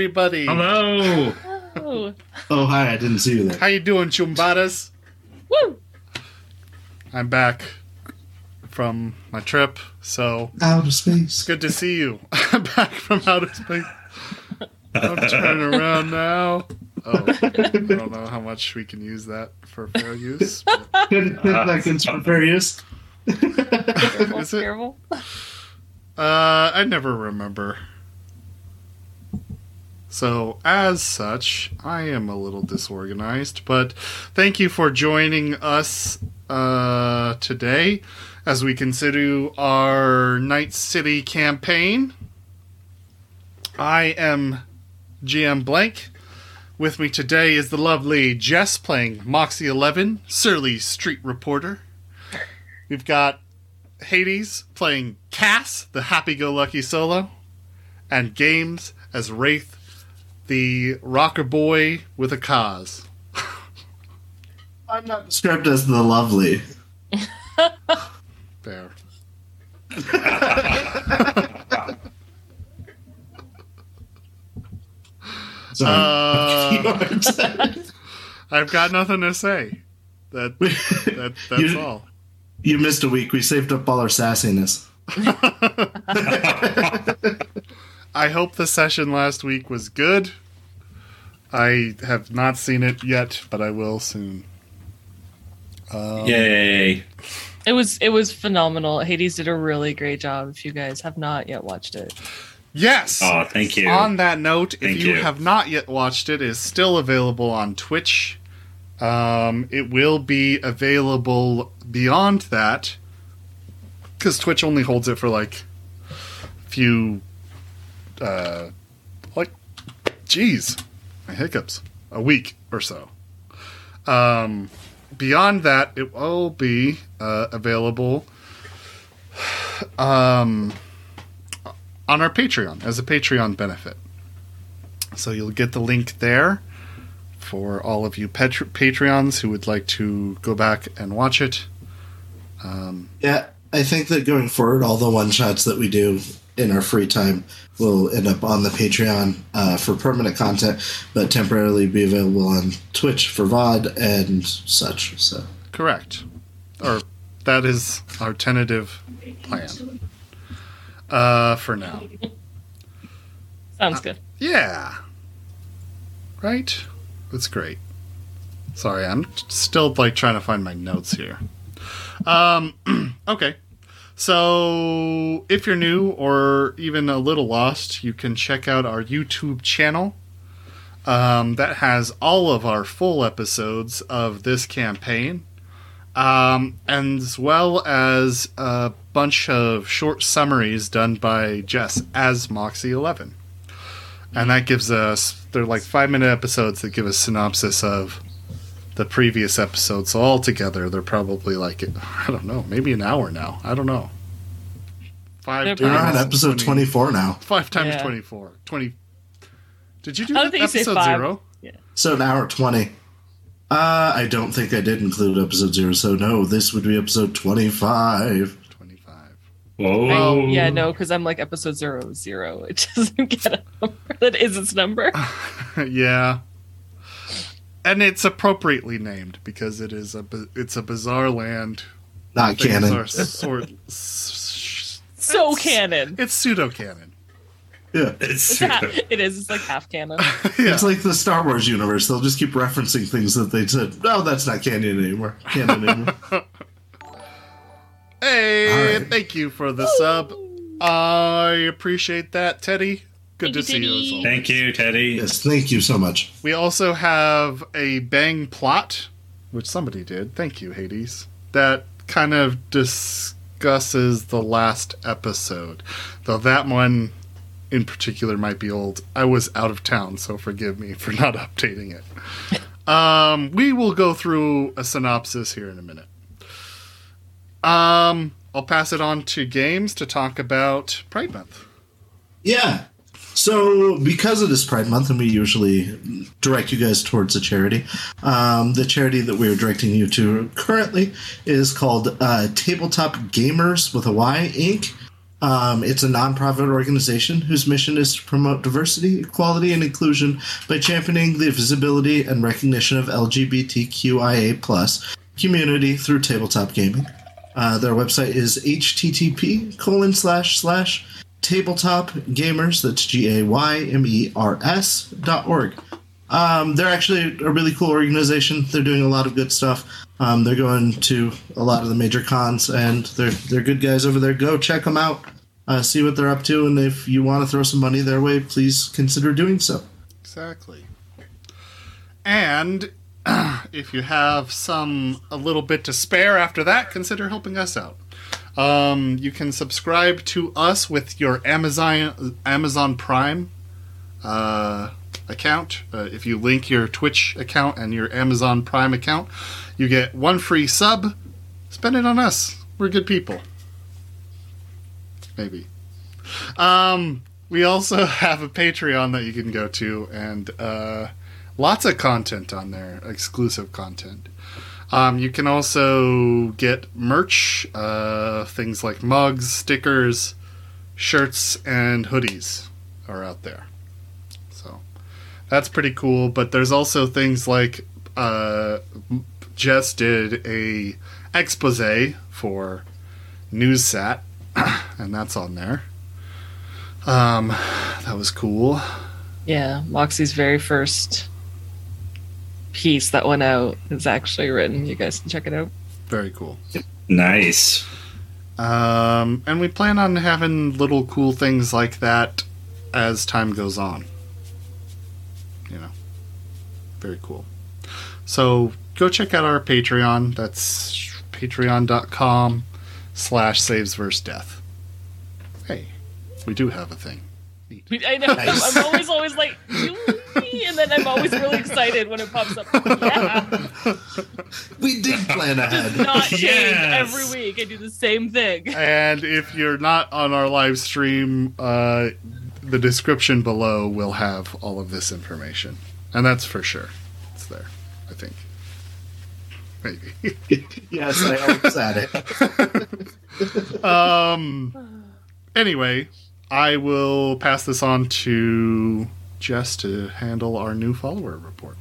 Hello, everybody. Hello. Oh, Oh, hi, I didn't see you there. How you doing, chumbadas? woo! I'm back from my trip, so Outer it's space. good to see you. I'm back from outer space. I'm turning around now. Oh, I don't know how much we can use that for fair use. but- Ten seconds for various. Careful, Is it? careful. Uh, I never remember. So, as such, I am a little disorganized, but thank you for joining us uh, today as we consider our Night City campaign. I am GM Blank. With me today is the lovely Jess playing Moxie 11, Surly Street Reporter. We've got Hades playing Cass, the happy go lucky solo, and Games as Wraith, the rocker boy with a cause. I'm not described as the lovely. There. Sorry. Uh, I've got nothing to say. That, that that's you, all. you missed a week. We saved up all our sassiness. I hope the session last week was good. I have not seen it yet, but I will soon. Um, Yay. It was it was phenomenal. Hades did a really great job. If you guys have not yet watched it, Yes. Oh, thank you. On that note, if you, you. have not yet watched it, it is still available on Twitch. Um, it will be available beyond that because Twitch only holds it for like a few, uh, like, geez, my hiccups, a week or so. Um, beyond that, it will be uh, available. Um, on our Patreon as a Patreon benefit. So you'll get the link there for all of you Patr- Patreons who would like to go back and watch it. Um, Yeah, I think that going forward, all the one shots that we do in our free time will end up on the Patreon uh, for permanent content, but temporarily be available on Twitch for VOD and such. So, correct. Or that is our tentative plan. Uh, for now. sounds good. Yeah. Right? That's great. Sorry, I'm still like trying to find my notes here. Um okay. So, if you're new or even a little lost, you can check out our YouTube channel. Um, that has all of our full episodes of this campaign, um, as well as a bunch of short summaries done by Jess as Moxie 11 and that gives us they're like five minute episodes that give a synopsis of the previous episodes all together. they're probably like i don't know maybe an hour now i don't know 5 They're we're times on episode 20 24 now. 5 times Yeah. 24 20 did you do I don't think you say episode five. zero So, an hour 20. Uh, I don't think I did include episode zero, so no, this would be episode 25. 25 Whoa. Oh yeah, no, because I'm like episode zero zero. It doesn't get a number that is its number. yeah and it's appropriately named because it is a it's a bizarre land Not canon. are sort s- So it's- canon. it's pseudo canon Yeah. It's It's ha- it is. It's like half canon. yeah It's like the Star Wars universe. They'll just keep referencing things that they said, oh, that's not canon anymore. Canon anymore. Hey, All right. thank you for the sub. I appreciate that, Teddy. Good Thank to you, see you as Teddy. well. Thank you, Teddy. yes, thank you so much. We also have a bang plot, which somebody did. Thank you, Hades. That kind of discusses the last episode. Though that one in particular might be old. I was out of town, so forgive me for not updating it. Um, we will go through a synopsis here in a minute. Um, I'll pass it on to Games to talk about Pride Month. Yeah. So, because it is Pride Month, and we usually direct you guys towards a charity, um, the charity that we are directing you to currently is called uh, Tabletop Gaymers with a Y Inc. Um, it's a nonprofit organization whose mission is to promote diversity, equality, and inclusion by championing the visibility and recognition of LGBTQIA plus community through tabletop gaming. Uh, their website is http colon slash slash tabletop gaymers. That's G A Y M E R S dot org. Um, they're actually a really cool organization. They're doing a lot of good stuff. Um, they're going to a lot of the major cons, and they're they're good guys over there. Go check them out, uh, see what they're up to, and if you want to throw some money their way, please consider doing so. Exactly. And if you have some a little bit to spare after that, consider helping us out. Um, you can subscribe to us with your Amazon Amazon Prime uh, account. Uh, if you link your Twitch account and your Amazon Prime account, you get one free sub. Spend it on us. We're good people. Maybe. Um, we also have a Patreon that you can go to, and uh, lots of content on there, exclusive content. Um, you can also get merch, uh, things like mugs, stickers, shirts, and hoodies are out there. So that's pretty cool. But there's also things like uh, Jess did a expose for NewsSat, and that's on there. Um, that was cool. Yeah, Moxie's very first piece that went out is actually written. You guys can check it out. Very cool. Nice. Um, and we plan on having little cool things like that as time goes on. You know, very cool. So go check out our Patreon. That's patreon.com slash saves verse death. Hey, we do have a thing. Neat. I know. Nice. I'm always, always like, "Yee," and then I'm always really excited when it pops up. Yeah, We did plan ahead. not change Yes. every week. I do the same thing. And if you're not on our live stream, uh, the description below will have all of this information. And that's for sure. It's there, I think. Maybe. yes, I always at it. um. Anyway, I will pass this on to Jess to handle our new follower report.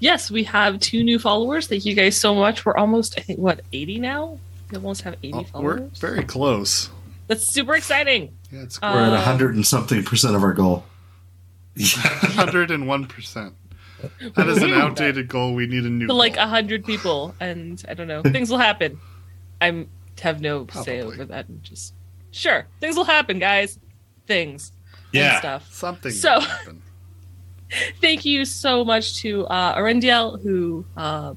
Yes, we have two new followers. Thank you guys so much. We're almost, I think, what, 80 now? We almost have 80 Oh, we're very close. That's super exciting. Yeah, it's Uh, We're at a hundred and something percent of our goal. 101%. That is an outdated goal. We need a new To like goal. 100 people, and I don't know. Things will happen. I'm have no say over that. And just, sure, things will happen, guys. Things. and Yeah. stuff. Something So- happen. thank you so much to uh, Arendiel who um,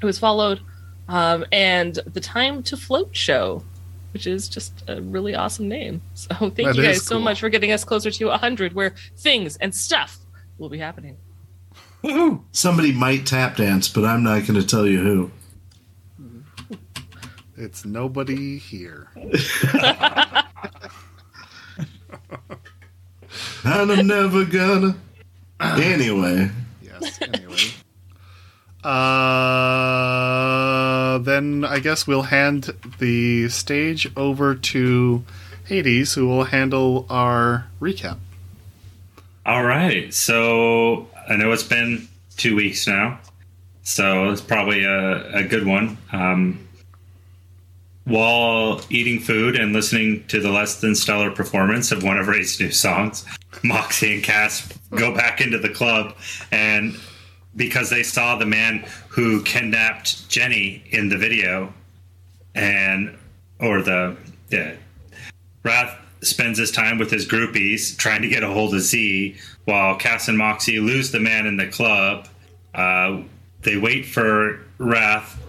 who has followed, um, and the Time to Float show, which is just a really awesome name. So thank That you is guys so much for getting us closer to hundred, where things and stuff will be happening. Woohoo. Somebody might tap dance, but I'm not going to tell you who. It's nobody here. And I'm never gonna. Anyway, Yes, anyway. uh, then I guess we'll hand the stage over to Hades, who will handle our recap. All right. So I know it's been two weeks now, so it's probably a, a good one. Um, while eating food and listening to the less than stellar performance of one of Ray's new songs, Moxie and Cass go back into the club and because they saw the man who kidnapped Jenny in the video and or the yeah, Wrath spends his time with his groupies trying to get a hold of Z, while Cass and Moxie lose the man in the club. Uh, they wait for Wrath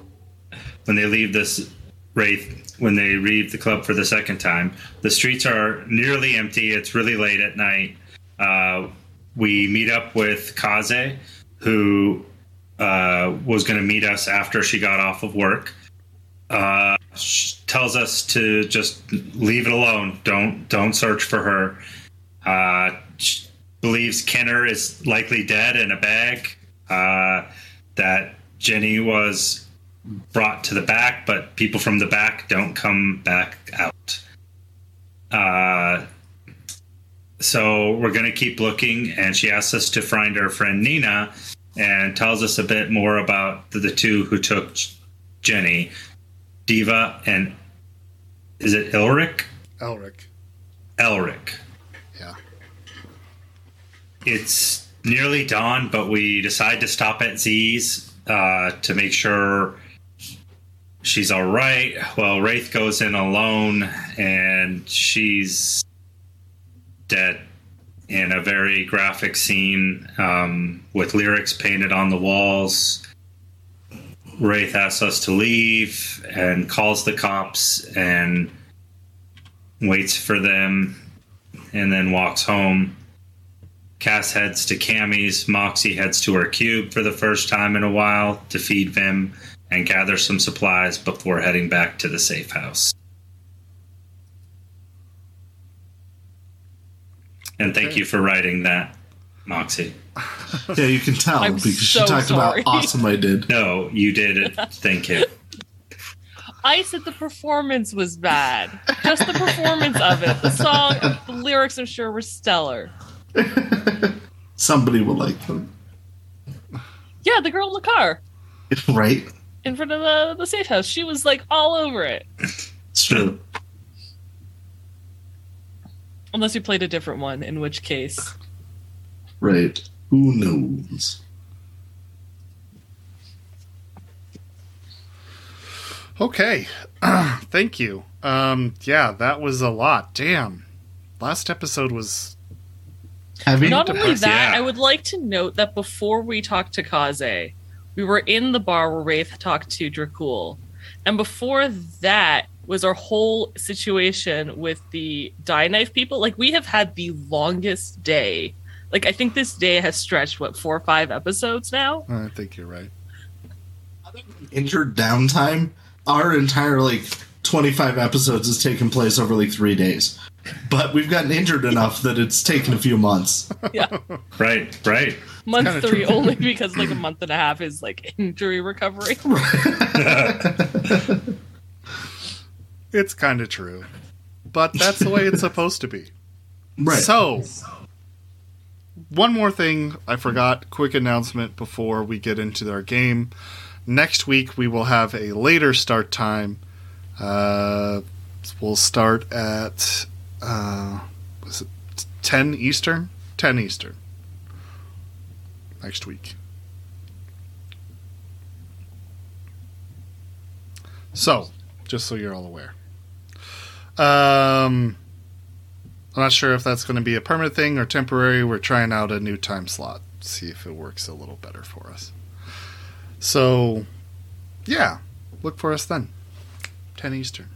when they leave this Wraith when they leave the club for the second time. The streets are nearly empty. It's really late at night. Uh, we meet up with Kaze, who uh, was going to meet us after she got off of work uh, tells us to just leave it alone. Don't don't search for her. Uh, believes Kenner is likely dead in a bag. Uh, that Jenny was brought to the back, but people from the back don't come back out. Uh, so we're going to keep looking, and she asks us to find our friend Nina and tells us a bit more about the, the two who took Jenny, Diva, and is it Elric? Elric. Elric. Yeah. It's nearly dawn, but we decide to stop at Z's uh, to make sure she's all right. Well, Wraith goes in alone, and she's dead in a very graphic scene um, with lyrics painted on the walls. Wraith asks us to leave and calls the cops and waits for them and then walks home. Cass heads to Kammi's. Moxie heads to her cube for the first time in a while to feed Vim and gather some supplies before heading back to the safe house. And thank Okay. you for writing that, Moxie. Yeah, you can tell I'm because she talked sorry. about awesome I did. No, you did it. Thank you. I said the performance was bad. Just the performance of it. The song, the lyrics, I'm sure, were stellar. Somebody will like them. Yeah, the girl in the car Right? In front of the, the safe house. She was like all over it. It's true. Unless you played a different one, in which case. Right. Who knows? Okay. Thank you. Um, yeah, that was a lot. Damn. Last episode was Heavy? Not only that, yeah. I would like to note that before we talked to Kaze, we were in the bar where Wraith talked to Dracul. And before that was our whole situation with the die knife people. Like, we have had the longest day. Like, I think this day has stretched, what, four or five episodes now? I think you're right. Injured downtime. Our entire like 25 episodes has taken place over like three days. But we've gotten injured enough that it's taken a few months. Yeah. Right, right. Month three true. only because, like, a month and a half is, like, injury recovery. It's kind of true. But that's the way it's supposed to be. Right. So, one more thing I forgot. Quick announcement before we get into our game. Next week we will have a later start time. Uh, we'll start at uh, was it ten Eastern? Ten Eastern. Next week. So, just so you're all aware. Um, I'm not sure if that's going to be a permanent thing or temporary. We're trying out a new time slot, see if it works a little better for us. So, yeah, look for us then. 10 Eastern.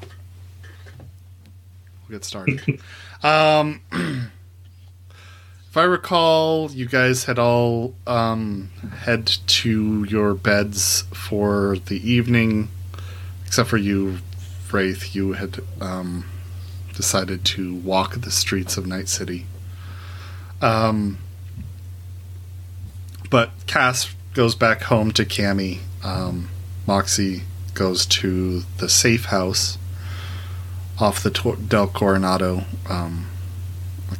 We'll get started. um, if I recall, you guys had all um, head to your beds for the evening, except for you, Wraith. You had um, decided to walk the streets of Night City. Um, but Cass goes back home to Kammi. Um, Moxie goes to the safe house off the Tor- Del Coronado, um,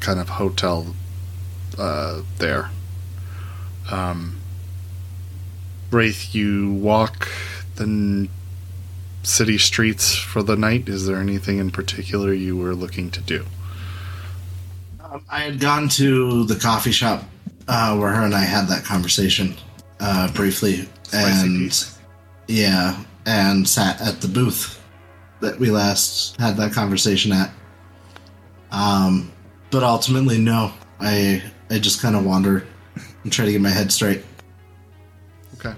kind of hotel uh, there. Um, Wraith, you walk the n- city streets for the night. Is there anything in particular you were looking to do? Um, I had gone to the coffee shop uh, where her and I had that conversation uh, briefly, and yeah, and sat at the booth that we last had that conversation at. Um, but ultimately, no. I I just kind of wander and try to get my head straight. Okay.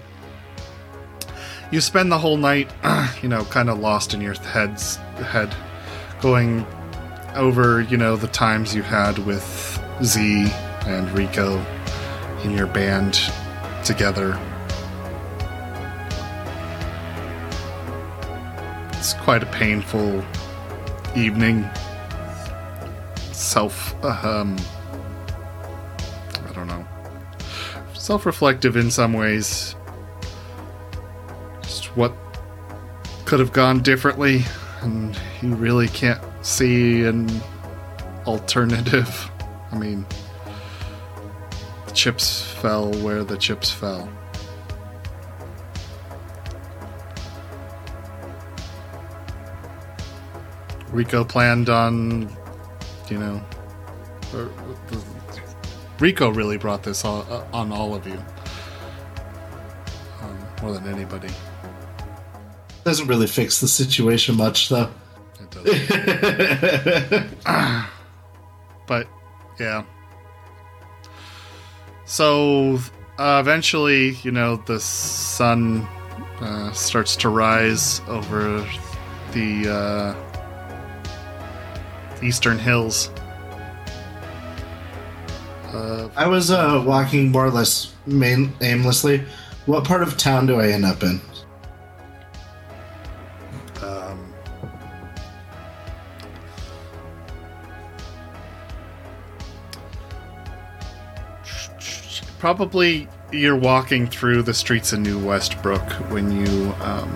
You spend the whole night, you know, kind of lost in your head's head, going over, you know, the times you had with Z and Rico in your band together. It's quite a painful evening. Self, um, I don't know self-reflective in some ways. Just what could have gone differently. and you really can't see an alternative. I mean, the chips fell where the chips fell. Rico planned on, you know, or- Rico really brought this all, uh, on all of you, um, more than anybody. Doesn't really fix the situation much, though. It doesn't. but yeah. So uh, eventually, you know, the sun uh, starts to rise over the uh, eastern hills. Uh, I was uh, walking more or less main- aimlessly. What part of town do I end up in? um, probably you're walking through the streets of New Westbrook when you um,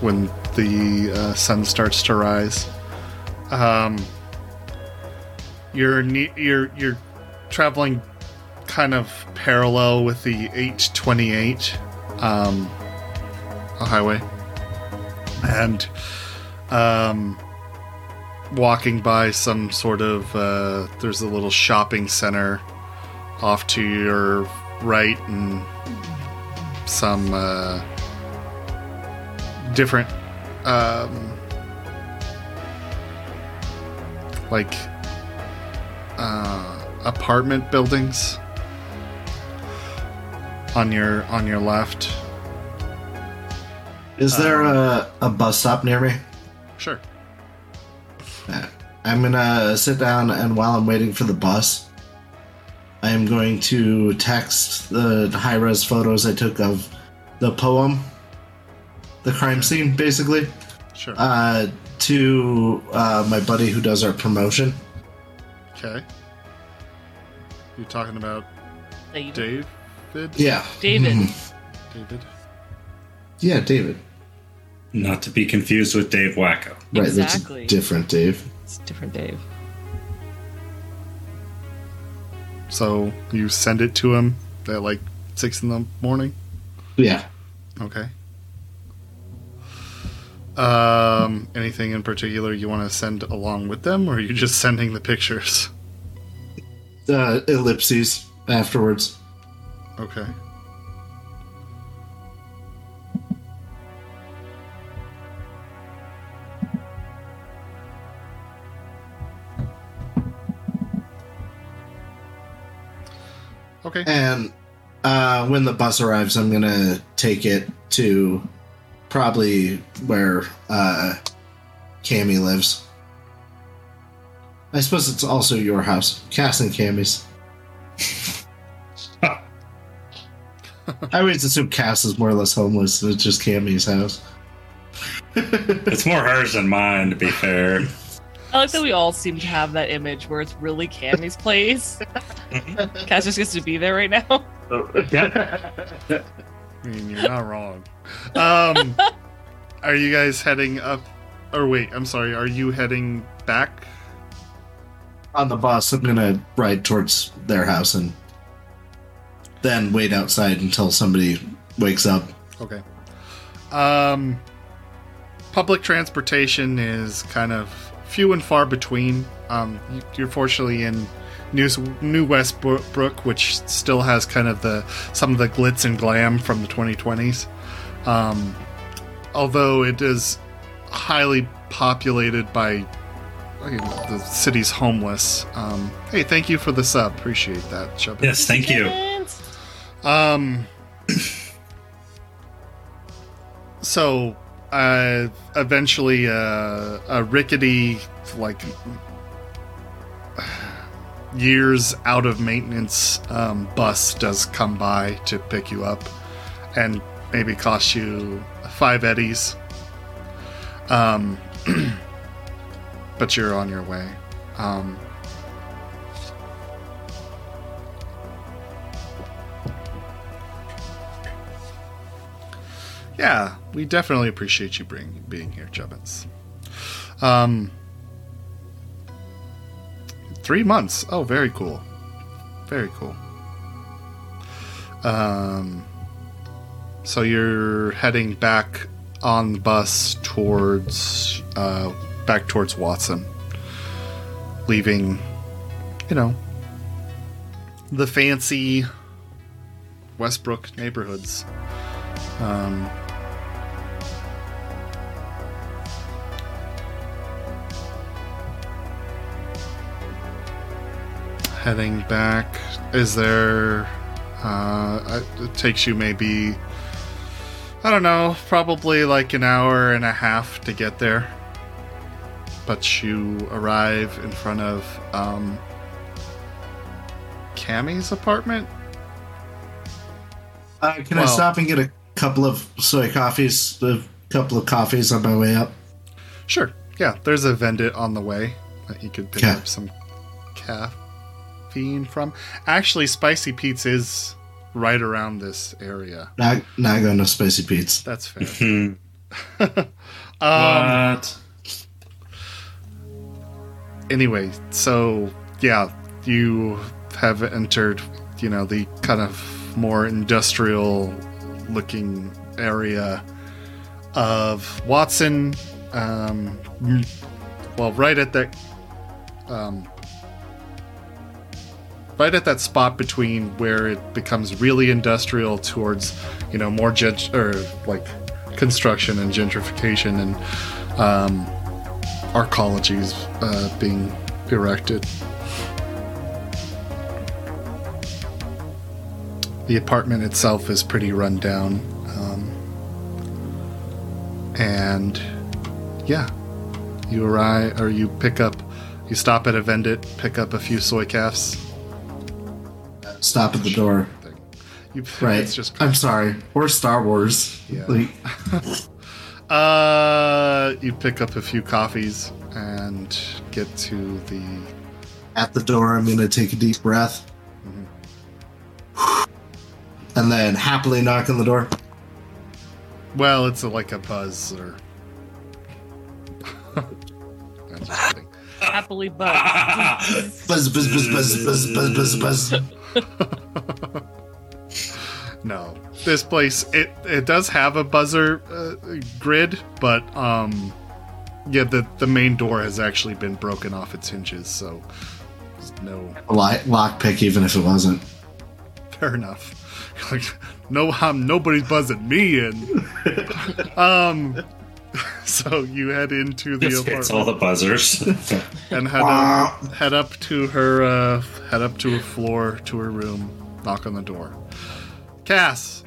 when the uh, sun starts to rise. Um, you're you're you're traveling kind of parallel with the 828 um, highway. And um, walking by some sort of uh, there's a little shopping center off to your right and some uh, different um, like uh, apartment buildings on your on your left. Is there a, a bus stop near me? sure. Uh, I'm gonna sit down, and while I'm waiting for the bus, I am going to text the high res photos I took of the poem, the crime scene, basically, sure. Uh, to uh, my buddy who does our promotion. okay you talking about David. david Yeah. David. Mhm. david Yeah, David. Not to be confused with Dave Wacko. Right, Exactly. that's different, Dave. It's different Dave. So you send it to him at like six in the morning. Yeah. Okay. Um, anything in particular you want to send along with them, or are you just sending the pictures? Uh, ellipses afterwards. Okay. Okay. And uh, when the bus arrives, I'm gonna take it to probably where uh, Kammi lives. I suppose it's also your house, Cass and Kammi's. I always assume Cass is more or less homeless, and it's just Kammi's house. It's more hers than mine, to be fair. I like that we all seem to have that image where it's really Kammi's place. Cass just gets to be there right now. Yeah, I mean, you're not wrong. Um, are you guys heading up? Or wait, I'm sorry. Are you heading back? On the bus, I'm gonna ride towards their house and then wait outside until somebody wakes up. Okay. Um, public transportation is kind of few and far between. Um, you- you're fortunately in New New Westbrook, which still has kind of the some of the glitz and glam from the 2020s. Um, although it is highly populated by you know, the city's homeless. Um, hey, thank you for the sub. Appreciate that, Chubbin. Yes, thank you. Um. So, uh, eventually, uh, a rickety, like, years out of maintenance um, bus does come by to pick you up, and maybe cost you five eddies. Um, but you're on your way. Um, yeah, we definitely appreciate you bring, being here, Chubbins. Um, three months. Oh, very cool. Very cool. Um, so you're heading back on the bus towards, uh, back towards Watson, leaving, you know, the fancy Westbrook neighborhoods. Um, heading back. Is there? Uh, it takes you maybe. I don't know, probably like an hour and a half to get there. But you arrive in front of um, Kammi's apartment. Uh, can I stop and get a couple of soy coffees? A couple of coffees on my way up. Sure. Yeah, there's a vendit on the way that you could pick Okay. up some caffeine from. Actually, Spicy Pete's is right around this area. Not not going to spicy Pete's. That's fair. Hmm. um, what? anyway, so yeah, you have entered, you know, the kind of more industrial looking area of Watson. Um, well, right at that, um, right at that spot between where it becomes really industrial towards, you know, more gent or like construction and gentrification and um, arcologies uh, being erected. The apartment itself is pretty run down. Um, and yeah, you arrive or you pick up, you stop at a vendit, pick up a few soy calves. Stop at the door. You, Right. It's just I'm sorry. Or Star Wars. Yeah. Like, uh, you pick up a few coffees and get to the at the door, I'm going to take a deep breath. And then happily knock on the door. Well, it's a, like a buzz or. I'm just kidding. Happily buzz. Buzz, buzz, buzz, buzz, buzz, buzz, buzz, buzz. No, this place it it does have a buzzer uh, grid, but um, yeah, the the main door has actually been broken off its hinges, so no Lock, lockpick, even if it wasn't. fair enough. Like, no, nobody's buzzing me in. um, so you head into the This hits all the buzzers. and head up, head up to her uh, head up to her floor to her room knock on the door. Cass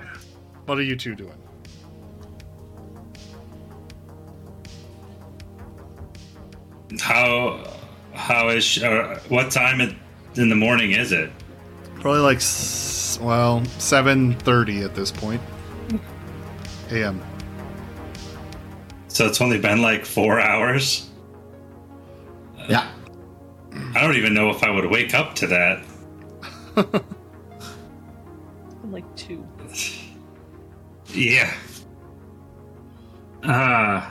what are you two doing? How how is sh uh, what time in the morning is it? probably like well 7.30 at this point. Am So it's only been like four hours. Yeah. I don't even know if I would wake up to that. I'm like two. Yeah. Uh.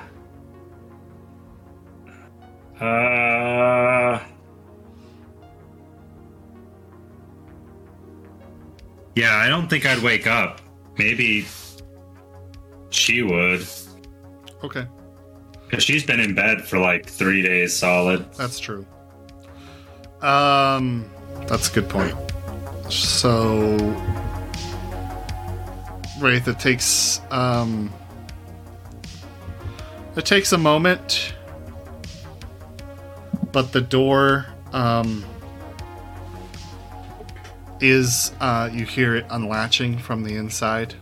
Uh. Yeah, I don't think I'd wake up. Maybe she would. Okay. Because she's been in bed for like three days solid. that's true. Um that's a good point. So Wraith, it takes um it takes a moment but the door um is uh you hear it unlatching from the inside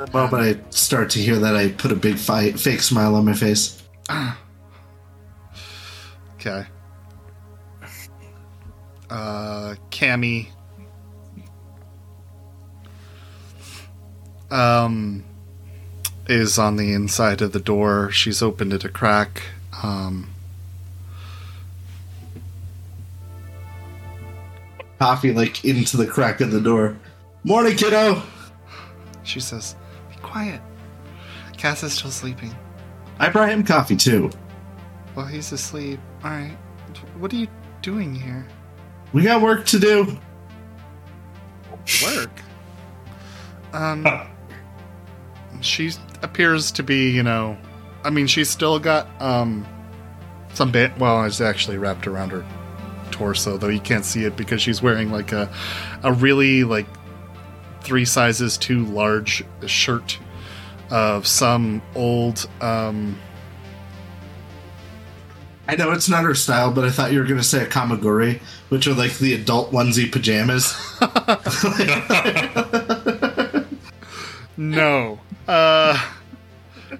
The moment I start to hear that, I put a big fi- fake smile on my face. okay uh Kammi um is on the inside of the door she's opened it a crack um Coffee, like, into the crack of the door. Morning, kiddo! she says quiet cass is still sleeping I brought him coffee, too. while he's asleep. All right. What are you doing here? We got work to do. Work. Um. she appears to be, you know, I mean, she's still got um some bit. Well, it's actually wrapped around her torso, though you can't see it because she's wearing like a a really like three sizes too large shirt of some old um I know it's not her style, but I thought you were going to say a kigurumi, which are like the adult onesie pajamas. no uh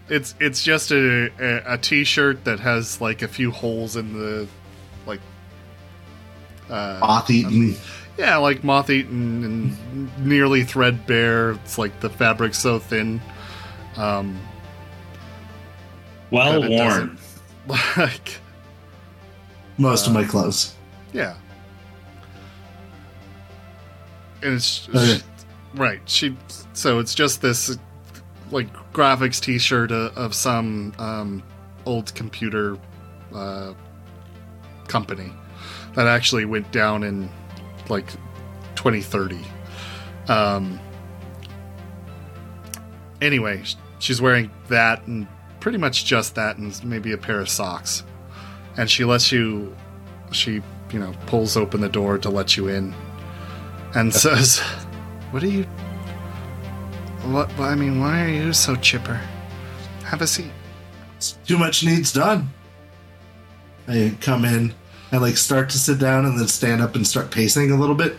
it's it's just a, a a t-shirt that has like a few holes in the like uh Moth eaten. Yeah like moth eaten and nearly threadbare it's like the fabric so thin um Well worn. like Most of my clothes. Yeah. And it's Okay. right. She so it's just this like graphics T-shirt of, of some um, old computer uh, company that actually went down in like 2030. Um. Anyway, she's wearing that and pretty much just that and maybe a pair of socks. And she lets you she you know pulls open the door to let you in and says what are you what i mean why are you so chipper have a seat Too much needs done. I come in and like start to sit down and then stand up and start pacing a little bit.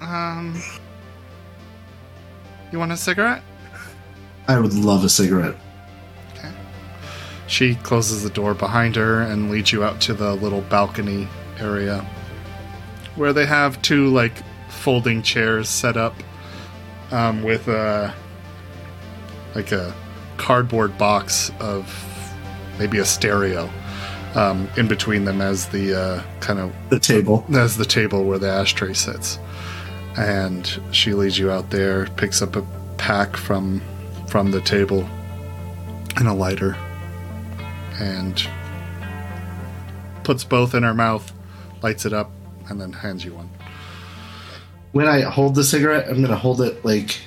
um you want a cigarette I would love a cigarette. okay she closes the door behind her and leads you out to the little balcony area where they have two like folding chairs set up um, with a like a cardboard box of maybe a stereo um, in between them as the uh, kind of The table. as the table where the ashtray sits and she leads you out there picks up a pack from from the table and a lighter and puts both in her mouth lights it up and then hands you one When I hold the cigarette, I'm gonna hold it like,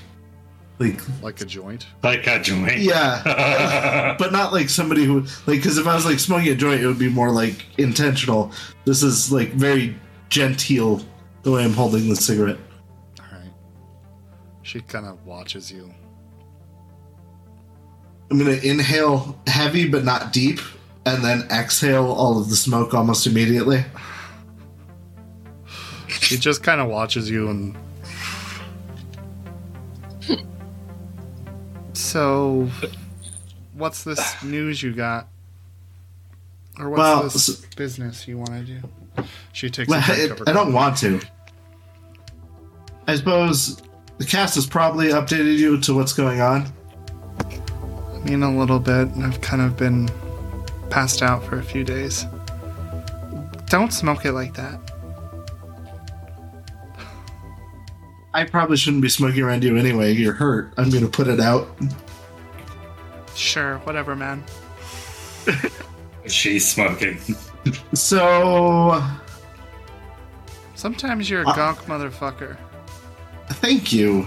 like like a joint Like a joint. yeah, but not like somebody who like because if I was like smoking a joint, it would be more like intentional. This is like very genteel the way I'm holding the cigarette. all right she kind of watches you I'm gonna inhale heavy but not deep, and then exhale all of the smoke almost immediately. She just kind of watches you and. So, what's this news you got? Or what's Well, this s- business you want to do? She takes Well, a it- I don't want to. I suppose the Cass has probably updated you to what's going on. I mean, a little bit. I've kind of been passed out for a few days. Don't smoke it like that. I probably shouldn't be smoking around you anyway. You're hurt. I'm gonna put it out. Sure, whatever, man. She's smoking. So, Sometimes you're a Uh- gonk motherfucker. thank you.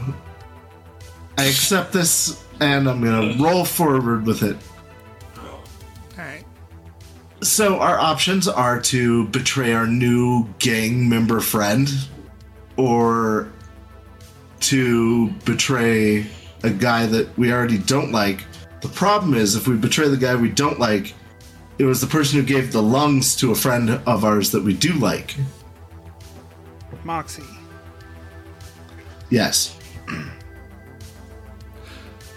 I accept this, and I'm gonna roll forward with it. Alright. So our options are to betray our new gang member friend, or to betray a guy that we already don't like. The problem is, if we betray the guy we don't like, it was the person who gave the lungs to a friend of ours that we do like. Moxie. Yes.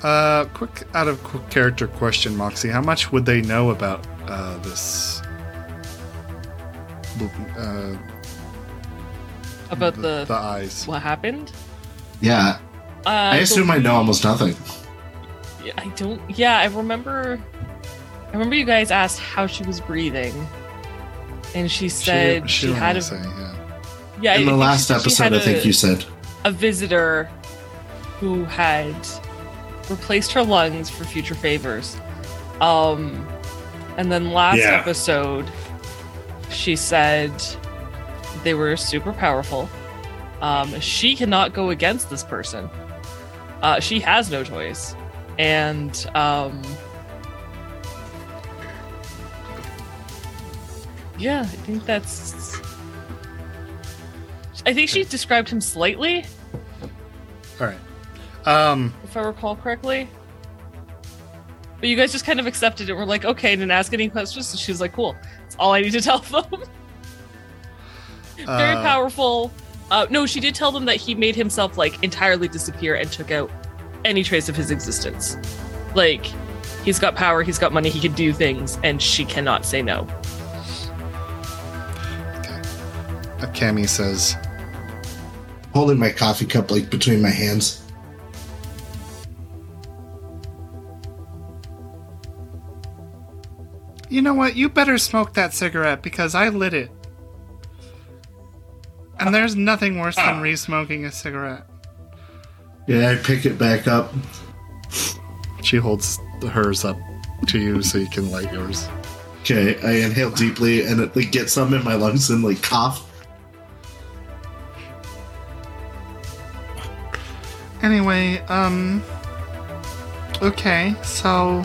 Uh, quick out of quick character question, Moxie. How much would they know about uh, this? Uh, About the, the, the eyes. what happened. Yeah. Uh, I assume I know almost nothing. Yeah, I don't. Yeah, I remember. I remember you guys asked how she was breathing, and she said she, didn't had a. say, yeah. Yeah, I In the think last episode, I think a- you said. a visitor who had replaced her lungs for future favors. Um, and then last Yeah. episode, she said they were super powerful. Um, she cannot go against this person. Uh, she has no choice, and um, yeah, I think that's. I think she described him slightly, All right. Um, if I recall correctly. But you guys just kind of accepted it. We're like, okay, didn't ask any questions. So she was like, cool. That's all I need to tell them. Very uh, powerful. Uh, no, she did tell them that he made himself like entirely disappear and took out any trace of his existence. Like, he's got power, he's got money, he can do things, and she cannot say no. uh, Kammi says, Holding my coffee cup like between my hands. You know what? You better smoke that cigarette because I lit it. And there's nothing worse than re smoking a cigarette. Yeah, I pick it back up. She holds hers up to you so you can light yours. Okay, I inhale deeply and it like gets some in my lungs and like cough. Anyway, um. Okay, so.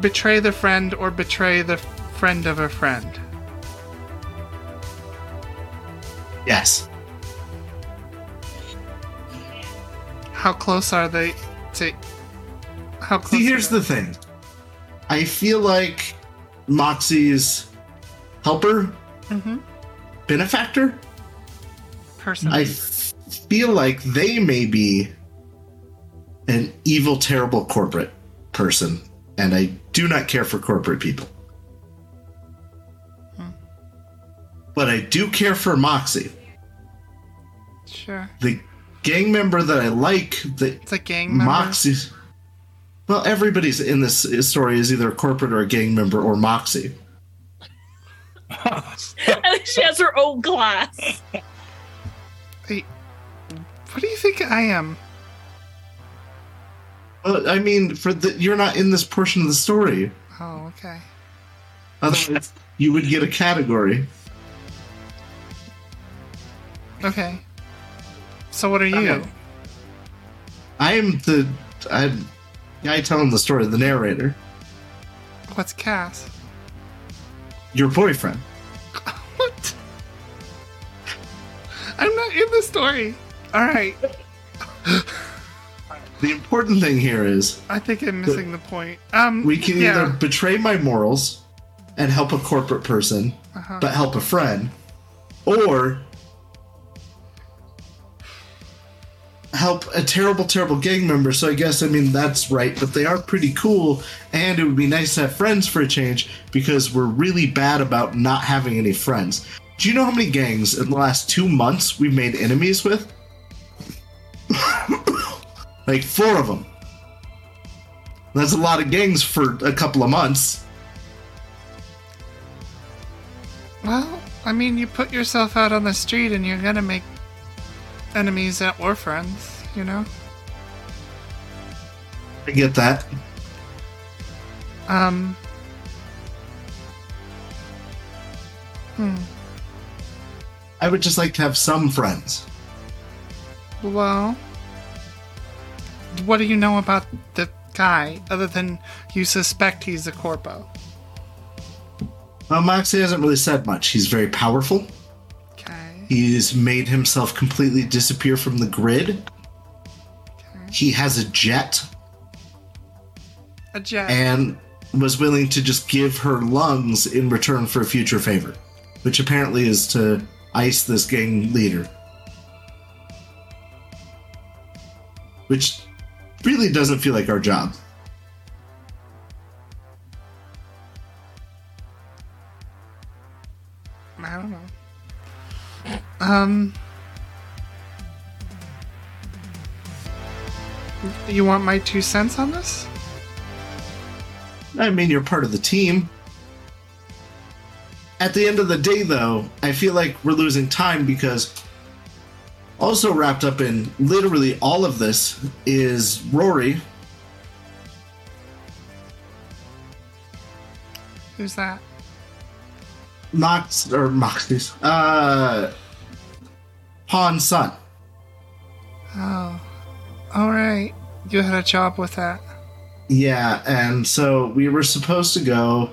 Betray the friend or betray the friend of a friend. Yes. How close are they to. How close See, here's the thing. I feel like Moxie's helper, mm-hmm. benefactor. person? I f- feel like they may be an evil, terrible corporate person, and I do not care for corporate people. But I do care for Moxie, sure. the gang member that I like. That It's a gang member. Moxie's. Well, everybody's in this story is either a corporate or a gang member or Moxie. and she has her own glass. Hey, what do you think I am? Well, I mean, for the you're not in this portion of the story. Oh, okay. Otherwise, you would get a category. Okay. So what are you? Okay. I am the I'm guy telling the story, the narrator, What's Cass? your boyfriend. What? I'm not in the story. All right. The important thing here is I think I'm missing the point. Um, we can yeah. either betray my morals and help a corporate person, Uh-huh. but help a friend, or help a terrible, terrible gang member. So I guess I mean that's right, but they are pretty cool, and it would be nice to have friends for a change because we're really bad about not having any friends. Do you know how many gangs in the last two months we've made enemies with? like four of them. That's a lot of gangs for a couple of months. Well, I mean, you put yourself out on the street and you're gonna make enemies or friends, you know? I get that. Um. Hmm. I would just like to have some friends. Well. What do you know about the guy other than you suspect he's a corpo? Well, Moxie hasn't really said much. He's very powerful. Okay. He's made himself completely disappear from the grid. He has a jet A jet. and was willing to just give her lungs in return for a future favor, which apparently is to ice this gang leader. Which really doesn't feel like our job. I don't know. Um. Do you want my two cents on this? I mean, you're part of the team. At the end of the day, though, I feel like we're losing time because also wrapped up in literally all of this is Rory. Who's that? Mox or Moxie's. Uh Pawn's son. Oh. Alright. You had a job with that. Yeah, and so we were supposed to go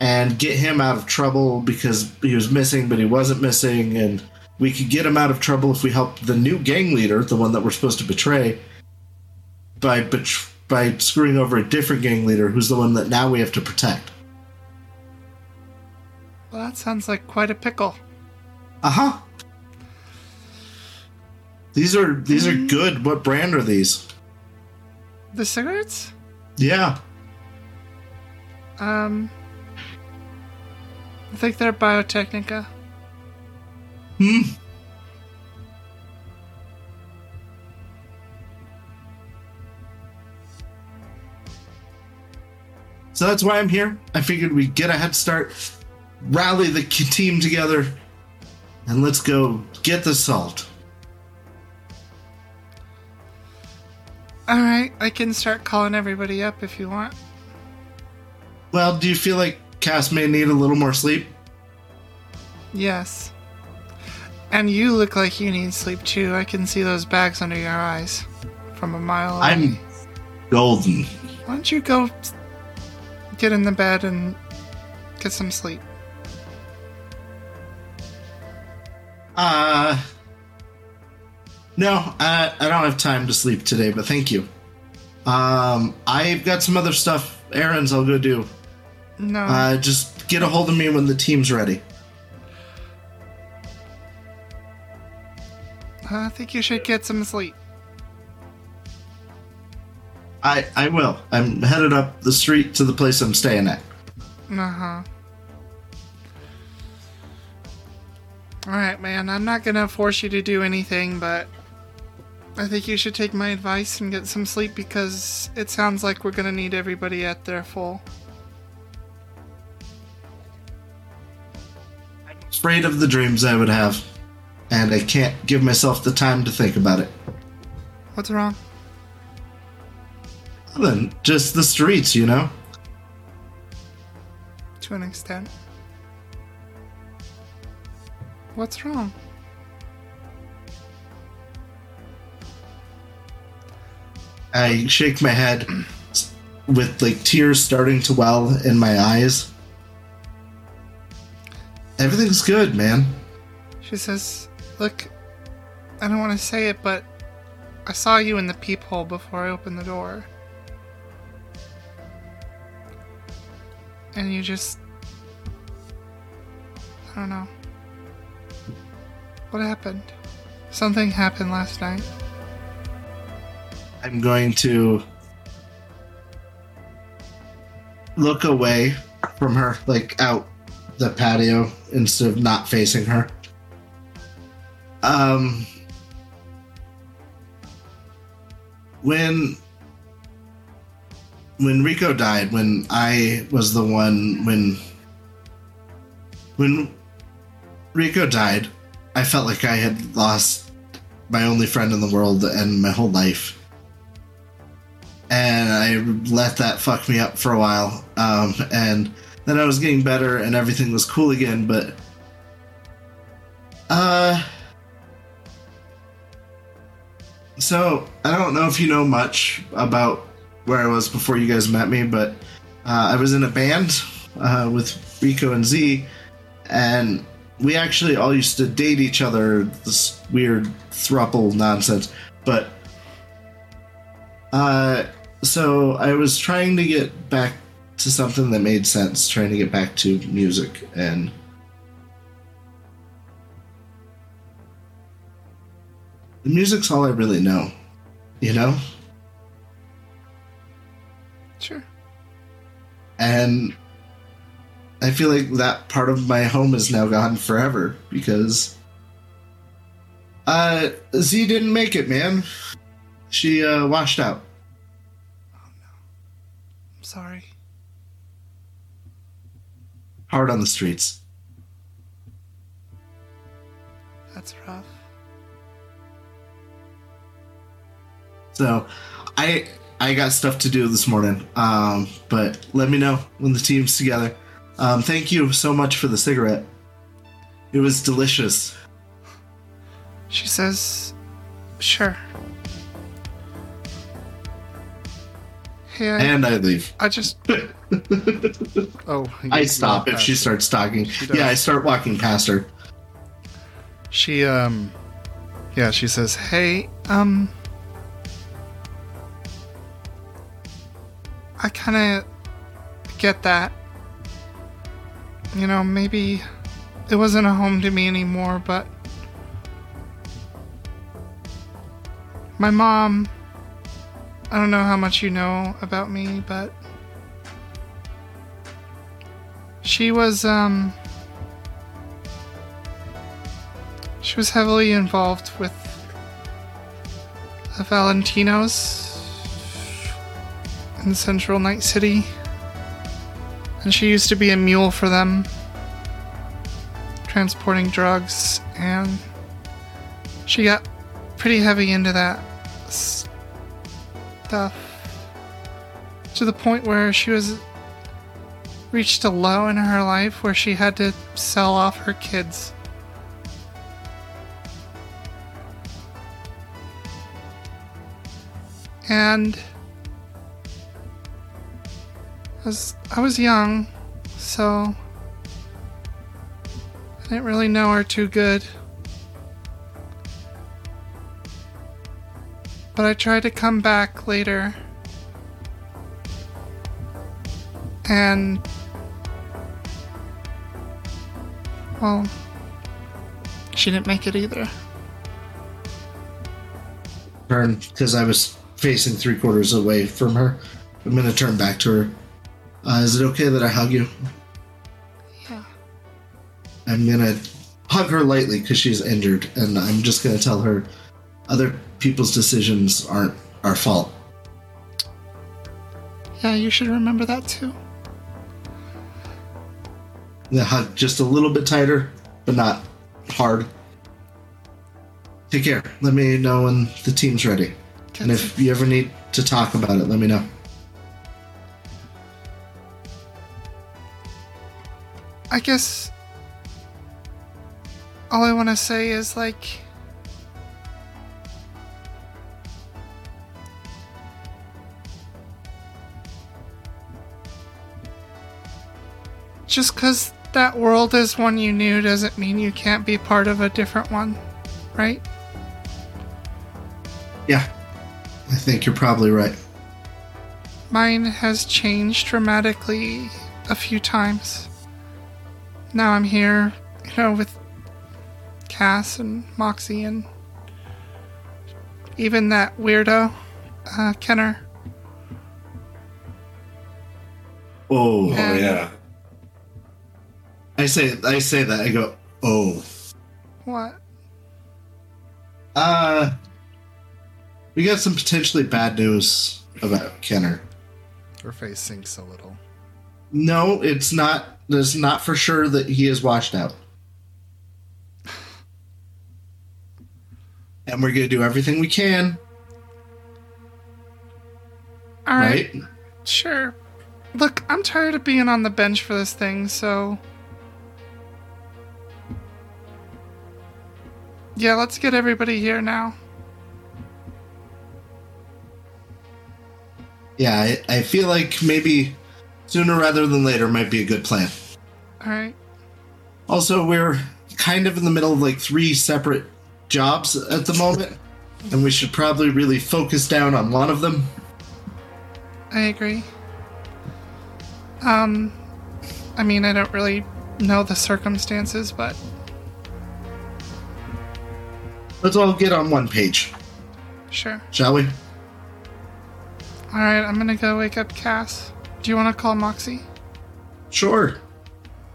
and get him out of trouble because he was missing, but he wasn't missing, and we could get him out of trouble if we helped the new gang leader, the one that we're supposed to betray, by bet- by screwing over a different gang leader who's the one that now we have to protect. Well, that sounds like quite a pickle. Uh huh. These are these are good. What brand are these? The cigarettes? Yeah. Um. I think they're Biotechnica. Hmm. So that's why I'm here. I figured we'd get a head start, rally the team together, and let's go get the salt. Alright, I can start calling everybody up if you want. Well, do you feel like Cass may need a little more sleep? Yes. And you look like you need sleep too. I can see those bags under your eyes from a mile away. I'm golden. Why don't you go get in the bed and get some sleep? Uh. No, I, I don't have time to sleep today, but thank you. Um, I've got some other stuff, errands I'll go do. No. Uh, just get a hold of me when the team's ready. I think you should get some sleep. I I will. I'm headed up the street to the place I'm staying at. Uh huh. Alright, man, I'm not gonna force you to do anything, but I think you should take my advice and get some sleep because it sounds like we're gonna need everybody at their full. I'm Afraid of the dreams I would have, and I can't give myself the time to think about it. What's wrong? Then just the streets, you know. To an extent. What's wrong? I shake my head with like tears starting to well in my eyes. Everything's good, man. She says, Look, I don't want to say it, but I saw you in the peephole before I opened the door. And you just. I don't know. What happened? Something happened last night. I'm going to look away from her, like out the patio instead of not facing her. Um, when when Rico died, when I was the one, when when Rico died, I felt like I had lost my only friend in the world and my whole life and I let that fuck me up for a while. Um, and then I was getting better, and everything was cool again. But uh, so I don't know if you know much about where I was before you guys met me, but uh, I was in a band uh, with Rico and Z, and we actually all used to date each other. This weird thruple nonsense, but. Uh, so I was trying to get back to something that made sense, trying to get back to music and the music's all I really know, you know? Sure. And I feel like that part of my home is now gone forever because uh Z didn't make it, man. She uh washed out. Sorry. Hard on the streets. That's rough. So, I I got stuff to do this morning. Um, but let me know when the team's together. Um, thank you so much for the cigarette. It was delicious. She says, Sure. Hey, I, And I leave. I just. oh, I stop if she starts talking. She. Yeah, I start walking past her. her. She, um. Yeah, she says, Hey, um. I kind of get that. You know, maybe it wasn't a home to me anymore, but. My mom. I don't know how much you know about me, but. She was, um. She was heavily involved with the Valentinos in Central Night City. And she used to be a mule for them, transporting drugs, and she got pretty heavy into that stuff uh, to the point where she was reached a low in her life where she had to sell off her kids. And I was, I was young, so I didn't really know her too good. But I tried to come back later. And well, she didn't make it either. Turn because I was facing three quarters away from her. I'm gonna turn back to her. Uh, is it okay that I hug you? Yeah. I'm gonna hug her lightly because she's injured, and I'm just gonna tell her other people's decisions aren't our fault. Yeah, you should remember that too. I'm hug just a little bit tighter, but not hard. Take care. Let me know when the team's ready. And if you ever need to talk about it, let me know. I guess all I want to say is like just cuz that world is one you knew doesn't mean you can't be part of a different one, right? Yeah, I think you're probably right. Mine has changed dramatically a few times. Now I'm here, you know, with Cass and Moxie and even that weirdo, uh, Kenner. Oh, Oh yeah. I say I say that. I go, oh. What? Uh, we got some potentially bad news about Kenner. Her face sinks a little. No, it's not. It's not for sure that he is washed out. And we're gonna do everything we can, All right, right? sure. Look, I'm tired of being on the bench for this thing, so. Yeah, let's get everybody here now. Yeah, I, I feel like maybe sooner rather than later might be a good plan. All right. Also, we're kind of in the middle of like three separate jobs at the moment, and we should probably really focus down on one of them. I agree. Um, I mean, I don't really know the circumstances, but Let's all get on one page, sure. shall we? All right, I'm gonna go wake up Cass. Do you want to call Moxie? Sure.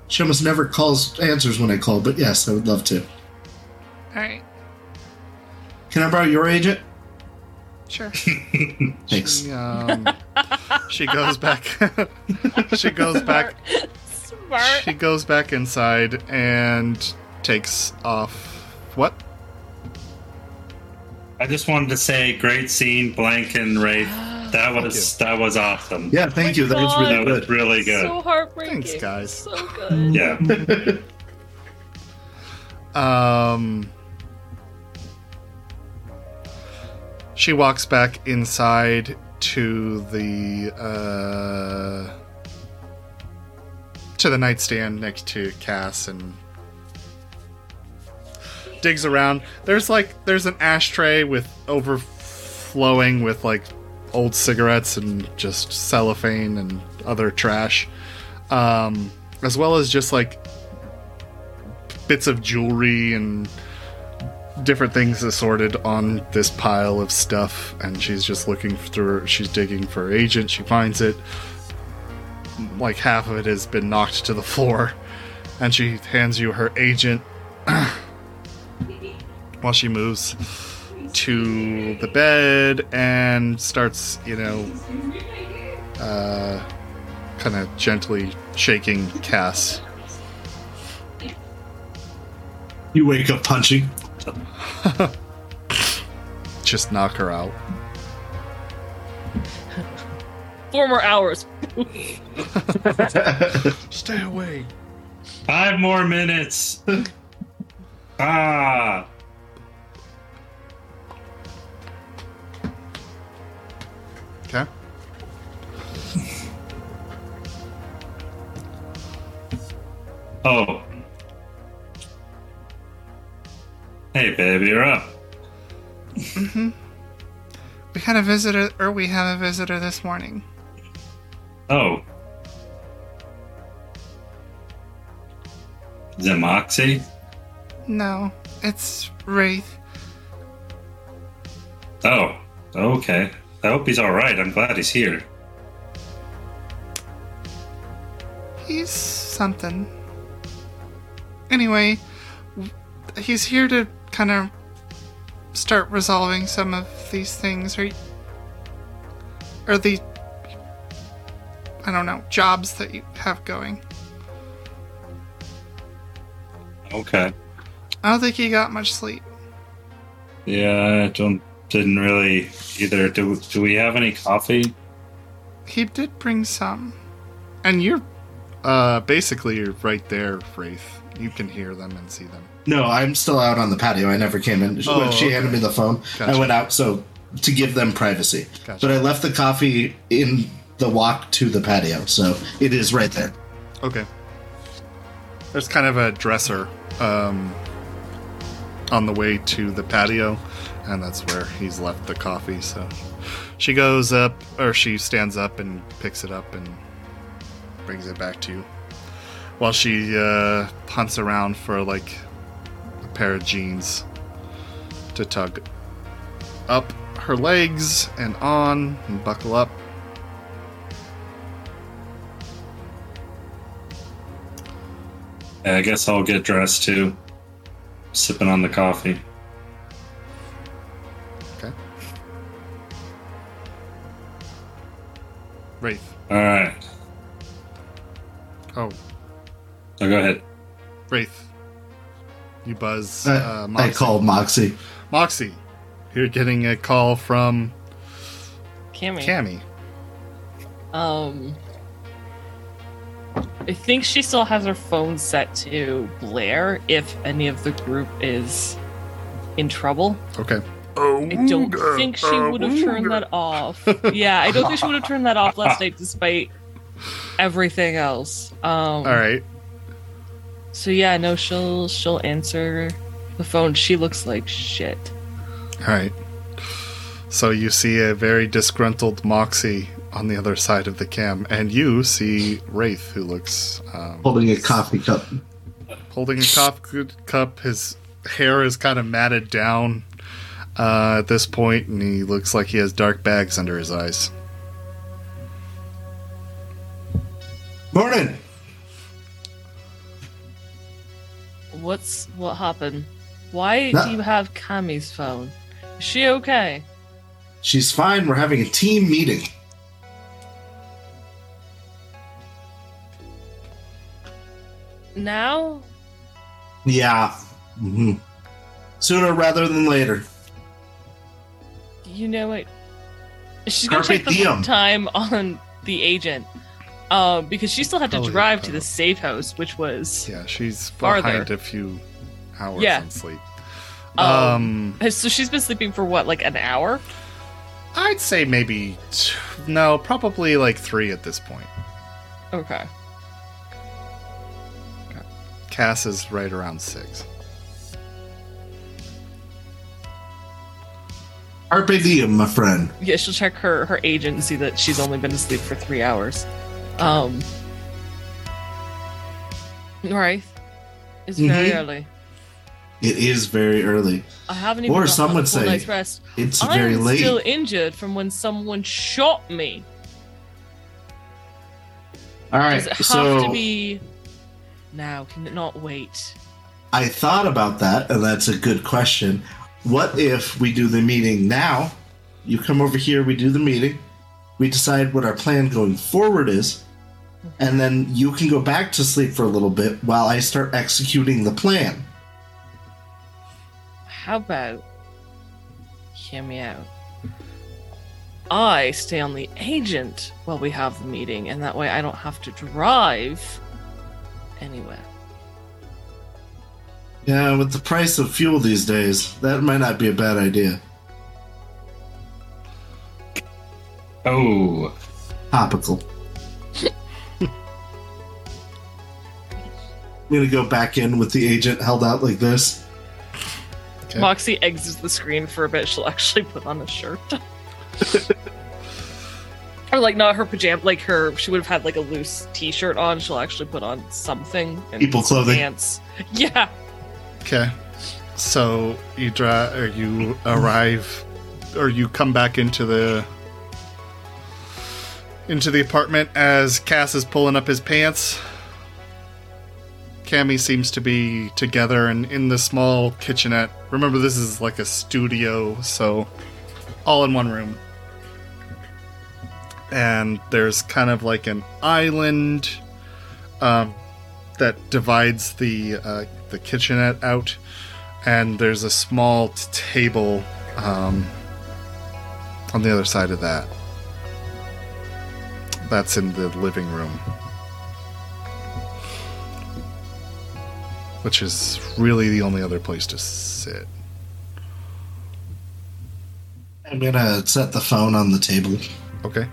She almost never calls answers when I call, but yes, I would love to. All right, Can I borrow your agent? sure. Thanks. She, um, she goes back. she goes back. Smart. She goes back inside and takes off. What? I just wanted to say, great scene, Blank and Wraith. That was that was awesome. Yeah, thank you. That was really That was good. really good. So heartbreaking. Thanks, guys. So good. Yeah. Um, she walks back inside to the uh, to the nightstand next to Cass and digs around. There's like there's an ashtray with overflowing with like old cigarettes and just cellophane and other trash, um, as well as just like bits of jewelry and different things assorted on this pile of stuff. And she's just looking through she's digging for her agent. She finds it. Like half of it has been knocked to the floor. And she hands you her agent while she moves to the bed and starts you know uh kind of gently shaking cass You wake up punching. just knock her out Four more hours. stay away Five more minutes. ah. Okay Oh. Hey, babe, you're up. Mhm. We had a visitor, or we have a visitor this morning. Oh. Is it Moxie? No, it's Wraith. Oh, okay. I hope he's alright. I'm glad he's here. He's something. Anyway, he's here to kind of start resolving some of these things, or or the I don't know jobs that you have going. Okay. I don't think he got much sleep. Yeah, I don't didn't really either. Do do we have any coffee? He did bring some. And you're uh basically you're right there, Wraith. You can hear them and see them. No, I'm still out on the patio. I never came in. Oh, when she handed me the phone, Gotcha. I went out so to give them privacy. Gotcha. But I left the coffee in the walk to the patio, so it is right there. Okay. There's kind of a dresser um on the way to the patio, and that's where he's left the coffee, so she goes up or she stands up and picks it up and brings it back to you. While she uh hunts around for like a pair of jeans to tug up her legs and on and buckle up. I guess I'll get dressed too. Sipping on the coffee. Wraith. All right. Oh, So go ahead. Wraith. You buzz. I, Uh, I Moxie. called Moxie. Moxie. You're getting a call from Kammi. Kammi. Um, I think she still has her phone set to blare if any of the group is in trouble. Okay. I don't think she would have turned that off. Yeah, I don't think she would have turned that off last night despite everything else. Um, All right. So yeah, no, she'll she'll answer the phone. She looks like shit. All right. So you see a very disgruntled Moxie on the other side of the cam, and you see Wraith, who looks um, Holding a coffee cup. holding a coffee cup. His hair is kind of matted down uh, at this point, and he looks like he has dark bags under his eyes. Morning. What's what happened? Why No. do you have Kammi's phone? Is she okay? She's fine. We're having a team meeting. Now? Yeah. Mm-hmm. Sooner rather than later. You know what? She's gonna Carpe check the diem. time on the agent, um, because she still had to Probably drive to the safe house, which was Yeah, she's Farther. behind a few hours Yeah. on sleep. Um, Um, so she's been sleeping for what, like an hour? I'd say maybe t- no, probably like three at this point. Okay. Cass is right around six. Carpe diem, my friend. Yeah, she'll check her her agent and see that she's only been asleep for three hours. Um. Right. It's very Mhm. early. It is very early. I haven't even Or some a would say night's rest. It's very late. I'm late. still injured from when someone shot me. All right, Does it have so to be now? Can it not wait? I thought about that, and that's a good question. What if we do the meeting now? You come over here, we do the meeting, we decide what our plan going forward is, and then you can go back to sleep for a little bit while I start executing the plan. How about hear me out? I stay on the agent while we have the meeting, and that way I don't have to drive anywhere. Yeah, with the price of fuel these days, that might not be a bad idea. Oh, Topical. I'm gonna go back in with the agent held out like this. Okay. Moxie exits the screen for a bit. She'll actually put on a shirt. or like not her pajama, like her. She would have had like a loose T-shirt on. She'll actually put on something. And People clothing. Pants. Yeah. Okay. So you dra- or you arrive or you come back into the into the apartment as Cass is pulling up his pants. Cammy seems to be together and in the small kitchenette. Remember this is like a studio, so all in one room. And there's kind of like an island um, that divides the uh, the kitchenette out, and there's a small t- table um, on the other side of that. That's in the living room, which is really the only other place to sit. I'm gonna set the phone on the table. Okay.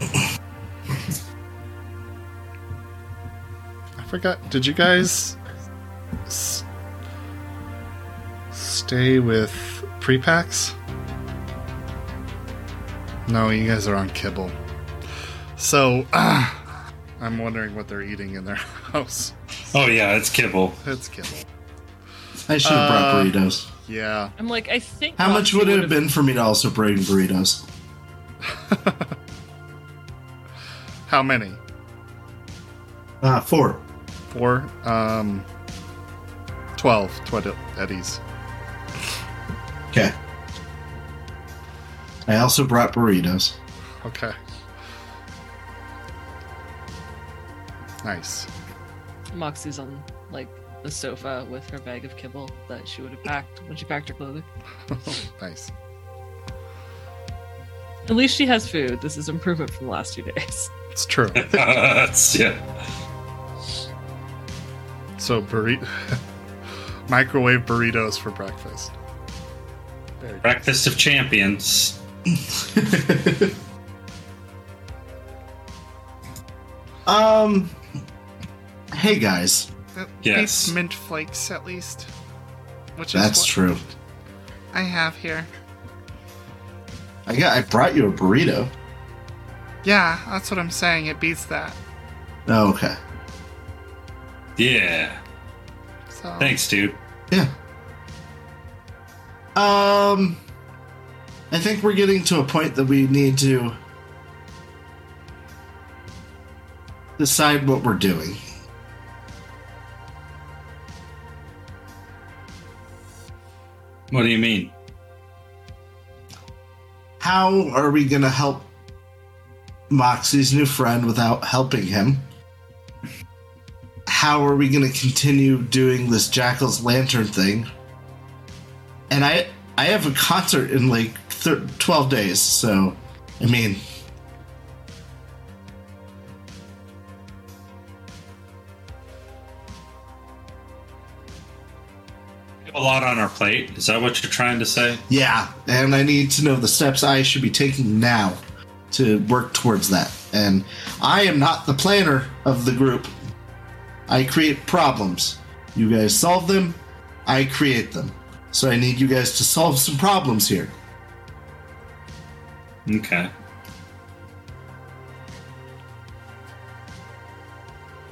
I forgot. Did you guys s- stay with pre-packs? No, you guys are on kibble. So, I'm wondering what they're eating in their house. oh yeah, it's kibble. It's kibble. I should have brought Uh, burritos. Yeah. I'm like, I think. How much Moxie would it have would've- been for me to also bring burritos? How many? Uh, four. Four? Um, 12. 12 Eddies. Okay. I also brought burritos. Okay. Nice. Moxie's on like the sofa with her bag of kibble that she would have packed when she packed her clothing. nice. At least she has food. This is improvement from the last two days. It's true. That's- yeah. So burrito, microwave burritos for breakfast. Breakfast of champions. um. Hey guys, That Yes. mint flakes at least. Which that's is what true. I have here. I got. I brought you a burrito. Yeah, that's what I'm saying. It beats that. Oh, okay. Yeah. So Thanks, dude. Yeah. Um. I think we're getting to a point that we need to decide what we're doing. What do you mean? How are we going to help Moxie's new friend without helping him? How are we going to continue doing this Jackal's Lantern thing? And I I have a concert in like thir- 12 days. So, I mean, a lot on our plate. Is that what you're trying to say? yeah. And I need to know the steps I should be taking now to work towards that. And I am not the planner of the group. I create problems. You guys solve them, I create them. So I need you guys to solve some problems here. Okay.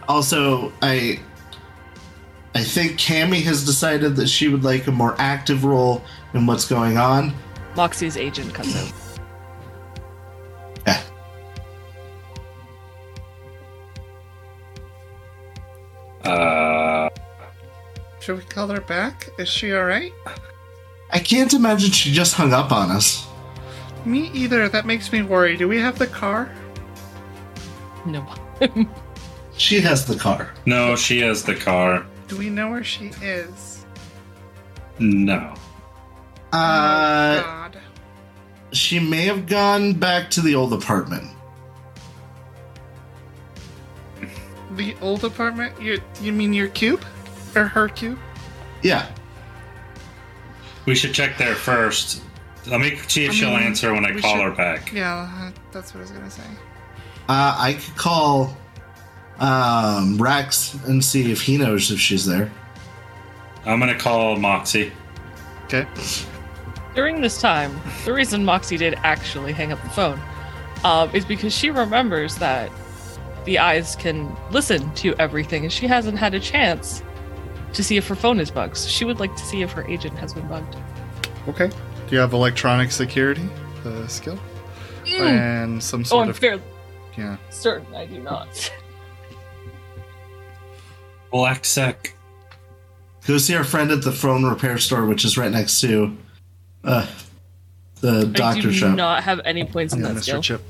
Also, I I think Kammi has decided that she would like a more active role in what's going on. Moxie's agent comes out. Uh, Should we call her back? Is she alright? I can't imagine she just hung up on us. Me either. That makes me worry. Do we have the car? No. She has the car. no, she has the car. Do we know where she is? No. oh, Uh, God. she may have gone back to the old apartment. The old apartment? You, you mean your cube? Or her cube? Yeah. We should check there first. Let me see if I she'll mean, answer when I call should- her back. Yeah, uh, that's what I was gonna say. Uh, I could call um, Rex and see if he knows if she's there. I'm gonna call Moxie. Okay. During this time, the reason Moxie did actually hang up the phone um, is because she remembers that the eyes can listen to everything, and she hasn't had a chance to see if her phone is bugged. So she would like to see if her agent has been bugged. Okay. Do you have electronic security, the skill, and some Oh, sort I'm of fairly yeah? certain I do not. Black sec. Go see our friend at the phone repair store, which is right next to uh, the I doctor do shop. not have any points in Yeah, that Mr. skill. Chip.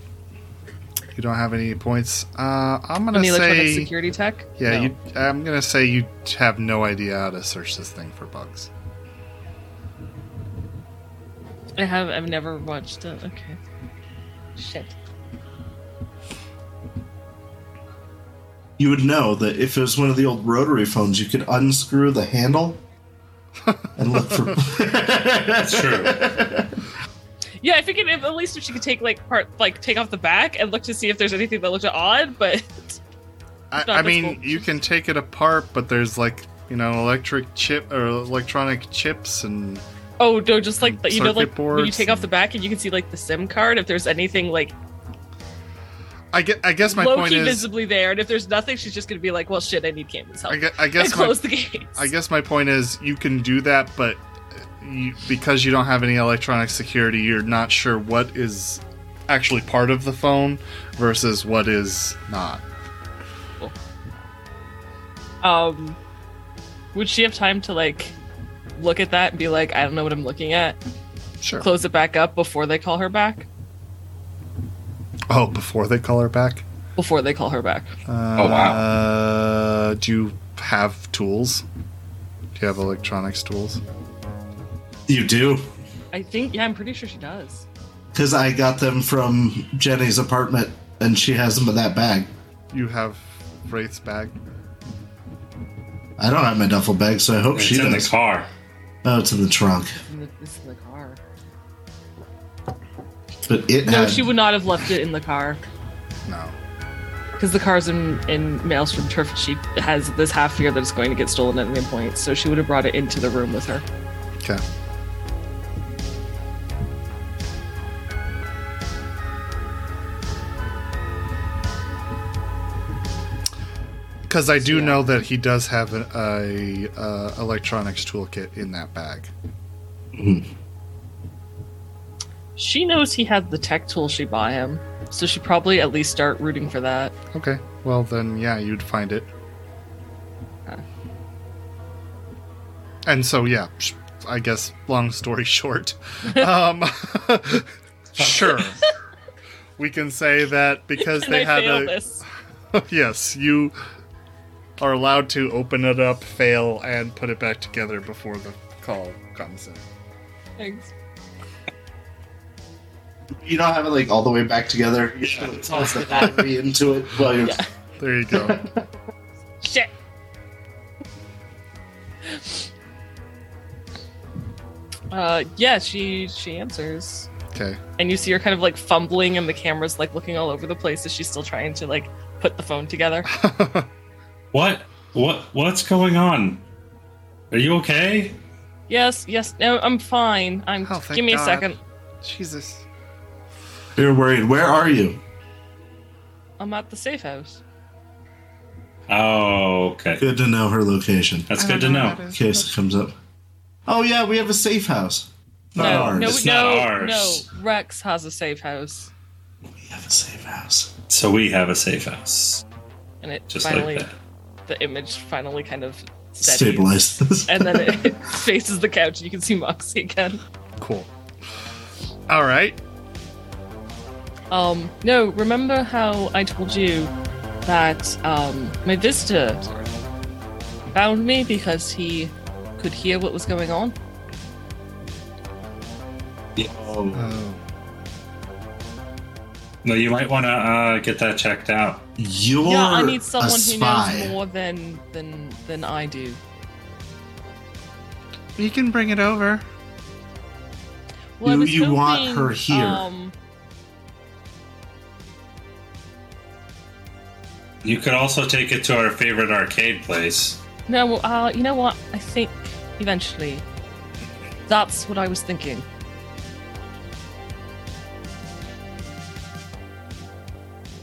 You don't have any points. Uh, I'm gonna Any electronic say security tech? yeah. No. You. I'm gonna say you have no idea how to search this thing for bugs. I have. I've never watched it. Okay. Shit. You would know that if it was one of the old rotary phones, you could unscrew the handle and look for. That's true. Yeah, I figured if, at least if she could take like part, like take off the back and look to see if there's anything that looked odd. But I, I mean, you can take it apart, but there's like you know electric chip or electronic chips and oh no, just like And you know, like when you take off the back and you can see like the SIM card. If there's anything like I get. I guess my low point is. visibly there, and if there's nothing, she's just gonna be like, "Well, shit, I need Camden's help." I guess. I and guess my, close the gates. I guess my point is you can do that, but you, because you don't have any electronic security, you're not sure what is actually part of the phone versus what is not. Um, would she have time to like look at that and be like, "I don't know what I'm looking at"? Sure. Close it back up before they call her back. Oh, before they call her back. Before they call her back. Uh, Oh, wow. Do you have tools? Do you have electronics tools? You do, I think. Yeah, I'm pretty sure she does. because I got them from Jenny's apartment, and she has them in that bag. You have Wraith's bag. I don't have my duffel bag, so I hope she is. It's she in does. the car. Oh, it's in the trunk, In the, it's in the car. but it No, had. she would not have left it in the car No. because the car's in in Maelstrom Turf. She has this half fear that it's going to get stolen at any point, so she would have brought it into the room with her. Okay. Because I do Yeah. know that he does have a, a uh, electronics toolkit in that bag. She knows he had the tech tool she bought him, so she probably at least start rooting for that. Okay. Well, then, yeah, you'd find it. Okay. And so, yeah, I guess, long story short, um, sure. We can say that because Can they I had fail a. this? yes, you are allowed to open it up, fail, and put it back together before the call comes in. Thanks. You don't have it like all the way back together. You should toss the battery into it while you're. Yeah. There you go. Shit. Uh, yeah, she she answers, Okay. and you see her kind of like fumbling, and the camera's like looking all over the place as she's still trying to like put the phone together. What? What? What's going on? Are you okay? yes, yes, no, I'm fine. I'm. Oh, give me God. a second. Jesus. You're worried. Where are you? I'm at the safe house. Oh, okay. Good to know her location. That's I good to don't know. In is. case it comes up. Oh yeah, we have a safe house. Not no, ours. no, It's no, not ours. no. Rex has a safe house, We have a safe house. So we have a safe house, and it just finally like that. The image finally kind of steadies, Stabilize and then it faces the couch, and you can see Moxie again. Cool. All right. Um, no, remember how I told you that um, my visitor found me because he could hear what was going on? Oh. Oh. No, you might want to uh, get that checked out. You're yeah, I need someone who knows more than than than I do. You can bring it over. Well, Do was you want her here? Um, You could also take it to our favorite arcade place. no, uh, you know what? I think eventually, that's what I was thinking.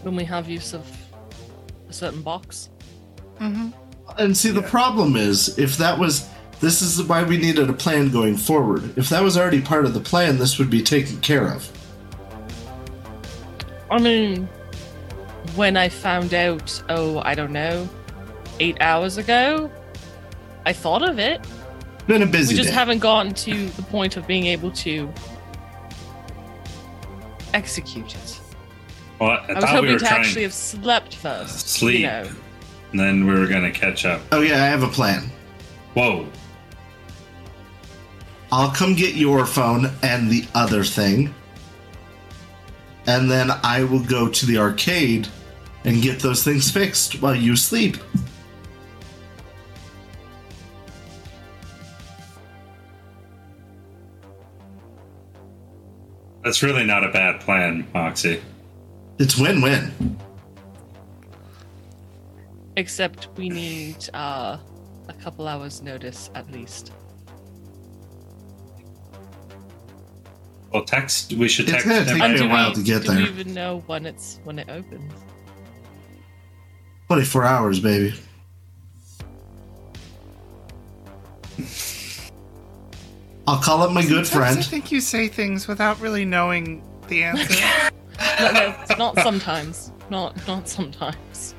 When we have use of a certain box. Mm-hmm. And see, the Yeah. problem is, if that was, this is why we needed a plan going forward. If that was already part of the plan, this would be taken care of. I mean, when I found out, oh, I don't know, eight hours ago, I thought of it. Been a busy We just day. haven't gotten to the point of being able to execute it. Well, I, I, was hoping we were to trying actually have slept first. sleep, You know. and then we were going to catch up. oh yeah, I have a plan. Whoa! I'll come get your phone and the other thing, and then I will go to the arcade and get those things fixed while you sleep. That's really not a bad plan, Moxie. It's win-win. Except we need uh, a couple hours' notice at least. Well, text. We should It's text gonna take And me a do while we, to get do we even know when it's when it opens? Twenty-four hours, baby. I'll call up my good Sometimes I friend. think you say things without really knowing the answer. No, no, not sometimes. Not not sometimes.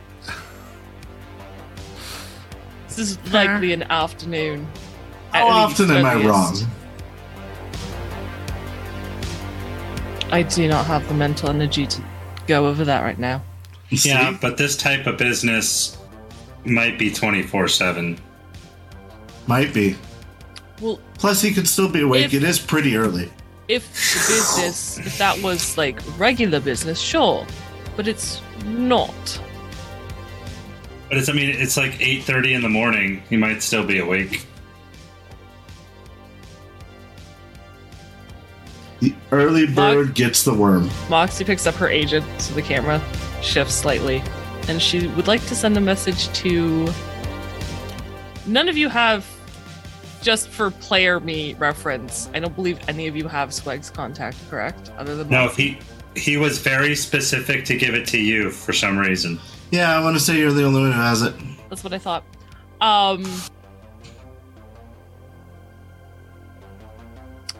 This is likely an afternoon. at How least, often am I wrong? I do not have the mental energy to go over that right now. Yeah, but this type of business might be twenty four seven. Might be. Well, Plus, he could still be awake. If- it is pretty early. If the business, if that was like regular business, sure, but it's not. But it's. I mean, it's like eight thirty in the morning. He might still be awake. The early bird gets the worm. Moxie picks up her agent, so the camera shifts slightly, and she would like to send a message to. None of you have, just for player me reference. I don't believe any of you have Swag's contact, correct? Other than No, Moxie? he he was very specific to give it to you for some reason. Yeah, I want to say you're the only one who has it. That's what I thought. Um,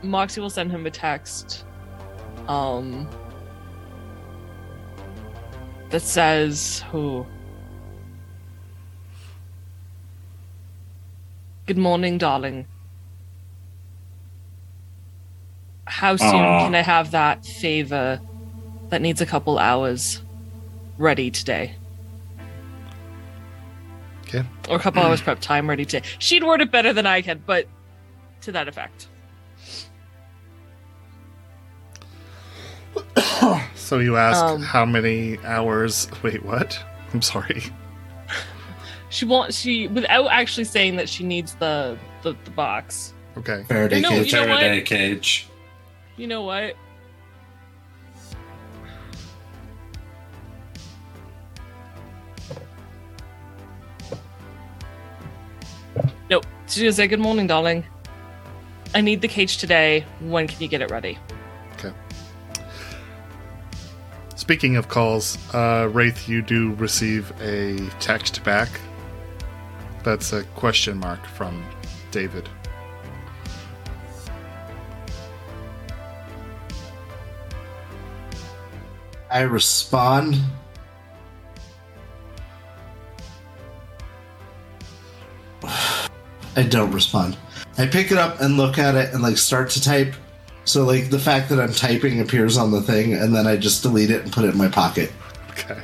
Moxie will send him a text. Um, that says, "Who? Good morning, darling. How soon Aw. can I have that favor that needs a couple hours ready today?" Okay. or a couple hours prep time ready to. She'd word it better than I can, but to that effect. So you ask Um, how many hours? Wait, what? I'm sorry. She wants she without actually saying that she needs the the, the box. Okay. Faraday No, cage. you know what? Cage. You know what? Nope. She gonna say, Good morning, darling. I need the cage today. When can you get it ready? Okay. Speaking of calls, uh, Wraith, you do receive a text back. That's a question mark from David. I respond. I don't respond. I pick it up and look at it and like start to type. So like the fact that I'm typing appears on the thing and then I just delete it and put it in my pocket. Okay.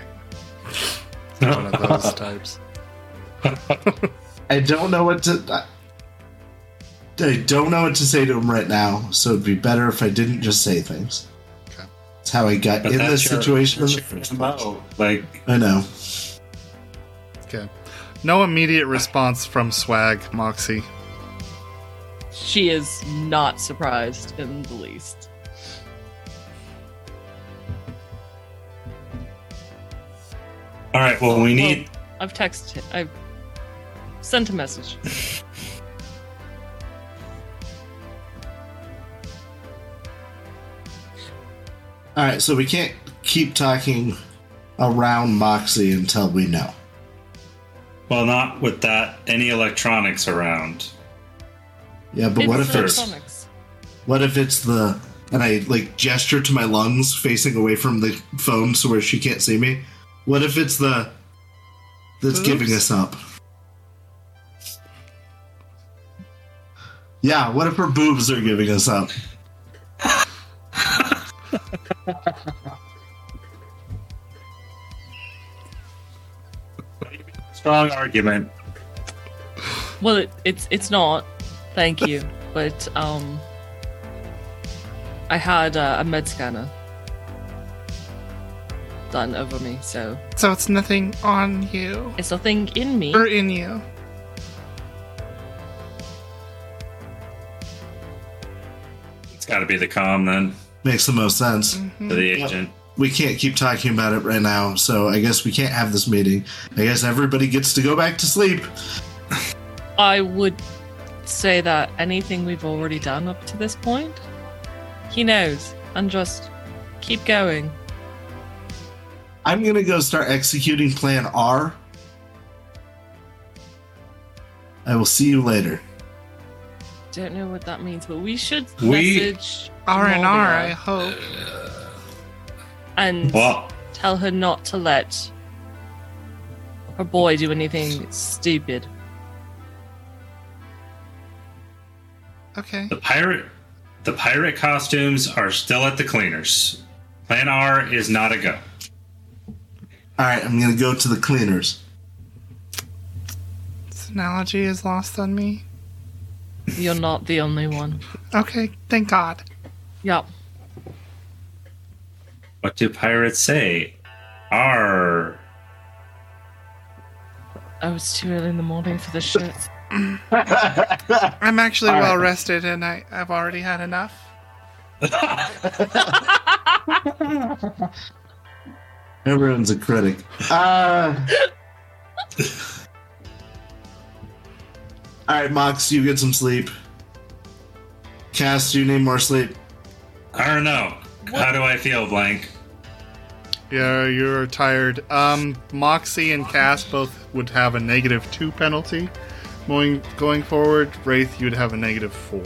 One of those types. I don't know what to. I, I don't know what to say to him right now. So it'd be better if I didn't just say things. Okay. That's how I got But in this your- situation. in the your first place. MO. Like, I know. Okay. No immediate response from Swag, Moxie. She is not surprised in the least. all right, well, we need. I've texted I've sent a message. All right, so we can't keep talking around Moxie until we know. Well, not with that any electronics around. Yeah, but what if it's what if it's the and I like gesture to my lungs facing away from the phone so where she can't see me? What if it's the that's Oops. giving us up? Yeah, what if her boobs are giving us up? Strong argument. Well, it, it's it's not. Thank you, but um, I had uh, a med scanner done over me, so So it's nothing on you it's nothing in me. or in you. It's got to be the calm then Makes the most sense. Mm-hmm. for the agent. We can't keep talking about it right now, so I guess we can't have this meeting. I guess everybody gets to go back to sleep. I would say that anything we've already done up to this point, he knows, and just keep going. I'm gonna go start executing Plan R. I will see you later. Don't know what that means, but we should We- message R and R, I Moria hope. and Well, tell her not to let her boy do anything stupid. Okay. the pirate, the pirate costumes are still at the cleaners. Plan R is not a go. All right, I'm gonna go to the cleaners. This analogy is lost on me. You're not the only one. Okay, thank God. Yep. What do pirates say? R. I was too early in the morning for this shit. I'm actually All right. well rested and I, I've already had enough. Everyone's a critic. Uh, all right, Mox, you get some sleep. Cass, you need more sleep. I don't know. How do I feel, Blank? Yeah, you're tired. Um, Moxie and Cass both would have a negative two penalty. Going going forward, Wraith, you'd have a negative four.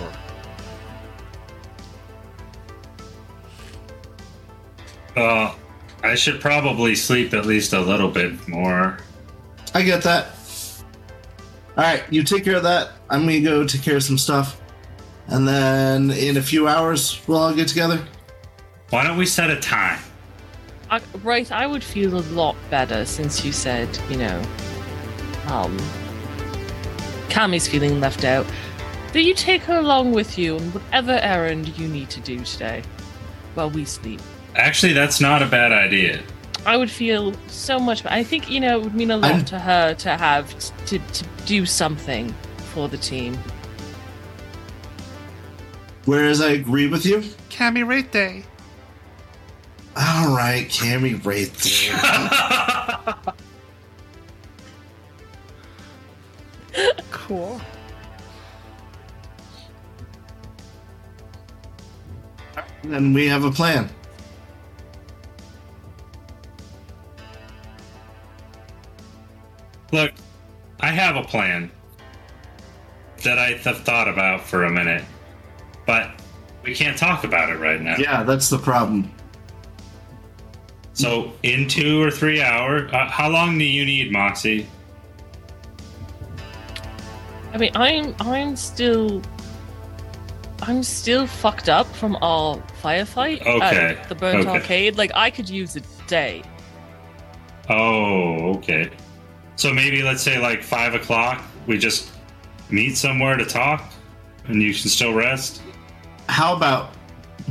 Uh, I should probably sleep at least a little bit more. I get that. All right, you take care of that. I'm gonna go take care of some stuff, and then in a few hours we'll all get together. Why don't we set a time? I, right, I would feel a lot better since you said, you know, um, Kammi's feeling left out. That you take her along with you on whatever errand you need to do today while we sleep. Actually, that's not a bad idea. I would feel so much. I think you know it would mean a lot I'm- to her to have to to do something for the team. Whereas I agree with you. Kammi Rate Day. All right, Kammi, right there. Cool. then we have a plan. Look, I have a plan that I have thought about for a minute, but we can't talk about it right now. Yeah, that's the problem. So, in two or three hours, uh, how long do you need, Moxie? I mean, I'm I'm still I'm still fucked up from our firefight Okay, at the burnt okay. arcade. Like I could use a day. Oh, okay. So maybe let's say like five o'clock. We just meet somewhere to talk, and you can still rest. How about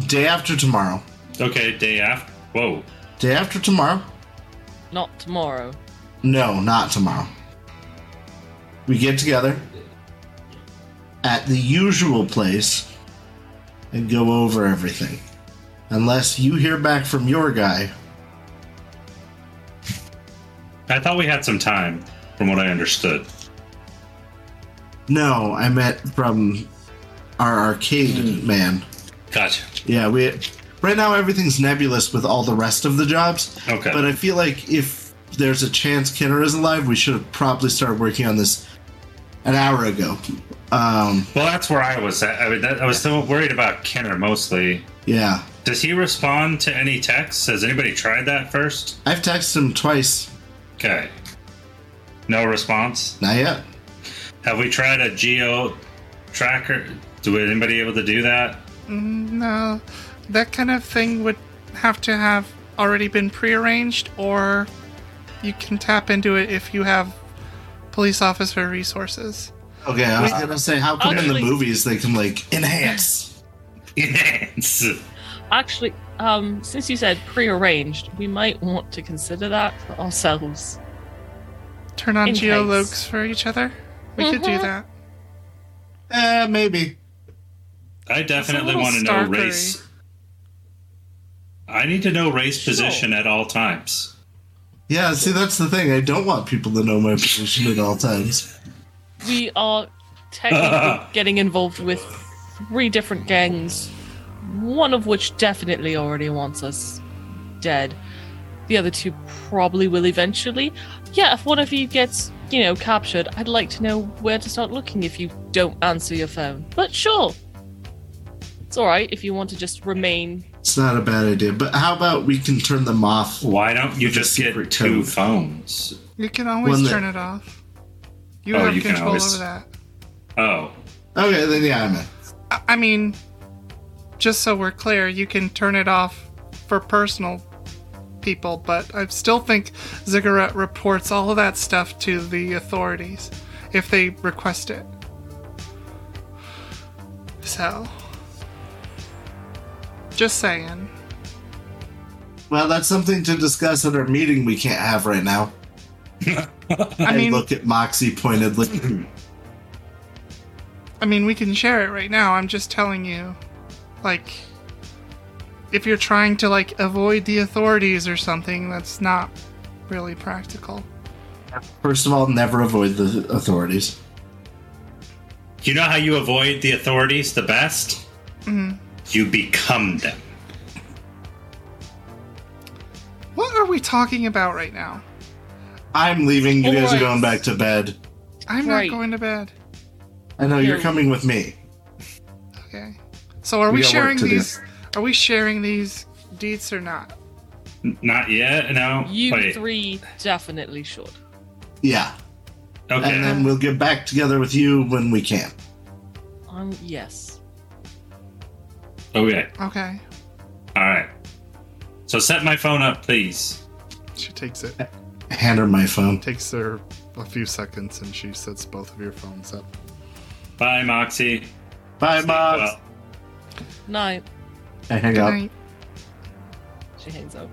day after tomorrow? Okay, day after. Whoa. Day after tomorrow? Not tomorrow. No, not tomorrow. We get together at the usual place and go over everything. Unless you hear back from your guy. I thought we had some time, from what I understood. No, I meant from our arcade man. Gotcha. Yeah, we right now everything's nebulous with all the rest of the jobs. Okay. But I feel like if there's a chance Kenner is alive, we should have probably started working on this an hour ago. Um, Well, that's where I was at. I, mean, that, I was still worried about Kenner mostly. yeah. Does he respond to any texts? Has anybody tried that first? I've texted him twice. Okay. No response. Not yet. Have we tried a geo tracker? Do anybody able to do that? Mm, no, that kind of thing would have to have already been prearranged, or you can tap into it if you have police officer resources. Okay, I was gonna say, how come in Actually- the movies they can like enhance? enhance? Actually, um, since you said prearranged, we might want to consider that for ourselves. Turn on In geologs case. for each other. We could do Mhm. that. Eh, maybe. I definitely want to know race. I need to know race Sure. position at all times. Yeah, see, that's the thing. I don't want people to know my position at all times. We are technically getting involved with three different gangs, one of which definitely already wants us dead. The other two probably will eventually. Yeah, if one of you gets, you know, captured, I'd like to know where to start looking if you don't answer your phone. But sure. It's alright if you want to just remain. It's not a bad idea. But how about we can turn them off? Why don't you just get secret two code. phones? You can always One that- turn it off. You Oh, have you can control always- over that. Oh, Okay, then yeah, I'm in. I- I mean, just so we're clear, you can turn it off for personal people, but I still think Ziggurat reports all of that stuff to the authorities if they request it. So, just saying. Well, that's something to discuss at our meeting we can't have right now. I I mean, look at Moxie pointedly. I mean, we can share it right now. I'm just telling you, like, if you're trying to like avoid the authorities or something, that's not really practical. First of all, never avoid the authorities. you know how you avoid the authorities the best? Mm-hmm. You become them. What are we talking about right now? I'm leaving. You guys are going back to bed. I'm Right. not going to bed. I know you're coming with me. Okay. So are We we, sharing to do. these? Are we sharing these deets or not? N- Not yet. No. You Wait. three definitely should. Yeah. Okay. And then we'll get back together with you when we can. Um, yes. okay. Okay. All right. So set my phone up, please. She takes it. Hand her my phone. Takes her a few seconds and she sets both of your phones up. Bye, Moxie. Bye, Mox. Well, Night. I hang Good up. night. she hangs up.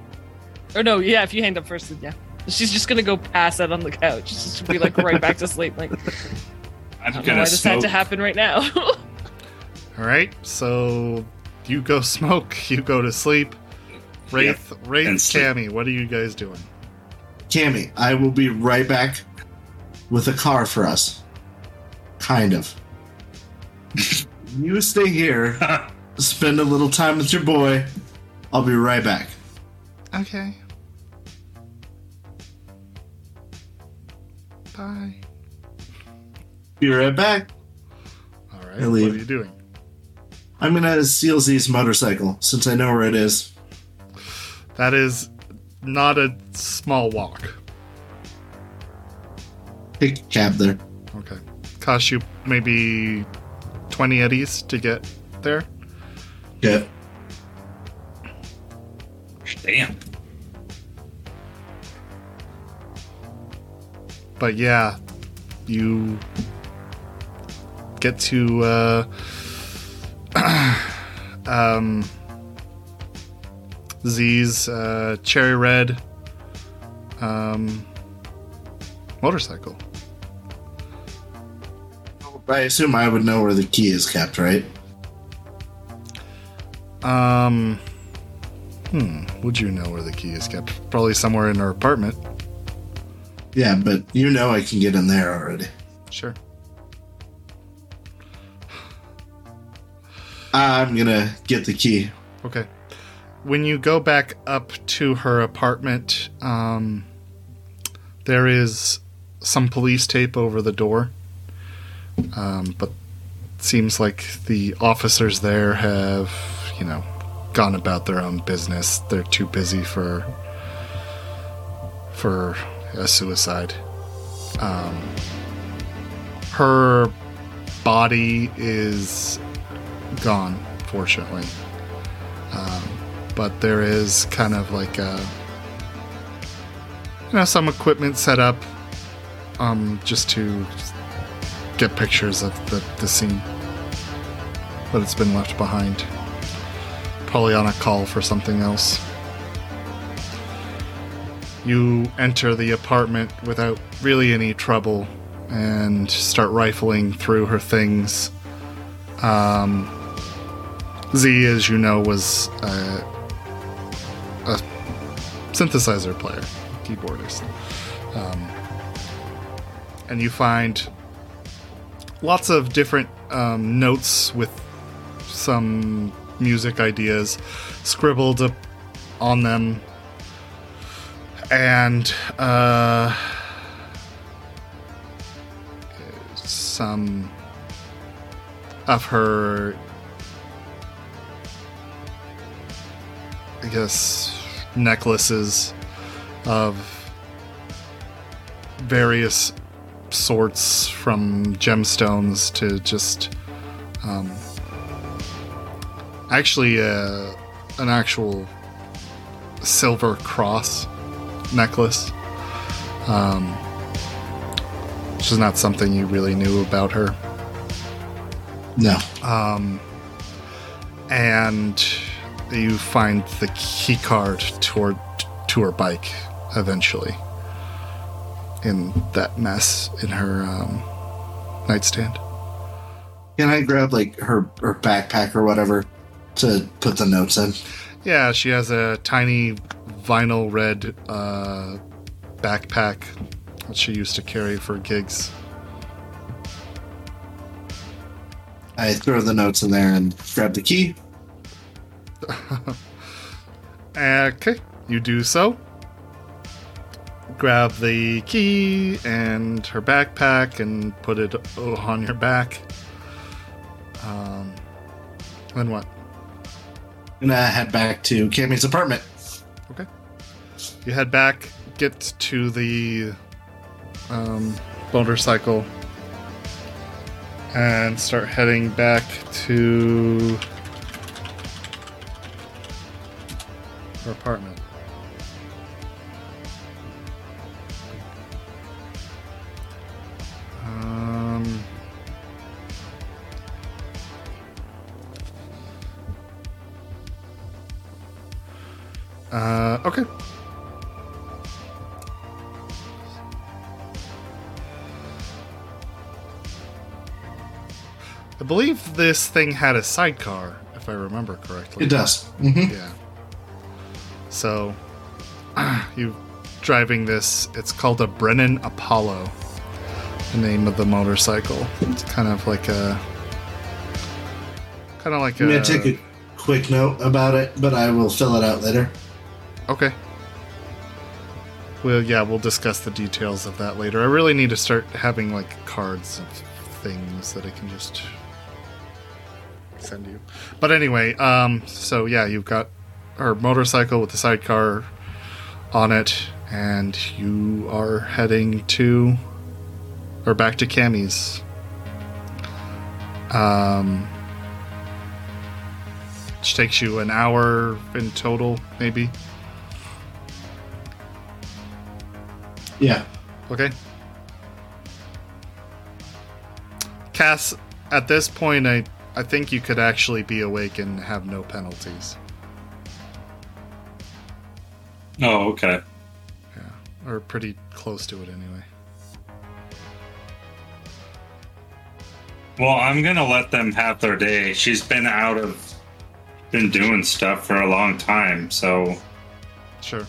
Or no, yeah, if you hang up first, then yeah. She's just gonna go pass out on the couch. She's just be like right back to sleep. Like I I'm don't know why gonna this had to happen right now. All right, so you go smoke, you go to sleep. Wraith, Wraith, and sleep. Kammi, what are you guys doing? Kammi, I will be right back with a car for us. Kind of. you stay here, spend a little time with your boy. I'll be right back. Okay. Bye. Be right back. All right, I what are leave. you doing? I'm gonna steal Z's motorcycle since I know where it is. That is not a small walk. Take a cab there. Okay. Cost you maybe 20 eddies to get there. Yeah. Damn. But yeah, you get to uh um Z's uh cherry red um motorcycle. I assume I would know where the key is kept, right? Um Hmm, would you know where the key is kept? Probably somewhere in her apartment. Yeah, but you know I can get in there already. Sure. I'm gonna get the key. Okay. When you go back up to her apartment, um, there is some police tape over the door. Um, but it seems like the officers there have, you know, gone about their own business. They're too busy for for a suicide. Um, her body is gone, fortunately. Um, but there is kind of like a, you know, some equipment set up um, just to get pictures of the, the scene. But it's been left behind. Probably on a call for something else. You enter the apartment without really any trouble and start rifling through her things. Um, Z, as you know, was a, a synthesizer player, keyboardist. Um, and you find lots of different um, notes with some music ideas scribbled on them. And uh, some of her I guess necklaces of various sorts from gemstones to just um, actually uh, an actual silver cross necklace um, which is not something you really knew about her No. um, and you find the key card toward to her bike eventually in that mess in her um, nightstand. Can I grab like her her backpack or whatever to put the notes in? Yeah, she has a tiny vinyl red uh, backpack that she used to carry for gigs. I throw the notes in there and grab the key. Okay, you do so. Grab the key and her backpack and put it on your back. Um, then what? Gonna head back to Kammi's apartment. Okay. You head back, get to the um, motorcycle, and start heading back to her apartment. Um, Uh, okay. I believe this thing had a sidecar, if I remember correctly. It does. Mm-hmm. Yeah. So, you driving this. It's called a Brennan Apollo. The name of the motorcycle. It's kind of like a kind of like I'm a. I'm gonna take a quick note about it, but I will fill it out later. Okay. Well, yeah, we'll discuss the details of that later. I really need to start having like cards of things that I can just send you. But anyway, um, so yeah, you've got our motorcycle with the sidecar on it, and you are heading to or back to Kammi's. Um, which takes you an hour in total, maybe. Yeah. Okay. Cass, at this point, I I think you could actually be awake and have no penalties, Oh, okay. Yeah, or pretty close to it anyway. Well, I'm gonna let them have their day. She's been out of, been doing stuff for a long time. So, Sure.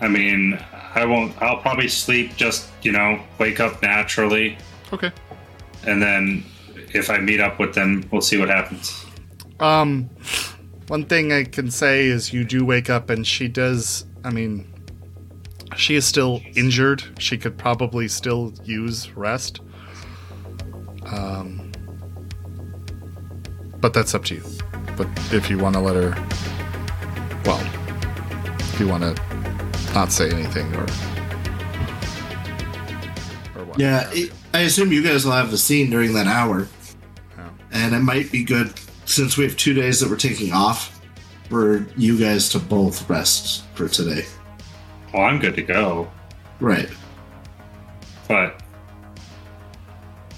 I mean, I won't. I'll probably sleep. Just you know, wake up naturally, Okay. and then if I meet up with them, we'll see what happens. Um, one thing I can say is you do wake up and she does. I mean, she is still injured. She could probably still use rest. Um, but that's up to you. But if you want to let her, well, if you want to not say anything or or what? Yeah, it, I assume you guys will have the scene during that hour. Yeah. And it might be good, since we have two days that we're taking off, for you guys to both rest for today. Well, I'm good to go. Right. But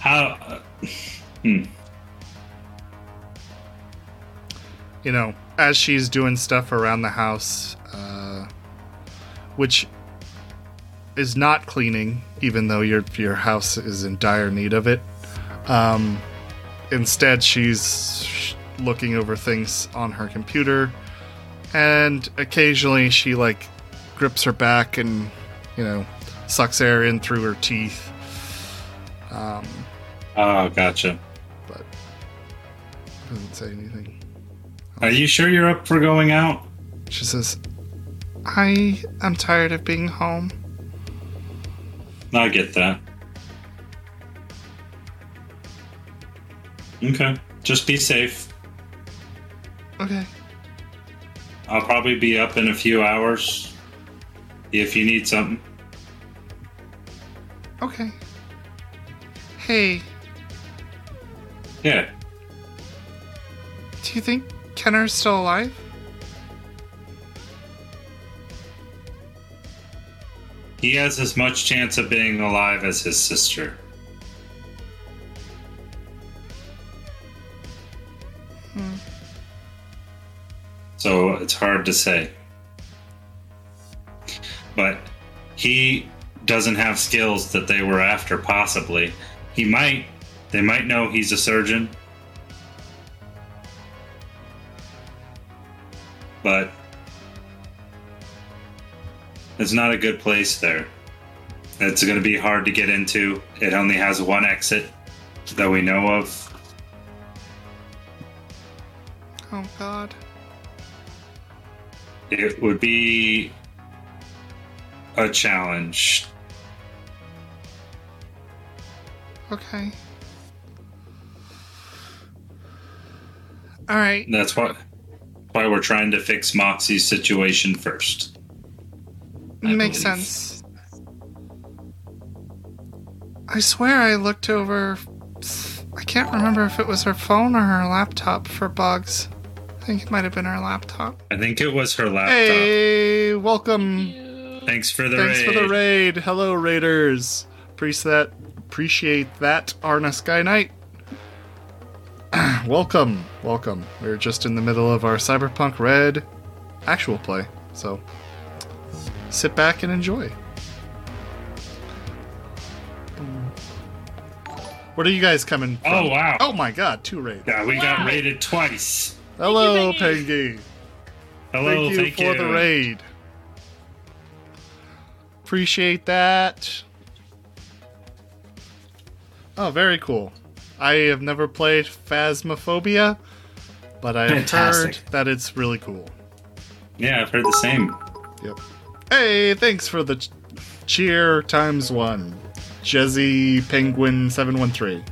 how? Uh, hmm. you know, as she's doing stuff around the house, which is not cleaning, even though your your house is in dire need of it. Um, instead, she's looking over things on her computer, and occasionally she like grips her back and you know sucks air in through her teeth. Um, Oh, gotcha. but doesn't say anything. Are you sure you're up for going out? She says, I am tired of being home. I get that. Okay. Just be safe. Okay. I'll probably be up in a few hours if you need something. Okay. Hey, Yeah. do you think Kenner's still alive? He has as much chance of being alive as his sister. Hmm. So it's hard to say. But he doesn't have skills that they were after, possibly. He might. They might know he's a surgeon. But it's not a good place there. It's going to be hard to get into. It only has one exit that we know of. Oh God. It would be a challenge. Okay. All right. That's why why we're trying to fix Moxie's situation first. I Makes believe. sense. I swear I looked over. I can't remember if it was her phone or her laptop for bugs. I think it might have been her laptop. I think it was her laptop. "Hey, welcome! Thanks for the Thanks raid. for the raid. Hello, raiders. Appreciate that. Appreciate that, Arna Sky Knight. welcome, welcome. We're just in the middle of our Cyberpunk Red actual play, so sit back and enjoy. What are you guys coming oh, from? Oh, wow. Oh my god, two raids. Yeah, we got raided twice. Hello, Thank you, Pengy. Hello, thank you for the raid. Appreciate that. Oh, very cool. I have never played Phasmophobia, but I've Fantastic. heard that it's really cool. Yeah, I've heard the same. Yep. Hey, thanks for the ch- cheer times one. Jezzy Penguin 713.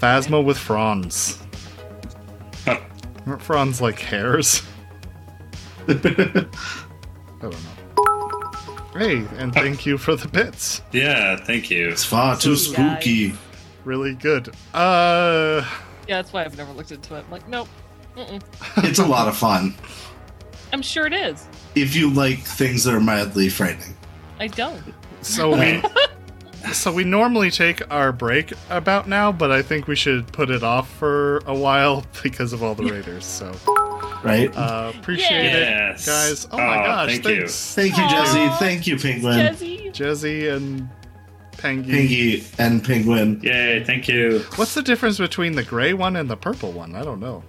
Phasma with fronds. Huh. Aren't fronds like hairs? I don't know. Hey, and thank you for the bits. Yeah, thank you. It's far too Sweet guy. spooky. Really good. Uh, Yeah, that's why I've never looked into it. I'm like, nope. Mm-mm. It's a lot of fun I'm sure it is. if you like things that are mildly frightening. I don't. so we so we normally take our break about now, but I think we should put it off for a while because of all the raiders. So Right? uh, appreciate Yes. it, guys. Oh my Oh, gosh, thank you. Thank you, Jesse. Thank you, Penguin. Jezzy. Jezzy and Pengy. Pingy and Penguin. Yay, thank you. What's the difference between the gray one and the purple one? I don't know.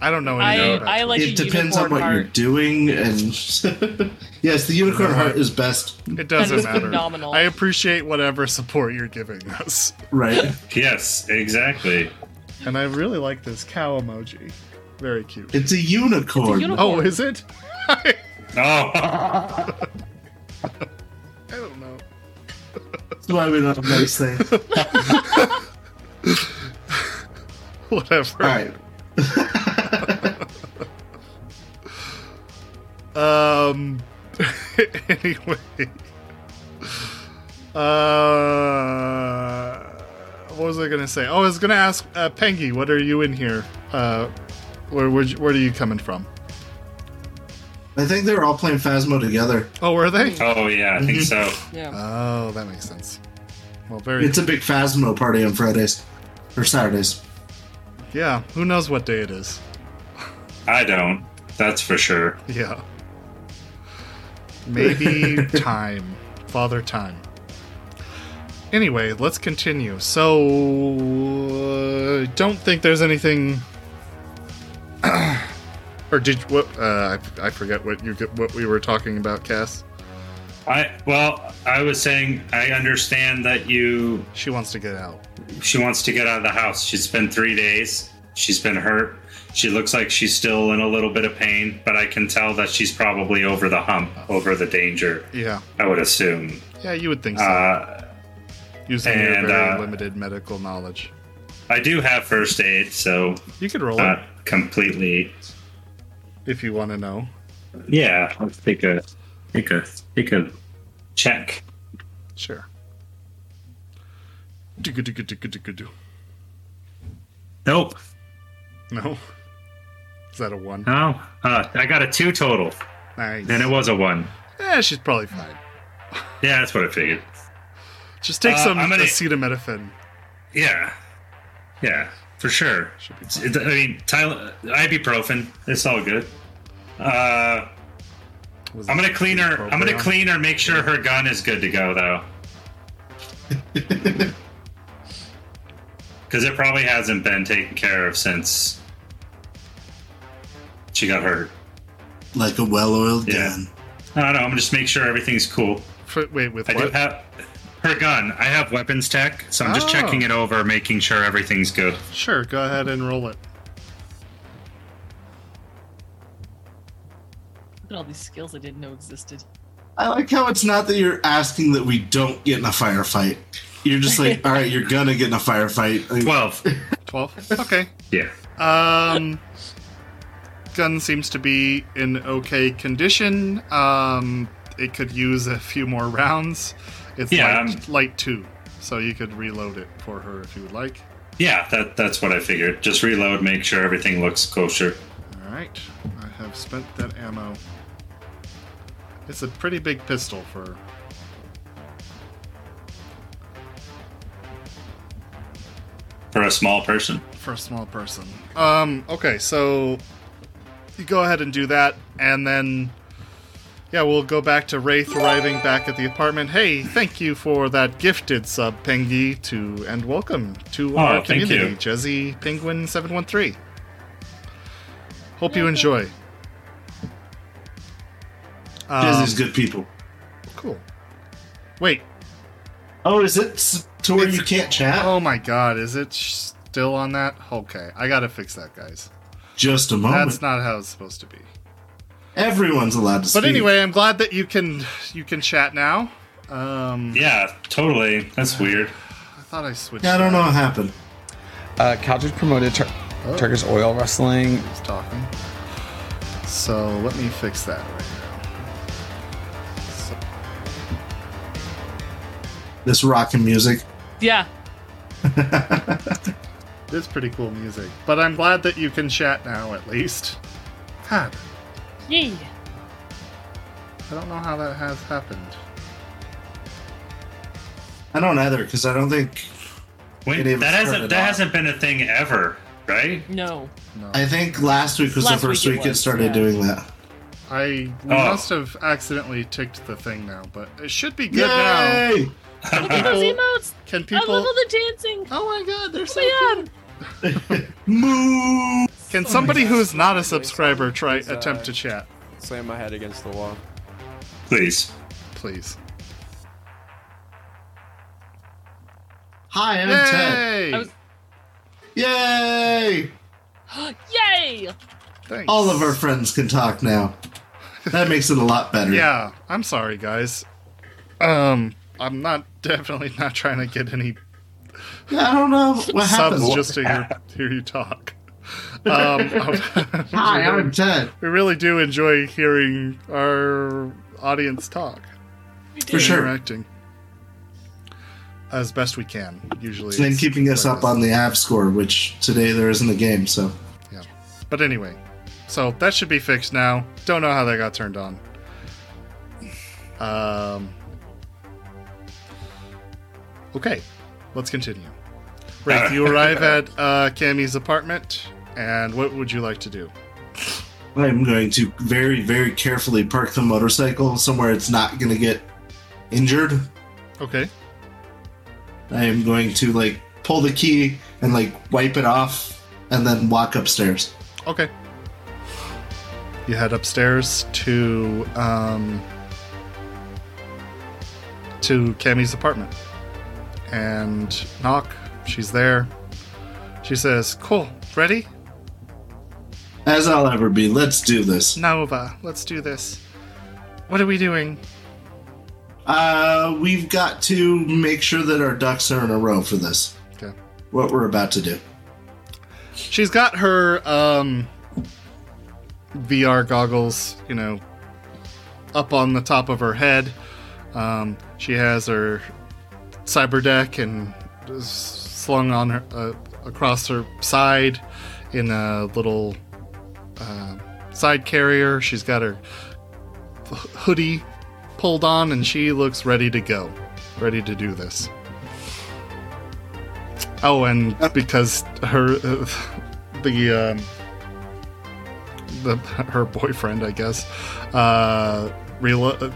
I don't know I, about I it. like it depends on unicorn what you're doing, and yes, the unicorn heart is best. It doesn't matter. phenomenal. I appreciate whatever support you're giving us, Right? Yes, exactly. and I really like this cow emoji. Very cute. It's a unicorn. unicorn. Oh, is it? oh. I don't know. That's why we don't have nice things. Whatever. All right. Um. anyway. Uh. What was I gonna say? Oh, I was gonna ask uh, Pengy, what are you in here? Uh, where where where are you coming from? I think they were all playing Phasmo together. Oh, were they? oh yeah, I think so. Yeah. Oh, that makes sense. Well, very It's a big Phasmo party on Fridays or Saturdays. yeah. Who knows what day it is? I don't. That's for sure. Yeah. Maybe time. Father time. Anyway, let's continue. So, uh, don't think there's anything. or did what? Uh, I, I forget what you what we were talking about, Cass. I well, I was saying I understand that you She wants to get out. she wants to get out of the house. She's been 3 days. She's been hurt. She looks like she's still in a little bit of pain, but I can tell that she's probably over the hump, over the danger. Yeah, I would assume. yeah, you would think so, Uh, using your and, very uh, limited medical knowledge. I do have first aid, so You could roll not it completely. if you want to know. Yeah, let's take a take a take a check. Sure. Nope. No. Is that a one? No. Uh, I got a two total, Nice. and it was a one. Yeah, she's probably fine. Yeah, that's what I figured. Just take Uh, some I'm gonna- acetaminophen. Yeah, yeah, for sure. Should I mean, Tyler, ibuprofen. It's all good. Uh, Was I'm gonna clean her. I'm gonna clean her. Make sure her gun is good to go, though. Because it probably hasn't been taken care of since she got hurt. Like a well oiled Yeah. gun. I don't know. I'm gonna just make sure everything's cool. F- Wait, with I do have her gun. I have weapons tech, so I'm just Oh. checking it over, making sure everything's good. Sure, go ahead and roll it. Look at all these skills I didn't know existed. I like how it's not that you're asking that we don't get in a firefight. You're just like, all right, you're gonna get in a firefight. Like, Twelve. 12? Okay. yeah. Um, gun seems to be in okay condition. Um, it could use a few more rounds. It's Yeah, light, light two, so you could reload it for her if you would like. Yeah, that that's what I figured. Just reload, make sure everything looks kosher. All right, I have spent that ammo. It's a pretty big pistol for. For a small person. for a small person. Um, okay, so you go ahead and do that, and then yeah, we'll go back to Wraith arriving back at the apartment. Hey, thank you for that gifted sub, Pengi, to and welcome to Oh, our community, you. Jezzy Penguin seven one three. Hope you enjoy. Um, Disney's good people. cool. Wait. Oh, is it to where you can't chat? Oh my God, is it still on that? Okay, I gotta fix that, guys. Just a moment. That's not how it's supposed to be. Everyone's allowed to speak. But anyway, I'm glad that you can you can chat now. Um, Yeah, totally. That's weird. I thought I switched. Yeah, I don't that. know what happened. Uh, Calgary promoted Tur- Oh. Turkish oil wrestling. He's talking. So let me fix that right now. So, This rockin' music. Yeah. it's pretty cool music, but I'm glad that you can chat now at least. God, Yay. I don't know how that has happened. I don't either because I don't think. Wait, It even that hasn't that off. hasn't been a thing ever, right? No. No, I think last week was Last the first week it week it started yeah. doing that. I Oh. must have accidentally ticked the thing now, but it should be good now. Yay! Look at those People- emotes. Can I people? love all the dancing. Oh my God, they're so Oh my cute. god. Moo! Can somebody who's not a subscriber try Please, uh, attempt to chat, Slam my head against the wall. Please. please? Hi, I'm Ted. Yay! I was- Yay! Yay! Thanks. All of our friends can talk now. That makes it a lot better. Yeah, I'm sorry, guys. Um, I'm not definitely not trying to get any I don't know what happened. subs just to hear, hear you talk. Um, Hi, I'm Ted. we really do enjoy hearing our audience talk, We did. For sure. interacting as best we can. Usually, And it's keeping us up this. on the app score, which today there isn't a game, so. Yeah, but anyway, so that should be fixed now. Don't know how that got turned on. Um. Okay, let's continue. Right, you arrive at uh, Kammi's apartment, and what would you like to do? I'm going to very, very carefully park the motorcycle somewhere it's not going to get injured. Okay, I am going to, like, pull the key and, like, wipe it off and then walk upstairs. okay. You head upstairs to um, to Kammi's apartment, and knock. She's there. She says, "Cool, ready?" As I'll ever be. Let's do this. Nova, let's do this. What are we doing? Uh, we've got to make sure that our ducks are in a row for this. Okay. What we're about to do. She's got her um, VR goggles, you know, up on the top of her head. Um, she has her cyber deck and slung on her uh, across her side in a little uh, side carrier. She's got her hoodie pulled on, and she looks ready to go, ready to do this. Oh, and because her uh, the um, the her boyfriend, I guess, uh, real, uh,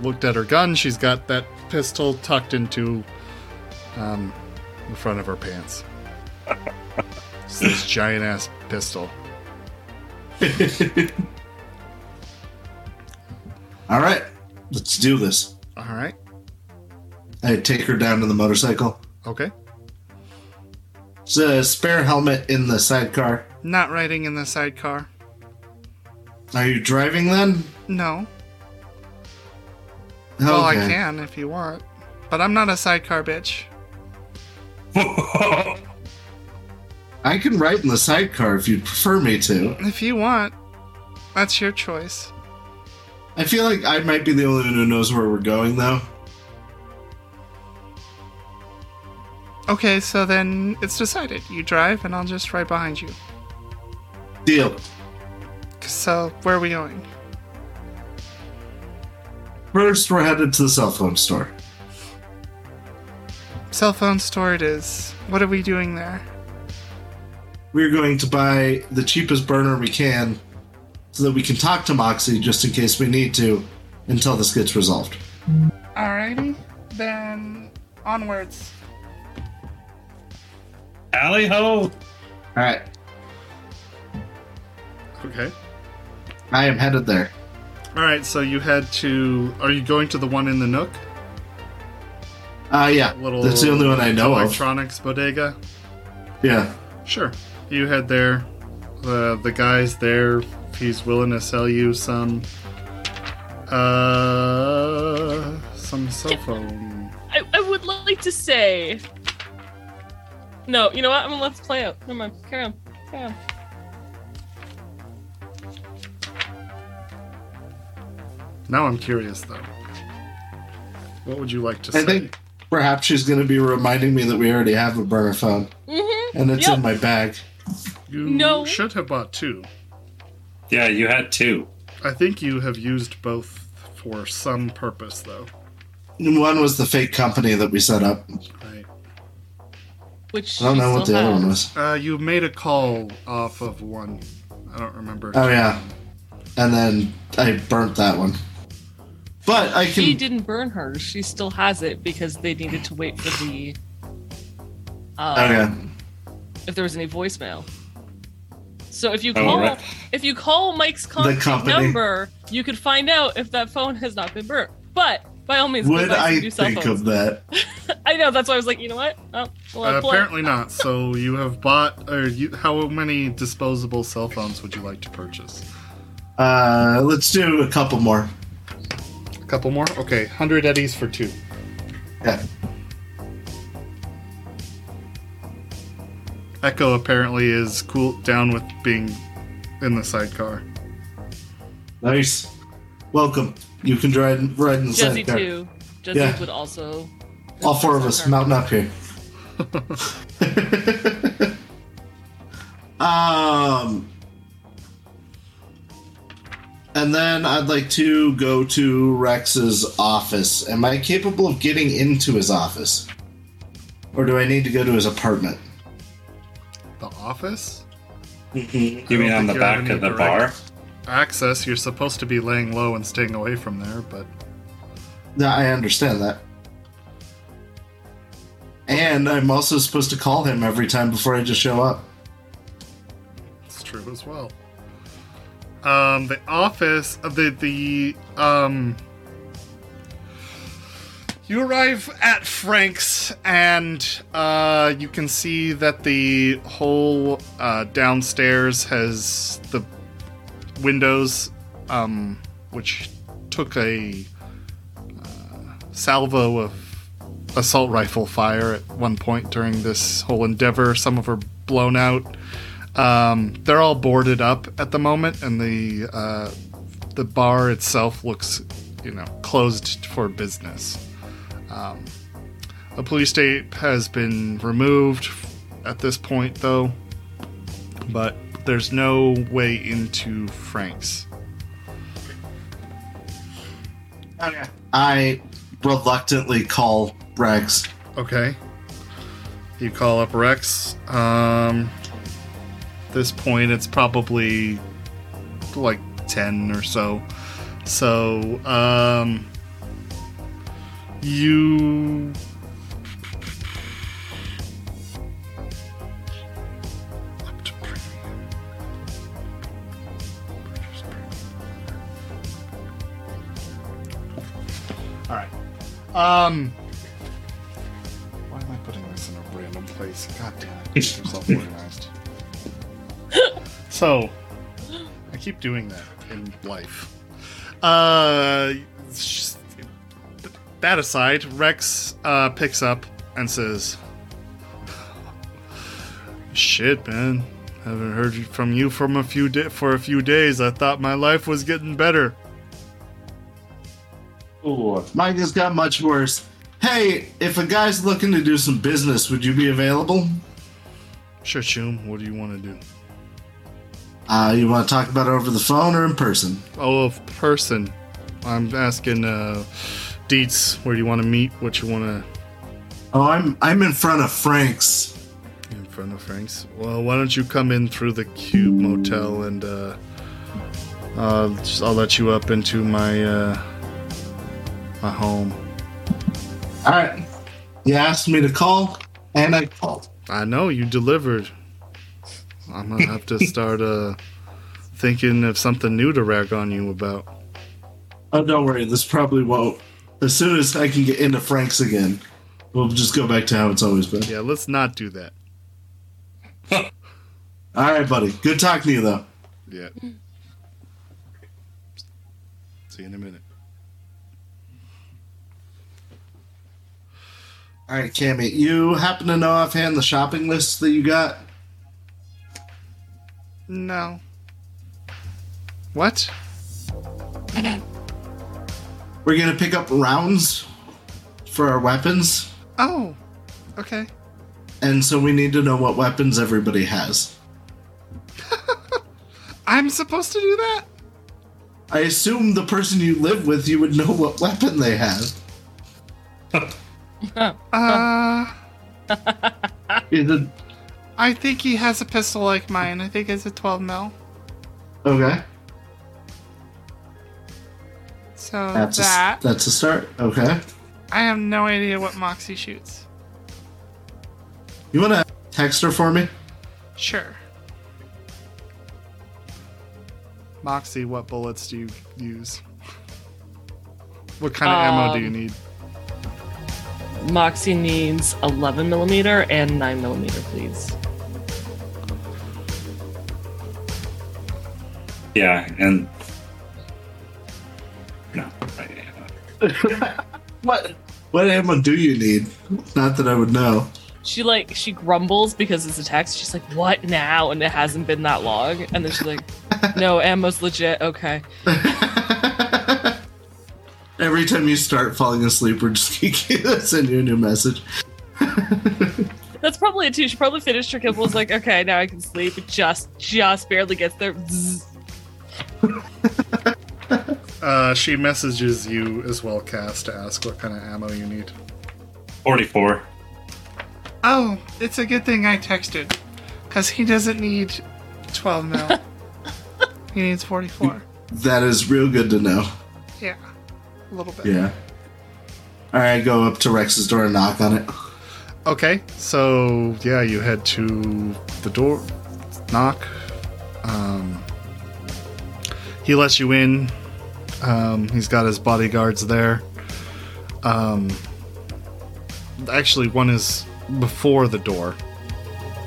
looked at her gun. She's got that pistol tucked into um, the front of her pants. It's this giant ass pistol. All right, let's do this. All right. I take her down to the motorcycle. Okay. It's a spare helmet in the sidecar. Not riding in the sidecar. Are you driving then? No. Well, I can if you want. But I'm not a sidecar bitch. I can ride in the sidecar if you'd prefer me to. If you want, that's your choice. I feel like I might be the only one who knows where we're going, though. Okay, so then it's decided. You drive, and I'll just ride behind you. Deal. So, where are we going? First, we're headed to the cell phone store. Cell phone store it is. What are we doing there? We're going to buy the cheapest burner we can so that we can talk to Moxie just in case we need to until this gets resolved. Alrighty, then onwards. Tally ho! All right, Okay. I am headed there. All right. So you head to. Are you going to the one in the Nook? Uh, yeah, Little. that's the only one I know of. Electronics bodega. Yeah. Sure. You head there. The the guy's there. He's willing to sell you some. Uh, some cell phone. I, I would like to say. No, you know what? I'm gonna let this play out. Never mind. Carry on. Carry on. Now I'm curious though. What would you like to say? I say? think perhaps she's going to be reminding me that we already have a burner phone, Mm-hmm. and it's Yep. in my bag. you No. should have bought two. Yeah, you had two. I think you have used both for some purpose though. One was the fake company that we set up. Right. Which I don't know what the still other one was. Uh, you made a call off of one. I don't remember. Oh yeah, and then I burnt that one. But I can. She can. didn't burn her. She still has it because they needed to wait for the. Um, Okay. If there was any voicemail. So if you Oh, call, right. if you call Mike's contact company. number, you could find out if that phone has not been burnt. But by all means, Would I new cell think phones. of that? I know that's why I was like, you know what? Oh, well, Uh, apparently not. So you have bought, or you, how many disposable cell phones would you like to purchase? Uh, let's do a couple more. A couple more. Okay, hundred eddies for two. Yeah. Echo apparently is cool down with being in the sidecar. Nice. Welcome. You can ride ride in the Jesse sidecar. too. Jesse Yeah. would also. All four of us mountain up here. um, and then I'd like to go to Rex's office. Am I capable of getting into his office, or do I need to go to his apartment? The office mm-hmm. You mean on the think you have back of the direct- bar? access. You're supposed to be laying low and staying away from there, but No, I understand that. And I'm also supposed to call him every time before I just show up. it's true as well. Um, the office of the the um. You arrive at Frank's, and uh, you can see that the whole uh, downstairs has the windows, um, which took a uh, salvo of assault rifle fire at one point during this whole endeavor. Some of are blown out. Um, they're all boarded up at the moment, and the uh, the bar itself looks, you know, closed for business. Um, the police tape has been removed at this point, though, but there's no way into Frank's. I reluctantly call Rex. Okay. You call up Rex. Um, this point, it's probably like 10 or so. So, um, you. Premium. Alright. Um. Why am I putting this in a random place? God damn it. Get yourself organized. so, I keep doing that in life. Uh, just- that aside, Rex uh, picks up and says, "Shit, man, haven't heard from you from a few di- for a few days. I thought my life was getting better." Ooh, mine has got much worse. Hey, if a guy's looking to do some business, would you be available? Sure, Choom. What do you want to do? Uh, you want to talk about it over the phone or in person? Oh, of person. I'm asking uh, Dietz where do you want to meet? What you want to Oh, I'm I'm in front of Frank's. in front of Frank's? Well, why don't you come in through the Cube Motel and uh, Uh, just- I'll let you up into my uh, my home. All right. You asked me to call, and I called. I know you delivered. I'm gonna have to start uh, thinking of something new to rag on you about. Oh, don't worry. This probably won't. As soon as I can get into Frank's again, we'll just go back to how it's always been. Yeah, let's not do that. All right, buddy. Good talking to you, though. Yeah. See you in a minute. All right, Kammi. You happen to know offhand the shopping list that you got? No. What? We're gonna pick up rounds for our weapons, Oh, okay. and so we need to know what weapons everybody has. I'm supposed to do that? I assume the person you live with, you would know what weapon they have. Uh, Is it I think he has a pistol like mine. I think it's a 12 mil. okay? So That's that a, that's a start. Okay. I have no idea what Moxie shoots. You wanna text her for me? Sure. Moxie, what bullets do you use? What kind of ammo do you Um, need? Moxie needs 11 millimeter and 9 millimeter, please. Yeah, and no, What what ammo do you need? Not that I would know. She like she grumbles because it's a text. She's like, "What now?" And it hasn't been that long. And then she's like, "No, ammo's legit. Okay." Every time you start falling asleep, we're just gonna send you a new message. That's probably it too. She probably finished her kibble. Was like, "Okay, now I can sleep." It just just barely gets there. Zzz. Uh, she messages you as well, Cass, to ask what kind of ammo you need. 44. Oh, it's a good thing I texted. Because he doesn't need 12 mil. he needs 44. That is real good to know. Yeah. A little bit. Yeah. All right, go up to Rex's door and knock on it. Okay, so yeah, you head to the door, knock. Um, he lets you in. Um, he's got his bodyguards there. Um, actually, one is before the door,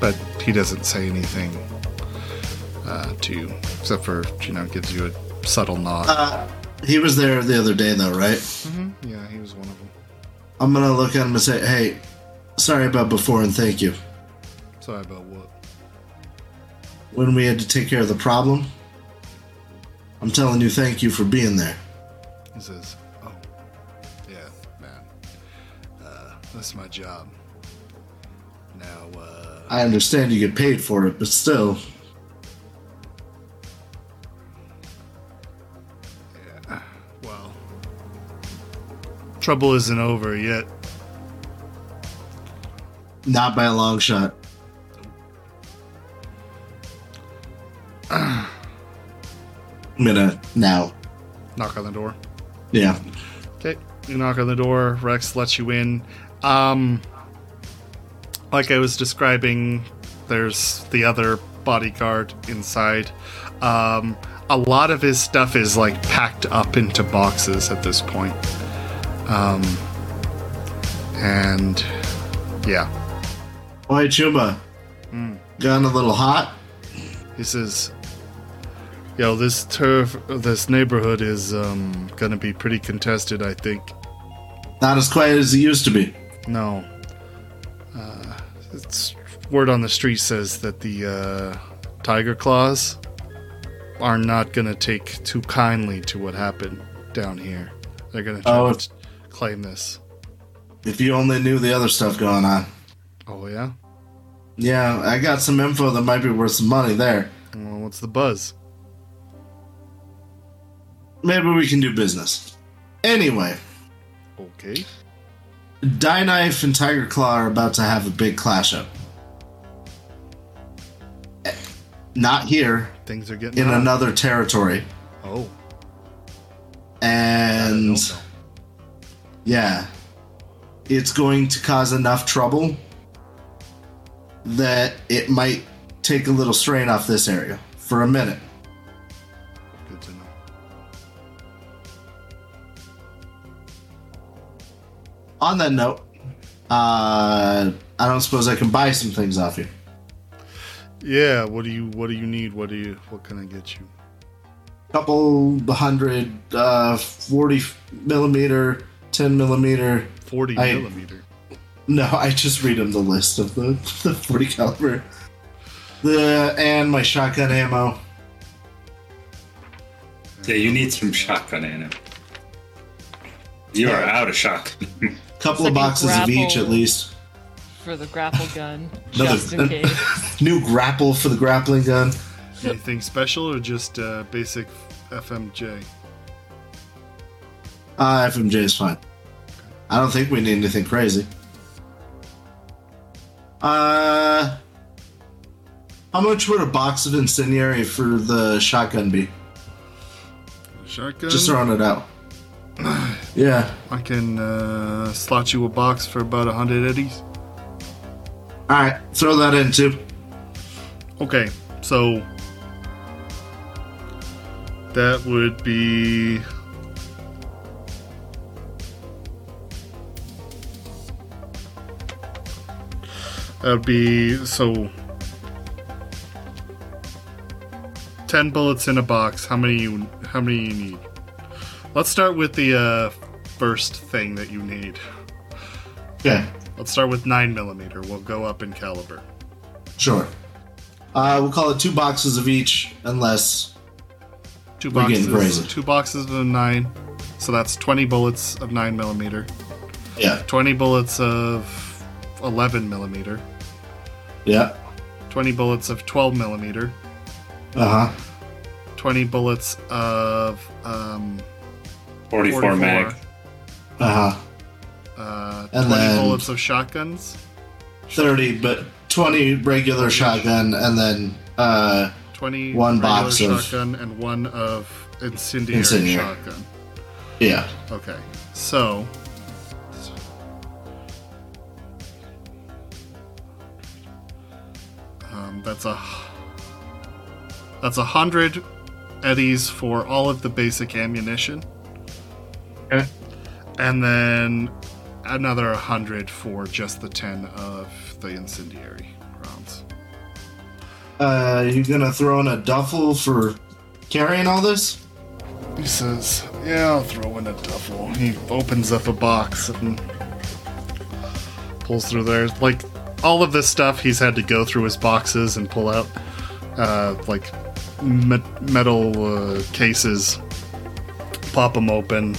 but he doesn't say anything uh, to you, except for you know gives you a subtle nod. Uh, he was there the other day, though, right? yeah, he was one of them. I'm gonna look at him and say, "Hey, sorry about before, and thank you. Sorry about what? When we had to take care of the problem, I'm telling you, thank you for being there." He says, "Oh, yeah, man. Uh, that's my job. Now, uh, I understand you get paid for it, but still, well, trouble isn't over yet. not by a long shot. I'm gonna now. Knock on the door. Yeah. Okay, you knock on the door. Rex lets you in. Um, like I was describing, there's the other bodyguard inside. Um, a lot of his stuff is like packed up into boxes at this point. Um, and yeah, Oi, Chuba. Gotten a little hot. he says, "Yo, this turf, this neighborhood is um gonna be pretty contested. I think." Not as quiet as it used to be. No. Uh, it's word on the street says that the uh, Tyger Claws are not to take too kindly to what happened down here. They're to try Oh. to claim this. If you only knew the other stuff going on. Oh yeah. Yeah, I got some info that might be worth some money there. Well, what's the buzz? Maybe we can do business. Anyway, Okay. Die Knife and Tyger Claw are about to have a big clash up. Not here, Things are getting in another territory. Oh, and I don't know. yeah, it's going to cause enough trouble that it might take a little strain off this area for a minute. On that note, uh, I don't suppose I can buy some things off you. Yeah. What do you What do you need? What do you What can I get you? Couple hundred, uh, forty millimeter, ten millimeter. Forty I- millimeter. No, I just read him the list of the, the 40 caliber. The and my shotgun ammo. Yeah, you need some shotgun ammo. You are out of shotgun. Couple It's of boxes of each at least. For the grapple gun, Another- just in case. New grapple for the grappling gun. Anything special or just uh, basic FMJ? Uh, FMJ is fine. I don't think we need anything crazy. Uh, how much would a box of incendiary for the shotgun be? Shotgun. Just throwing it out. Yeah. I can uh, slot you a box for about a hundred eddies. All right, throw that in too. Okay, so that would be that would be so ten bullets in a box. How many you how many you need? Let's start with the uh, first thing that you need. Okay, Let's start with nine millimeter. We'll go up in caliber. sure. Uh, we'll call it two boxes of each, unless Two boxes. Two boxes of nine. So that's twenty bullets of nine millimeter. yeah, Twenty bullets of eleven millimeter. yeah, Twenty bullets of twelve millimeter. uh huh. Twenty bullets of um, 44, 44. mag. Uh huh. Uh, And Twenty then- bullets of shotguns. 30, but 20 regular shotgun, and then, uh, Twenty One regular box of- shotgun and one of incendiary, Incendiary. shotgun. yeah. Okay, so um, that's a that's a hundred eddies for all of the basic ammunition, Okay. and then another hundred for just the ten of the incendiary rounds. Uh, you gonna throw in a duffel for carrying all this? He says, "Yeah, I'll throw in a duffel." He opens up a box and pulls through there. Like all of this stuff, he's had to go through his boxes and pull out uh, like me- metal uh, cases, pop them open,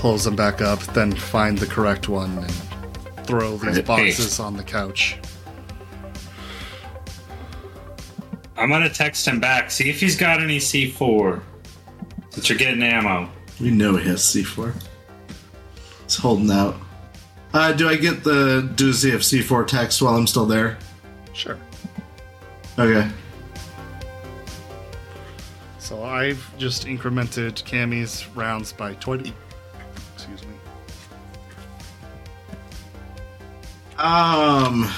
close them back up, then find the correct one and throw these Right. boxes on the couch. I'm gonna text him back. See if he's got any C4. Since you're getting ammo. We know he has C4. He's holding out. Uh, do I get the doozy of C4 text while I'm still there? Sure. Okay. So I've just incremented Kammi's rounds by 20. Um.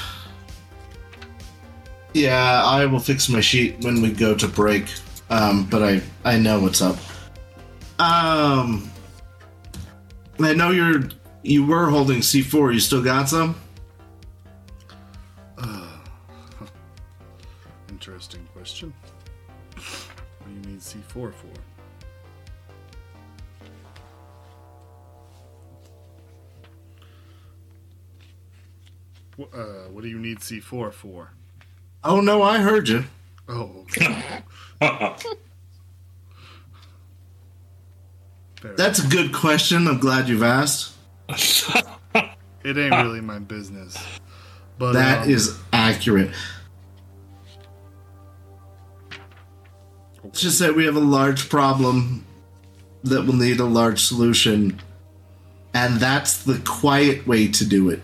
Yeah, I will fix my sheet when we go to break. Um, but I I know what's up. Um. I know you're you were holding C4. You still got some? Interesting question. What do you need C4 for? Uh, what do you need C4 for? Oh no, I heard you. Oh, That's a good question. I'm glad you've asked. It ain't really my business. But That um, is accurate. It's just that we have a large problem that will need a large solution, and that's the quiet way to do it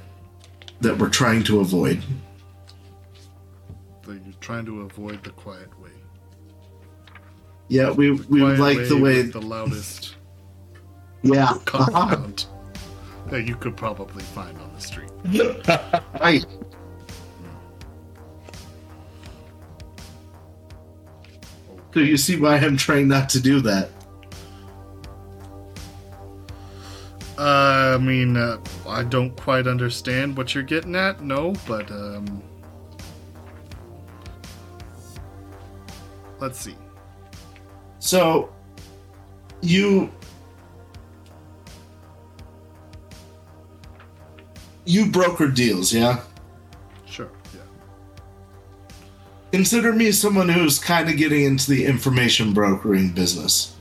that we're trying to avoid. that you're trying to avoid the quiet way. Yeah, we we like the way. the loudest Yeah. Uh-huh. compound that you could probably find on the street. Right. So you see why I'm trying not to do that. Uh, I mean, uh, I don't quite understand what you're getting at. No, but um, let's see. So you you broker deals, yeah? Sure. Yeah. Consider me someone who's kind of getting into the information brokering business.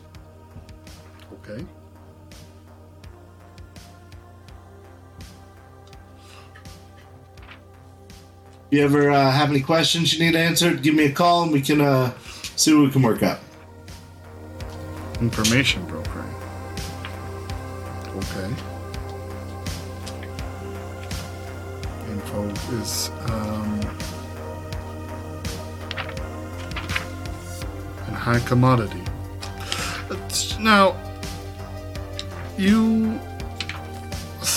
You ever uh, have any questions you need answered, give me a call and we can uh, see what we can work out. Information brokering. Okay. Info is um, and high commodity. Now, you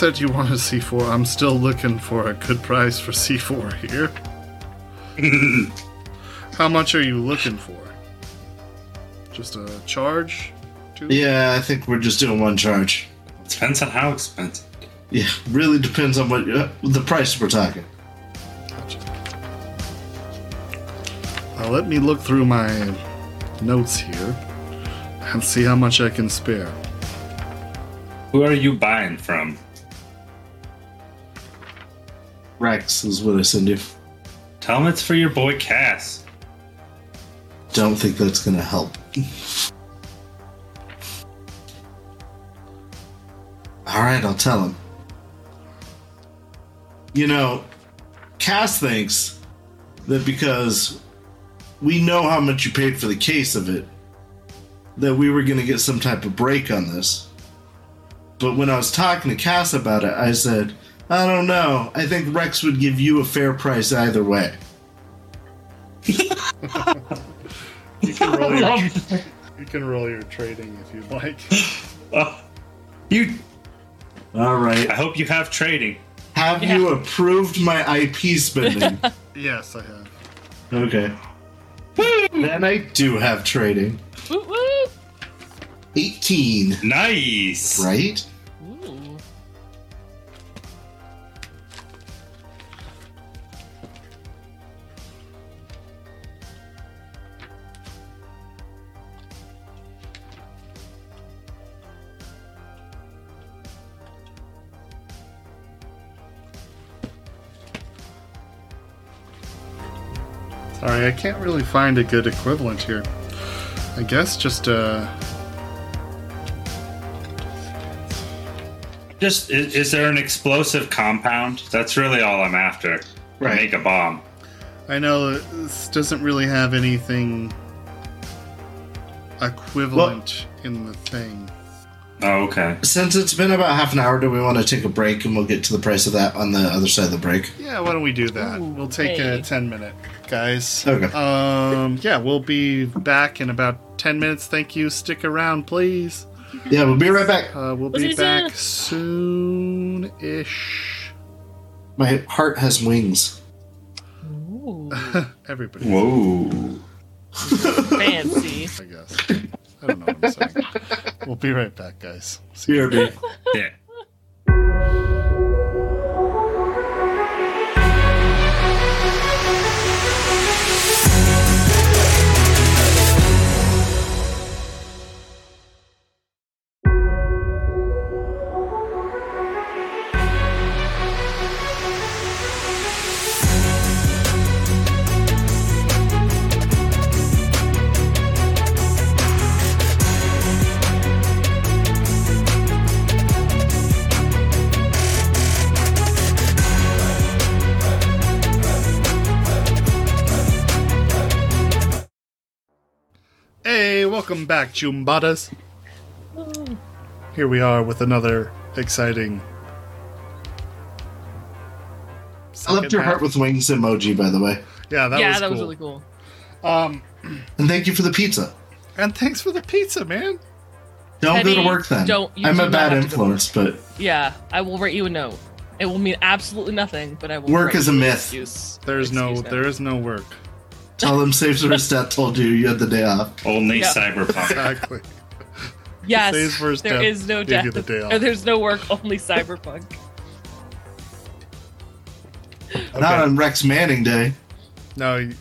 said you wanted C4. I'm still looking for a good price for C4 here. How much are you looking for? Just a charge? To Yeah, I think we're just doing one charge. Depends on how expensive. Yeah, really depends on what uh, the price we're talking. Gotcha. Now let me look through my notes here and see how much I can spare. Who are you buying from? Rex is what I send you. Tell him it's for your boy Cass. Don't think that's gonna help. All right, I'll tell him. You know, Cass thinks that because we know how much you paid for the case of it, that we were gonna get some type of break on this. But when I was talking to Cass about it, I said, I don't know. I think Rex would give you a fair price either way. You can roll your, you can roll your trading if you'd like. Oh, you. All right. I hope you have trading. Have Yeah. you approved my IP spending? Yes, I have. okay. then I do have trading. Woo woo! 18, Nice. right? Sorry, I can't really find a good equivalent here. I guess just uh Just is, is there an explosive compound? That's really all I'm after. To Right. Make a bomb. I know this doesn't really have anything equivalent in the thing. Oh, okay. Since it's been about half an hour, do we want to take a break and we'll get to the price of that on the other side of the break? Yeah, why don't we do that? Ooh, we'll take a 10 minute, guys. Okay. Um, yeah, we'll be back in about 10 minutes. Thank you. Stick around, please. Yeah, we'll be right back. Uh, we'll We'll be back soon ish. My heart has wings. Ooh. Everybody, Whoa. Fancy. I guess. I don't know what I'm saying. we'll be right back, guys. See you. BRB. Yeah. Welcome back, Jumbadas. Here we are with another exciting. I loved your half. heart with wings emoji, by the way. Yeah, that yeah, was that cool. was really cool. Um, And thank you for the pizza. And thanks for the pizza, man. Don't go to work then. don't- I'm do a bad have to go to influence, but Yeah, I will write you a note. It will mean absolutely nothing, but I will. Work write is a you an myth. Excuse. There's no Excuse there is no work. Tell them Saves First Stat told you you had the day off. Only Yeah. cyberpunk. Exactly. Yes, Saves first there death, is no give you death. the day off. or there's no work, only cyberpunk. Not on Rex Manning Day. No, you-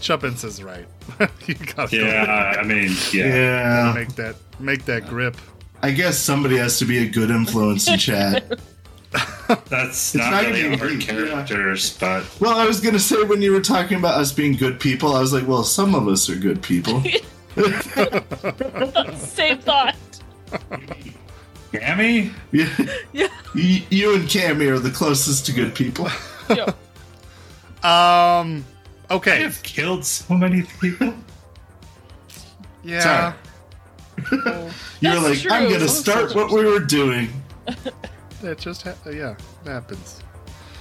Chuppins is right. you gotta Yeah, I mean, yeah. Yeah. make that make that grip. I guess somebody has to be a good influence in chat. That's not, not really even our me, yeah. characters, but Well, I was gonna say when you were talking about us being good people, I was like, well, some of us are good people. Same thought. Gammy? Yeah. Yeah. Y- You and Kammi are the closest to good people. Yo, Um I okay. have killed so many people. Yeah. Sorry. You're like, true. I'm gonna start what we were doing. It just ha- yeah, it happens.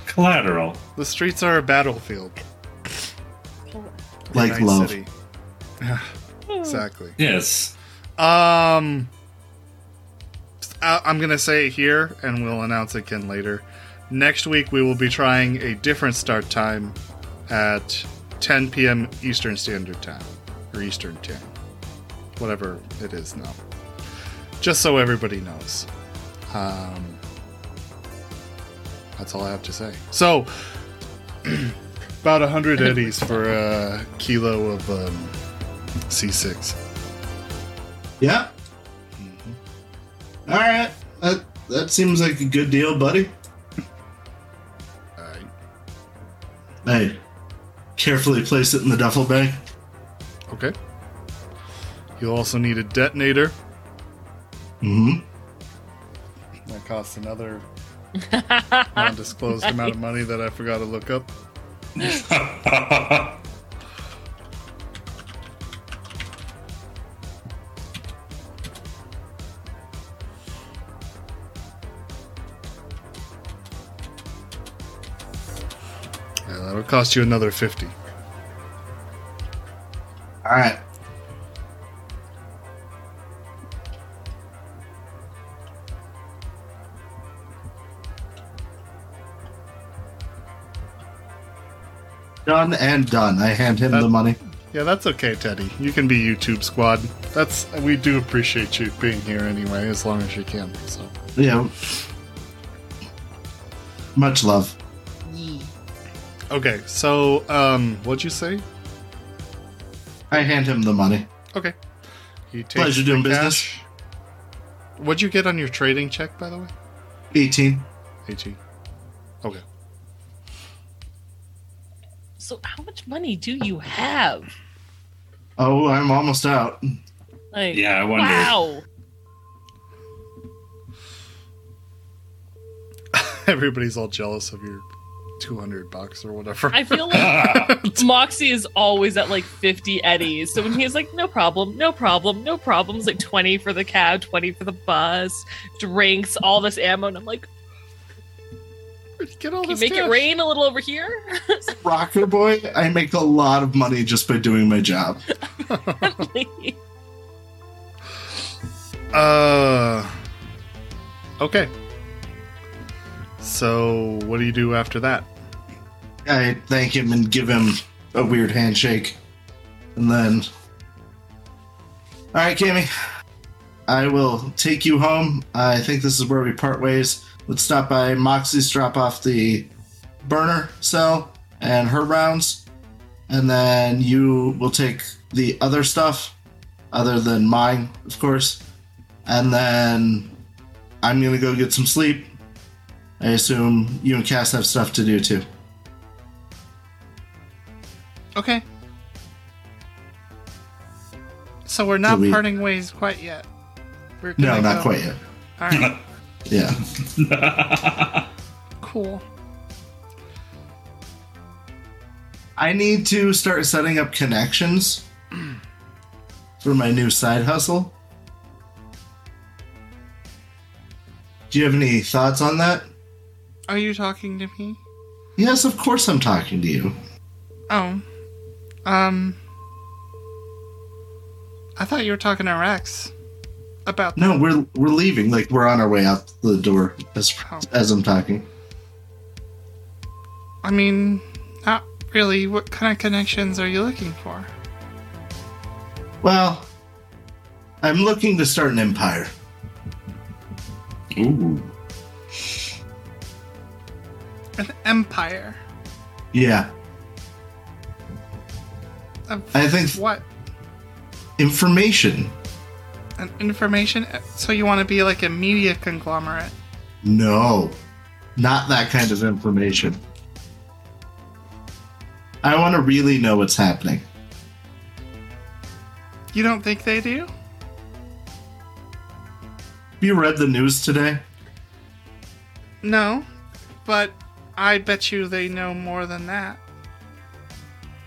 Collateral. The streets are a battlefield. Like Night love. City. Exactly. Yes. Um, I- I'm gonna say it here, and we'll announce it again later. Next week, we will be trying a different start time at 10 p.m. Eastern Standard Time, or Eastern Time, whatever it is now. Just so everybody knows. Um, that's all I have to say. So, about 100 eddies for a kilo of um, C6. Yeah. All right. That that seems like a good deal, buddy. Alright. Hey, carefully place it in the duffel bag. Okay. You'll also need a detonator. Mm-hmm. That costs another undisclosed amount of money that I forgot to look up. Yeah, that'll cost you another 50. All right. Done and done. I hand him That- the money. Yeah, that's okay, Teddy. You can be YouTube squad. That's we do appreciate you being here anyway, as long as you can. So Yeah. Much love. okay, so um, what'd you say? I hand him the money. Okay, he takes Pleasure the doing business. cash. What'd you get on your trading check, by the way? 18. 18. Okay. So how much money do you have? Oh, I'm almost out. Like, Yeah, I wondered. Wow. Everybody's all jealous of your 200 bucks or whatever. I feel like Moxie is always at like 50 eddies. So when he's like, no problem, no problem, no problems, like 20 for the cab, 20 for the bus, drinks, all this ammo. And I'm like, Where'd you get all can you this make it rain a little over here? Rocker boy, I make a lot of money just by doing my job. Uh. Okay. So, what do you do after that? I thank him and give him a weird handshake. And then. Alright, Kammi. I will take you home. I think this is where we part ways. Let's stop by Moxie's, drop off the burner cell and her rounds. And then you will take the other stuff, other than mine, of course. And then I'm going to go get some sleep. I assume you and Cass have stuff to do too. Okay. So we're not we- parting ways quite yet. We're No, not go- quite yet. All right. Yeah. cool. I need to start setting up connections for my new side hustle. Do you have any thoughts on that? Are you talking to me? Yes, of course I'm talking to you. Oh. Um. I thought you were talking to Rex about No, we're we're leaving. Like we're on our way out the door as Oh. as I'm talking. I mean, not really. What kind of connections are you looking for? Well, I'm looking to start an empire. Ooh. An empire Yeah, of I think what? information. An information. So you want to be like a media conglomerate? No, not that kind of information. I want to really know what's happening. You don't think they do? Have you read the news today? No, but I bet you they know more than that.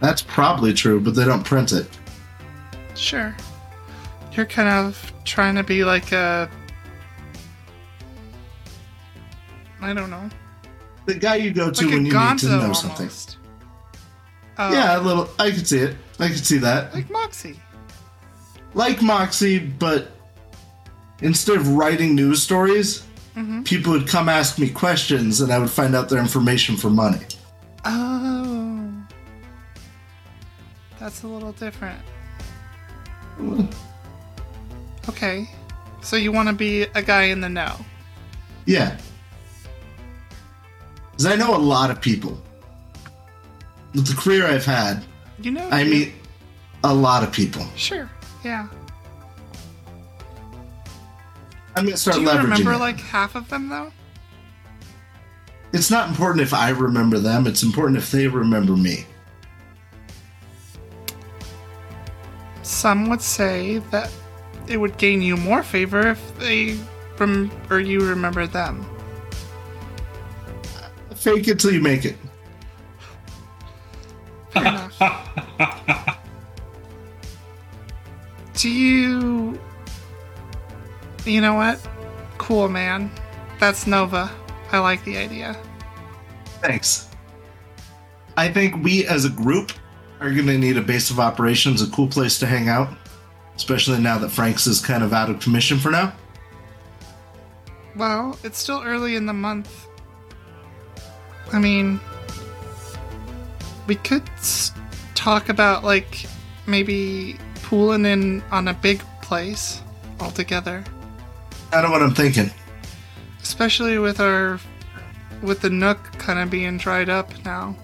That's probably true, but they don't print it. Sure. You're kind of trying to be like a. I don't know. The guy you go to Like when you need to know almost. something. Oh, Yeah, a little. I can see it. I can see that. Like Moxie. Like Moxie, but instead of writing news stories, Mhm. people would come ask me questions, and I would find out their information for money. Oh. That's a little different. Okay. So you want to be a guy in the know? Yeah. Because I know a lot of people. With the career I've had, You know? I meet a lot of people. Sure. Yeah. I'm gonna start Do you leveraging. remember it. like half of them though? It's not important if I remember them. It's important if they remember me. Some would say that it would gain you more favor if they rem- or you remember them. Fake it till you make it. Fair enough. Do you. You know what? Cool, man. That's Nova. I like the idea. Thanks. I think we as a group are going to need a base of operations, a cool place to hang out, especially now that Frank's is kind of out of commission for now. Well, it's still early in the month. I mean, we could talk about like maybe pooling in on a big place all together, I know what I'm thinking. especially with our with the Nook kind of being dried up now.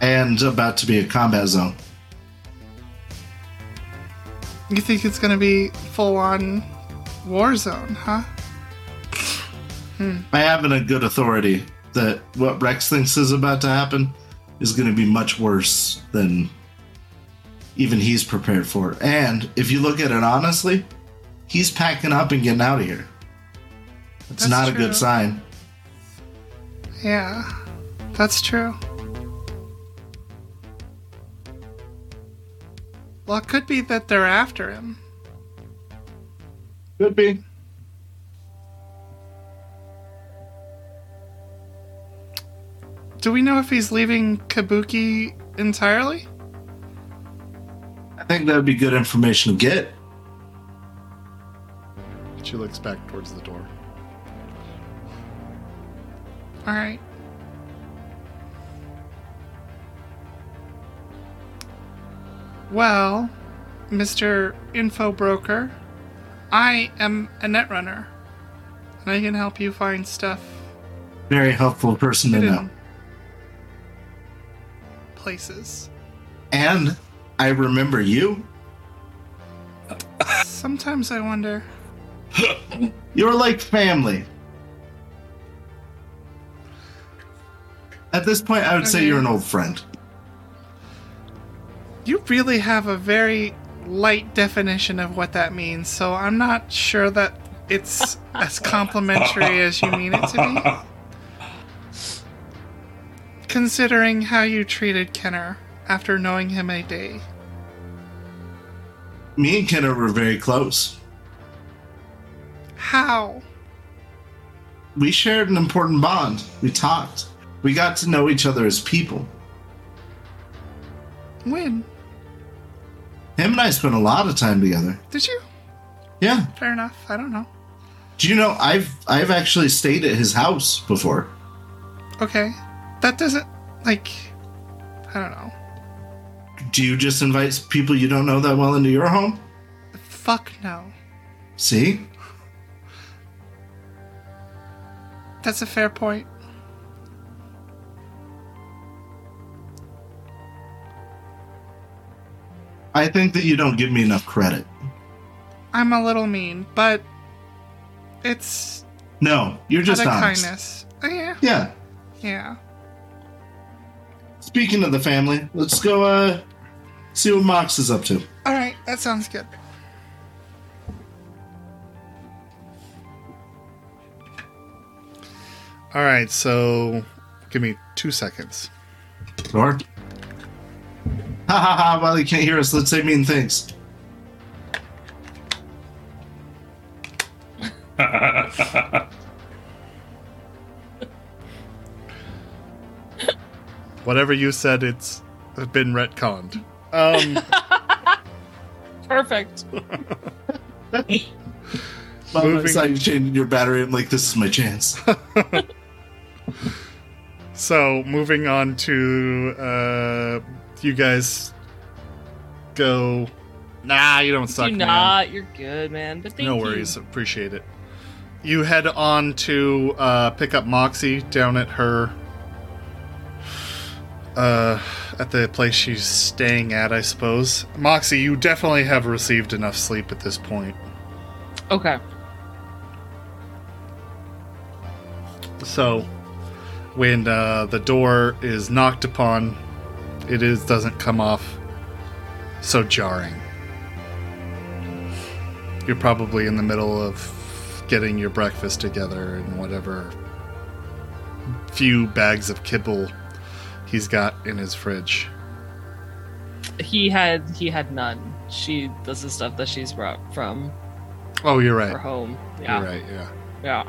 And about to be a combat zone. You think it's gonna be full on war zone, huh? I have it in good authority that what Rex thinks is about to happen is going to be much worse than even he's prepared for. And if you look at it honestly, he's packing up and getting out of here. It's That's not a good sign. Yeah, that's true. Well, it could be that they're after him. Could be. Do we know if he's leaving Kabuki entirely? I think that would be good information to get. She looks back towards the door. All right. Well, Mr. Info Broker, I am a netrunner, and I can help you find stuff Very helpful person to know. places. And I remember you. Sometimes I wonder. You're like family. At this point, I would say you're an old friend. You really have a very light definition of what that means, so I'm not sure that it's as complimentary as you mean it to be. Considering how you treated Kenner after knowing him a day. Me and Kenner were very close. How? We shared an important bond. We talked. We got to know each other as people. When? Him and I spent a lot of time together. Did you? Yeah. Fair enough. I don't know. Do you know I've I've actually stayed at his house before. Okay. That doesn't, like, I don't know. Do you just invite people you don't know that well into your home? Fuck no. See? That's a fair point. I think that you don't give me enough credit. I'm a little mean, but it's No, you're just out of honest. kindness. Oh, yeah. Yeah. Yeah. Speaking of the family, let's go uh see what Mox is up to. All right. That sounds good. All right, so give me two seconds. Sure. Ha ha ha, while he can't hear us, let's say mean things. Whatever you said, it's been retconned. Um, Perfect. Mom, Moving- I saw you changing your battery. I'm like, this is my chance. so moving on to uh, you guys go. Nah, you don't suck. Do man. not. You're good, man. But no you. worries, appreciate it. You head on to uh, pick up Moxie down at her uh, at the place she's staying at, I suppose. Moxie, you definitely have received enough sleep at this point. Okay. So, when uh, the door is knocked upon, it is doesn't come off so jarring. You're probably in the middle of getting your breakfast together and whatever few bags of kibble he's got in his fridge. He had he had none. She does the stuff that she's brought from Oh, you're right. her right. home. Yeah. You're right. Yeah. Yeah.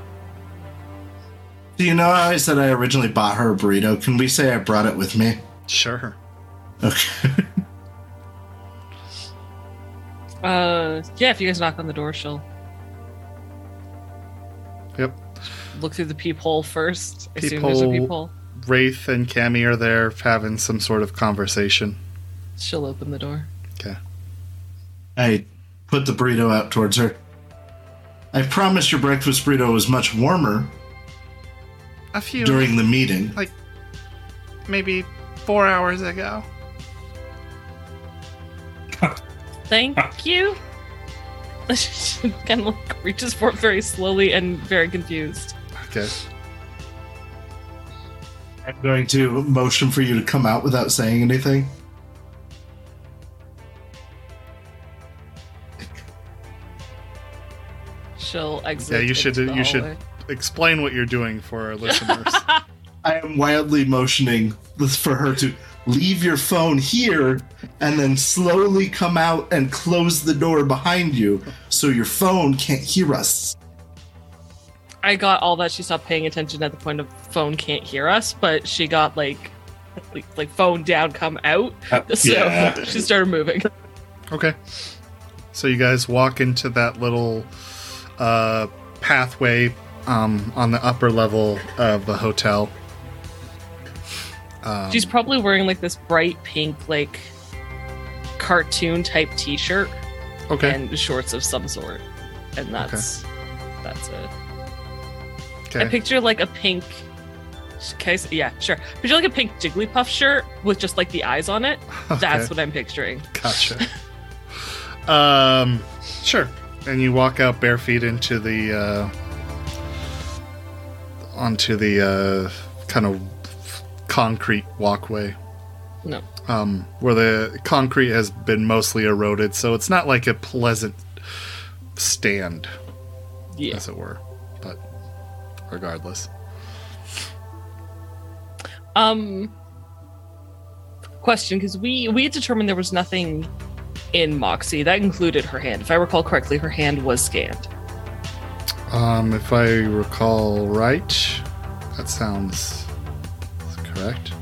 Do you know how I said I originally bought her a burrito? Can we say I brought it with me? Sure. Okay. Uh, yeah. If you guys knock on the door, she'll Yep. look through the peephole first. I assume there's a Peephole. peephole. Wraith and Kammi are there having some sort of conversation. She'll open the door. Okay. I put the burrito out towards her. I promised your breakfast burrito was much warmer A few, during the meeting. Like maybe four hours ago. Thank you. She kind of like reaches for it very slowly and very confused. Okay. I'm going to motion for you to come out without saying anything. She'll exit. Yeah, you should- into the you should- Explain what you're doing for our listeners. I am wildly motioning for her to leave your phone here and then slowly come out and close the door behind you so your phone can't hear us. I got all that. She stopped paying attention at the point of phone can't hear us, but she got like, like, like phone down, come out. So yeah. she started moving. Okay. So you guys walk into that little uh, pathway um, on the upper level of the hotel. Um, She's probably wearing like this bright pink, like cartoon type T-shirt okay. and shorts of some sort, and that's that's it. I okay. picture like a pink. I yeah, sure. Picture like a pink Jigglypuff shirt with just like the eyes on it. That's what I'm picturing. Gotcha. um, sure. And you walk out bare feet into the uh, onto the uh, kind of concrete walkway. No. Um, where the concrete has been mostly eroded, so it's not like a pleasant stand, Yeah. as it were. But regardless, Um. Question, because we we had determined there was nothing in Moxie that included her hand. If I recall correctly, her hand was scanned. um, if I recall right, that sounds correct.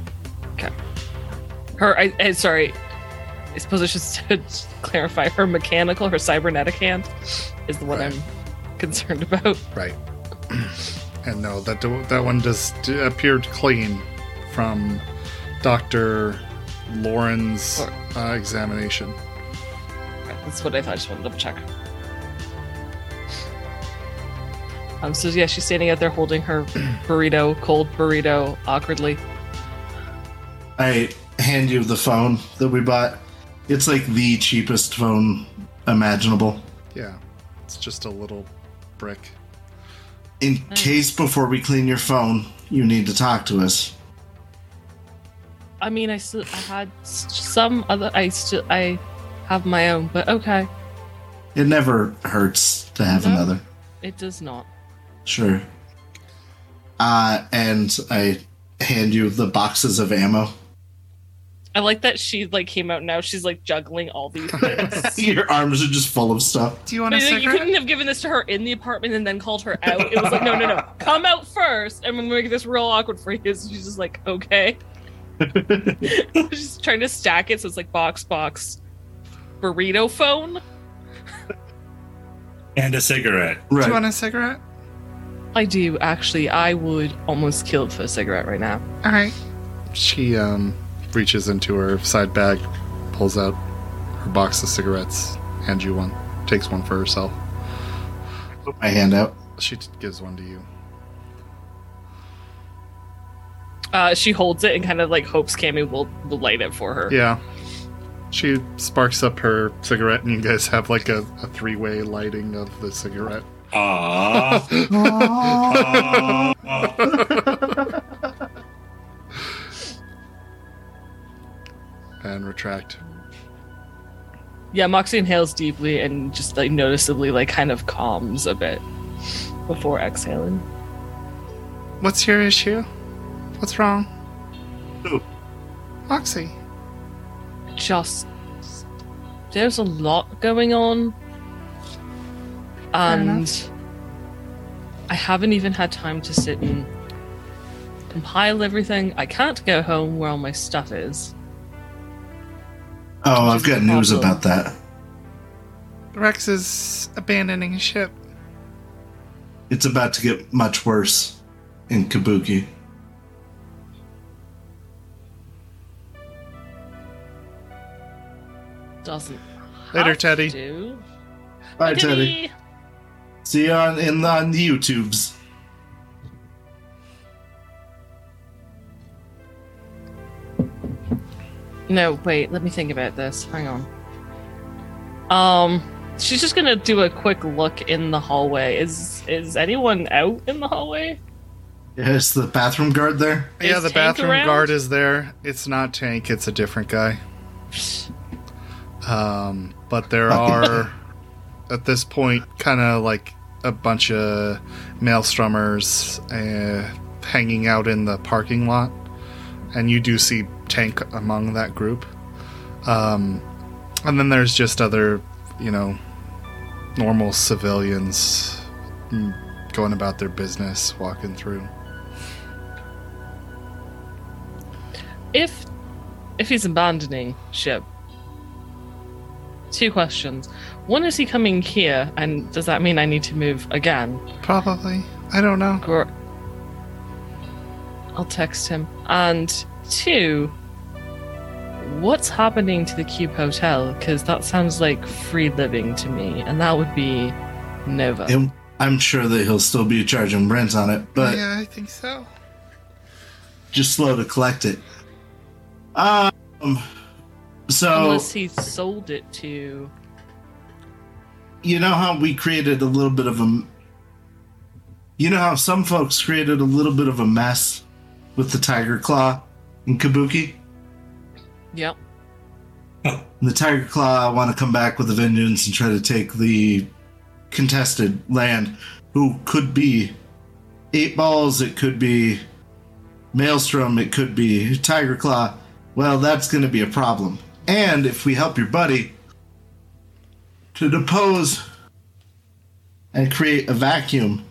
Okay. Her, I, I sorry, I suppose I should clarify her mechanical, her cybernetic hand is the one Right. I'm concerned about. Right. and no, that that one just appeared clean from Doctor Lauren's uh, examination. That's what I thought. I just wanted to double check. Um, so yeah, she's standing out there holding her burrito, cold burrito, awkwardly. I hand you the phone that we bought. It's like the cheapest phone imaginable. Yeah, it's just a little brick. In Nice. case before we clean your phone, you need to talk to us. I mean, I still I had some other. I still I have my own, but okay, It never hurts to have No. another. it does not. Sure. Uh, and I hand you the boxes of ammo. I like that she like came out now. She's like juggling all these things. Your arms are just full of stuff. Do you want a But, like, you couldn't have given this to her in the apartment and then called her out. It was like, no, no, no, come out first, and we're gonna make this real awkward for you. So she's just like, okay. she's trying to stack it, so it's like box, box, burrito phone. And a cigarette. Do you want a cigarette? I do actually. I would almost kill for a cigarette right now. All right. She um, reaches into her side bag, pulls out her box of cigarettes, hands you one, takes one for herself. Put my hand out. She t- gives one to you. Uh, she holds it and kind of like hopes Kammi will, will light it for her. Yeah. She sparks up her cigarette, and you guys have like a, a three way lighting of the cigarette. Aww. and retract. Yeah, Moxie inhales deeply and just like noticeably like kind of calms a bit before exhaling. What's your issue? What's wrong? Who? Moxie. Just there's a lot going on. And I haven't even had time to sit and compile everything. I can't go home where all my stuff is. Oh, I've got the news problem. about that. Rex is abandoning ship. It's about to get much worse in Kabuki. Doesn't Later, have Teddy. to. Bye, Bye, Teddy. See you on in on the YouTubes. No, wait, let me think about this. Hang on. Um, she's just gonna do a quick look in the hallway. Is is anyone out in the hallway? Yes, the bathroom guard there. yeah, the Tank bathroom around? guard is there. It's not Tank, it's a different guy. Um, but there are, at this point, kind of like a bunch of maelstromers uh, hanging out in the parking lot. And you do see Tank among that group. Um, and then there's just other, you know, normal civilians going about their business, walking through. If if he's abandoning ship, two questions. One is he coming here, and does that mean I need to move again? Probably. I don't know. Or I'll text him. And two, what's happening to the Cube Hotel? Because that sounds like free living to me, and that would be Nova. And I'm sure that he'll still be charging rent on it, but yeah, I think so. just slow to collect it. Um, so Unless he sold it to. you know how we created a little bit of a you know how some folks created a little bit of a mess with the Tyger Claw in kabuki Yep. and the Tyger Claw want to come back with a vengeance and try to take the contested land who could be eight balls it could be maelstrom it could be Tyger Claw well that's going to be a problem and if we help your buddy to depose and create a vacuum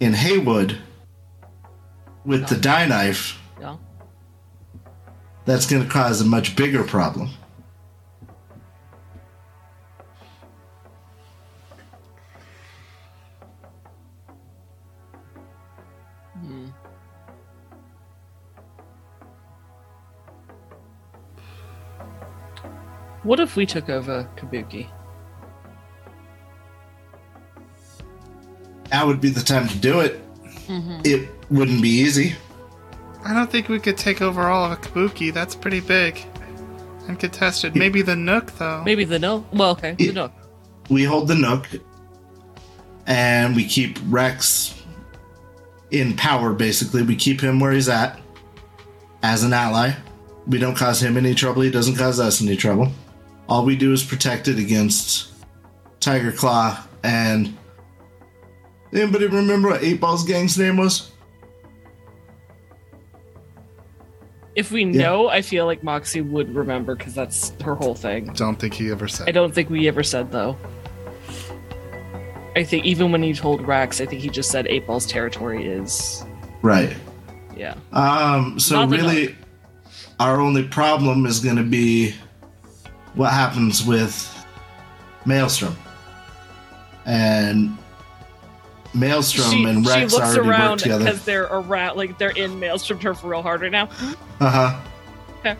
in Heywood with the die knife. That's going to cause a much bigger problem. What if we took over Kabuki? That would be the time to do it. Mm-hmm. It wouldn't be easy. I don't think we could take over all of Kabuki. That's pretty big and contested. Maybe the Nook, though. Maybe the Nook. Well, okay, the Yeah. no. we hold the Nook, and we keep Rex in power. Basically, we keep him where he's at as an ally. We don't cause him any trouble. He doesn't cause us any trouble. All we do is protect it against Tyger Claw and. Anybody remember what Eight Ball's gang's name was? If we know, I feel like Moxie would remember because that's her whole thing. Don't think he ever said. I don't think we ever said though. I think even when he told Rex, I think he just said eight ball's territory is Right. yeah. Um, so Not really, our only problem is going to be what happens with Maelstrom. And Maelstrom she, and she Rex looks already work around together. because they're around, like they're in Maelstrom turf real hard right now. Uh huh. Okay.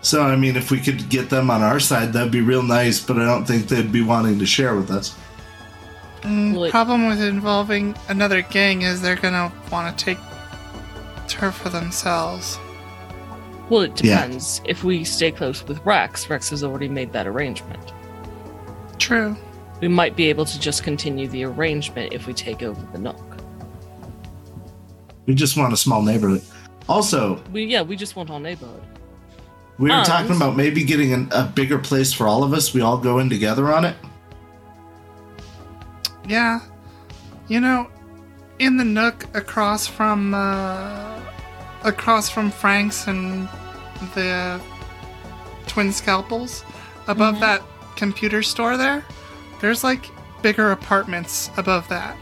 So I mean, if we could get them on our side, that'd be real nice. But I don't think they'd be wanting to share with us. Mm, problem with involving another gang is they're gonna want to take turf for themselves. Well, it Yeah. depends. If we stay close with Rex, Rex has already made that arrangement. True. We might be able to just continue the arrangement if we take over the Nook. We just want a small neighborhood. Also, We yeah, we just want our neighborhood. we were Um, talking about maybe getting an, a bigger place for all of us. We all go in together on it. Yeah. You know, in the nook across from uh, across from Frank's and the Twin Scalpels, above that computer store there, there's like bigger apartments above that.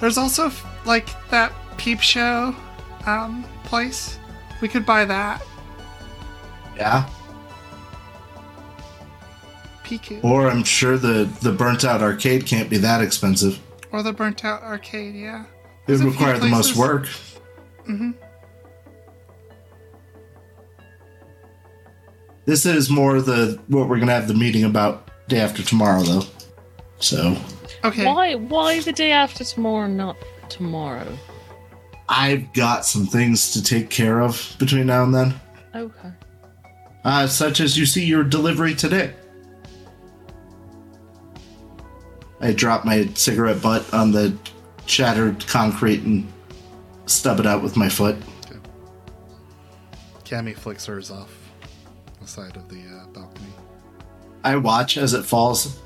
There's also f- like that peep show um, place. We could buy that. Yeah. Piku. Or I'm sure the the burnt out arcade can't be that expensive. Or the burnt out arcade, yeah. It would require the most work. Mm-hmm. This is more the what we're gonna have the meeting about day after tomorrow, though. So Okay. Why why the day after tomorrow, not tomorrow? I've got some things to take care of between now and then, Okay. uh, such as you see your delivery today. I drop my cigarette butt on the shattered concrete and stub it out with my foot. Kammi flicks hers off the side of the uh, balcony. I watch as it falls.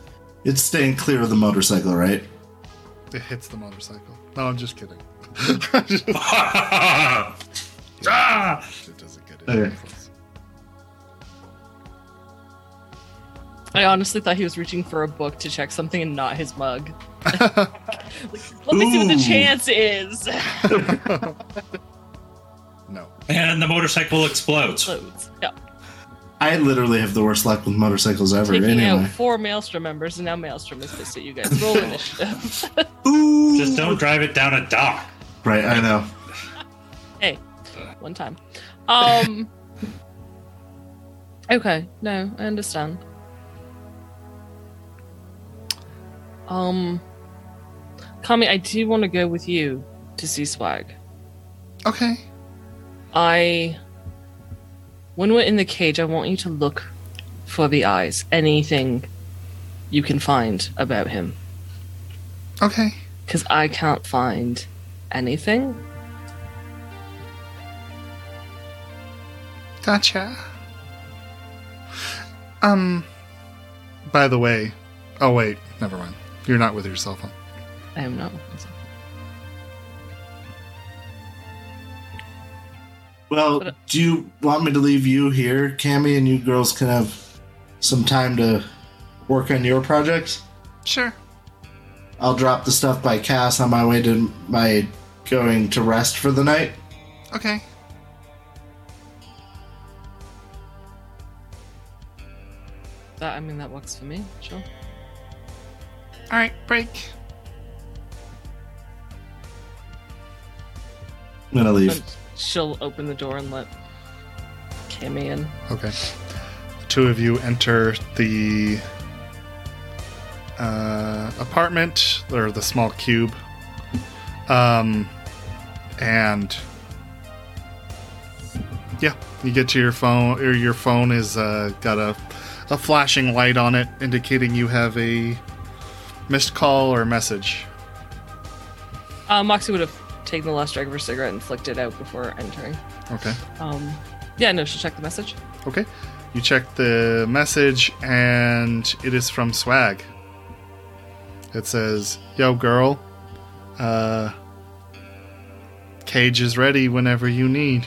It's staying clear of the motorcycle, right? It hits the motorcycle. No, I'm just kidding. ah! it doesn't get it. Okay. I honestly thought he was reaching for a book to check something and not his mug. Like, let me see what the chance is. No. And the motorcycle explodes. Loads. Yeah. I literally have the worst luck with motorcycles ever. Taking anyway, out four Maelstrom members, and now Maelstrom is pissed at you guys. Roll initiative. Ooh. Just don't drive it down a dock. Right, I know. hey, one time. Um. Okay, no, I understand. Um, Kammi, I do want to go with you to see Swag. Okay. I. When we're in the cage, I want you to look for the eyes. Anything you can find about him. Okay. Because I can't find anything. Gotcha. Um, By the way, oh wait, never mind. You're not with your cell phone. I am not. Well, But- uh, do you want me to leave you here, Kammi, and you girls can have some time to work on your projects? sure. I'll drop the stuff by Cass on my way to my going to rest for the night. Okay. That I mean that works for me. Sure. All right, break. I'm gonna leave. And she'll open the door and let Kammi in. Okay. The two of you enter the uh, apartment or the small cube. Um, and yeah, you get to your phone, or your phone is uh, got a a flashing light on it indicating you have a missed call or message. Uh, Moxie would have taken the last drag of her cigarette and flicked it out before entering. Okay. Um, yeah, no, she'll check the message. Okay. You check the message, and it is from Swag. It says, Yo, girl. Uh, cage is ready whenever you need.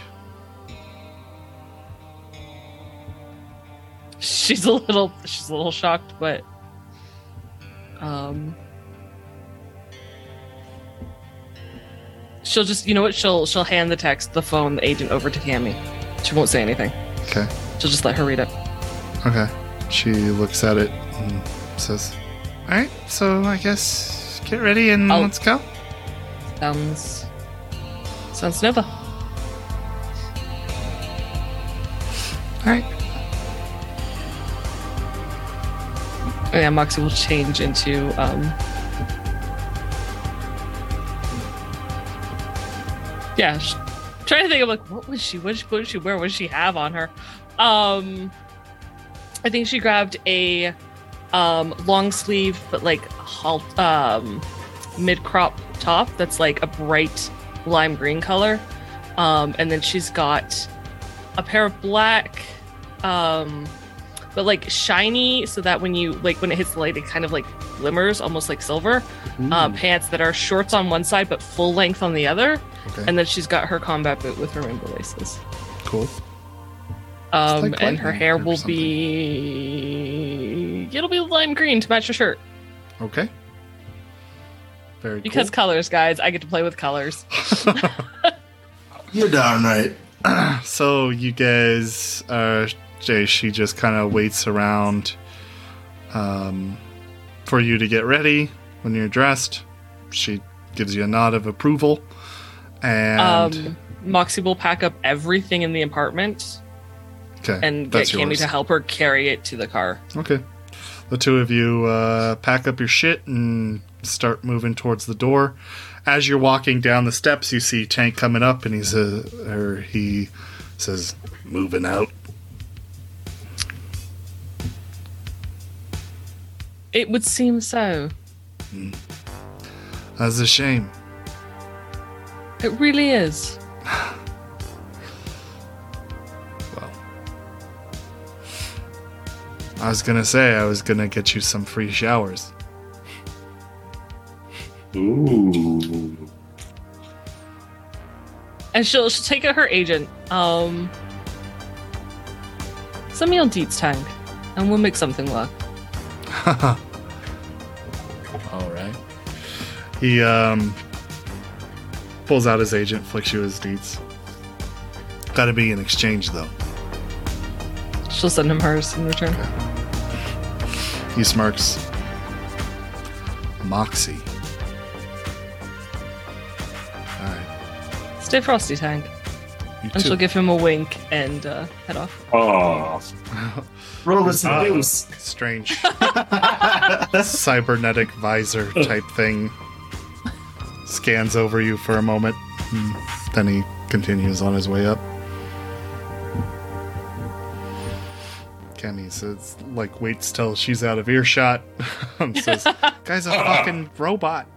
She's a little, she's a little shocked, but um, she'll just, you know what? She'll she'll hand the text, the phone, the agent over to Kammi. She won't say anything. Okay. She'll just let her read it. Okay. She looks at it and says, All right, so I guess get ready and I'll- let's go. Sounds sounds Nova. All right. Oh, yeah, Moxie will change into um Yeah, sh- trying to think of like what was she what, what did she wear? What did she have on her? Um I think she grabbed a um long sleeve but like halt um mid crop top that's like a bright lime green color. Um and then she's got a pair of black um but like shiny so that when you like when it hits the light it kind of like glimmers almost like silver um, pants that are shorts on one side but full length on the other Okay. and then she's got her combat boot with her rainbow laces Cool. um like and her hair will something. be it'll be lime green to match her shirt Okay. Very because colors guys i get to play with colors You're darn right. So you guys, uh, Jay, she just kind of waits around um, for you to get ready when you're dressed. She gives you a nod of approval. And um moxie will pack up everything in the apartment okay, and get Kammi to help her carry it to the car Okay. The two of you uh, pack up your shit and start moving towards the door. As you're walking down the steps, you see Tank coming up, and he's or he says, "Moving out." It would seem so That's a shame. it really is Well, I was gonna say I was gonna get you some free showers. Ooh. and she'll she'll take out her agent. Um, send me on Deets tank, and we'll make something work. All right. He um pulls out his agent, flicks you his deeds. Got to be an exchange though. She'll send him hers in return. He smirks. Moxie. Alright. Stay frosty, tank, You and she'll give him a wink and uh, head off. Oh. Roll us a deuce. Strange. Cybernetic visor type thing. Scans over you for a moment. Hmm, then he continues on his way up. Kenny says, like, waits till she's out of earshot. and um, says, Guy's a fucking robot.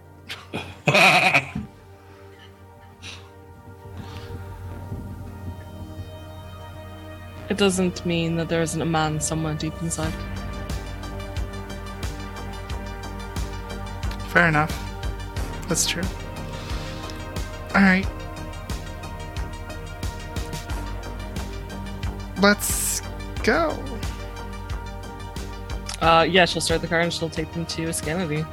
It doesn't mean that there isn't a man somewhere deep inside. Fair enough. That's true. All right. Let's go. Uh, yeah, she'll start the car and she'll take them to Scanity.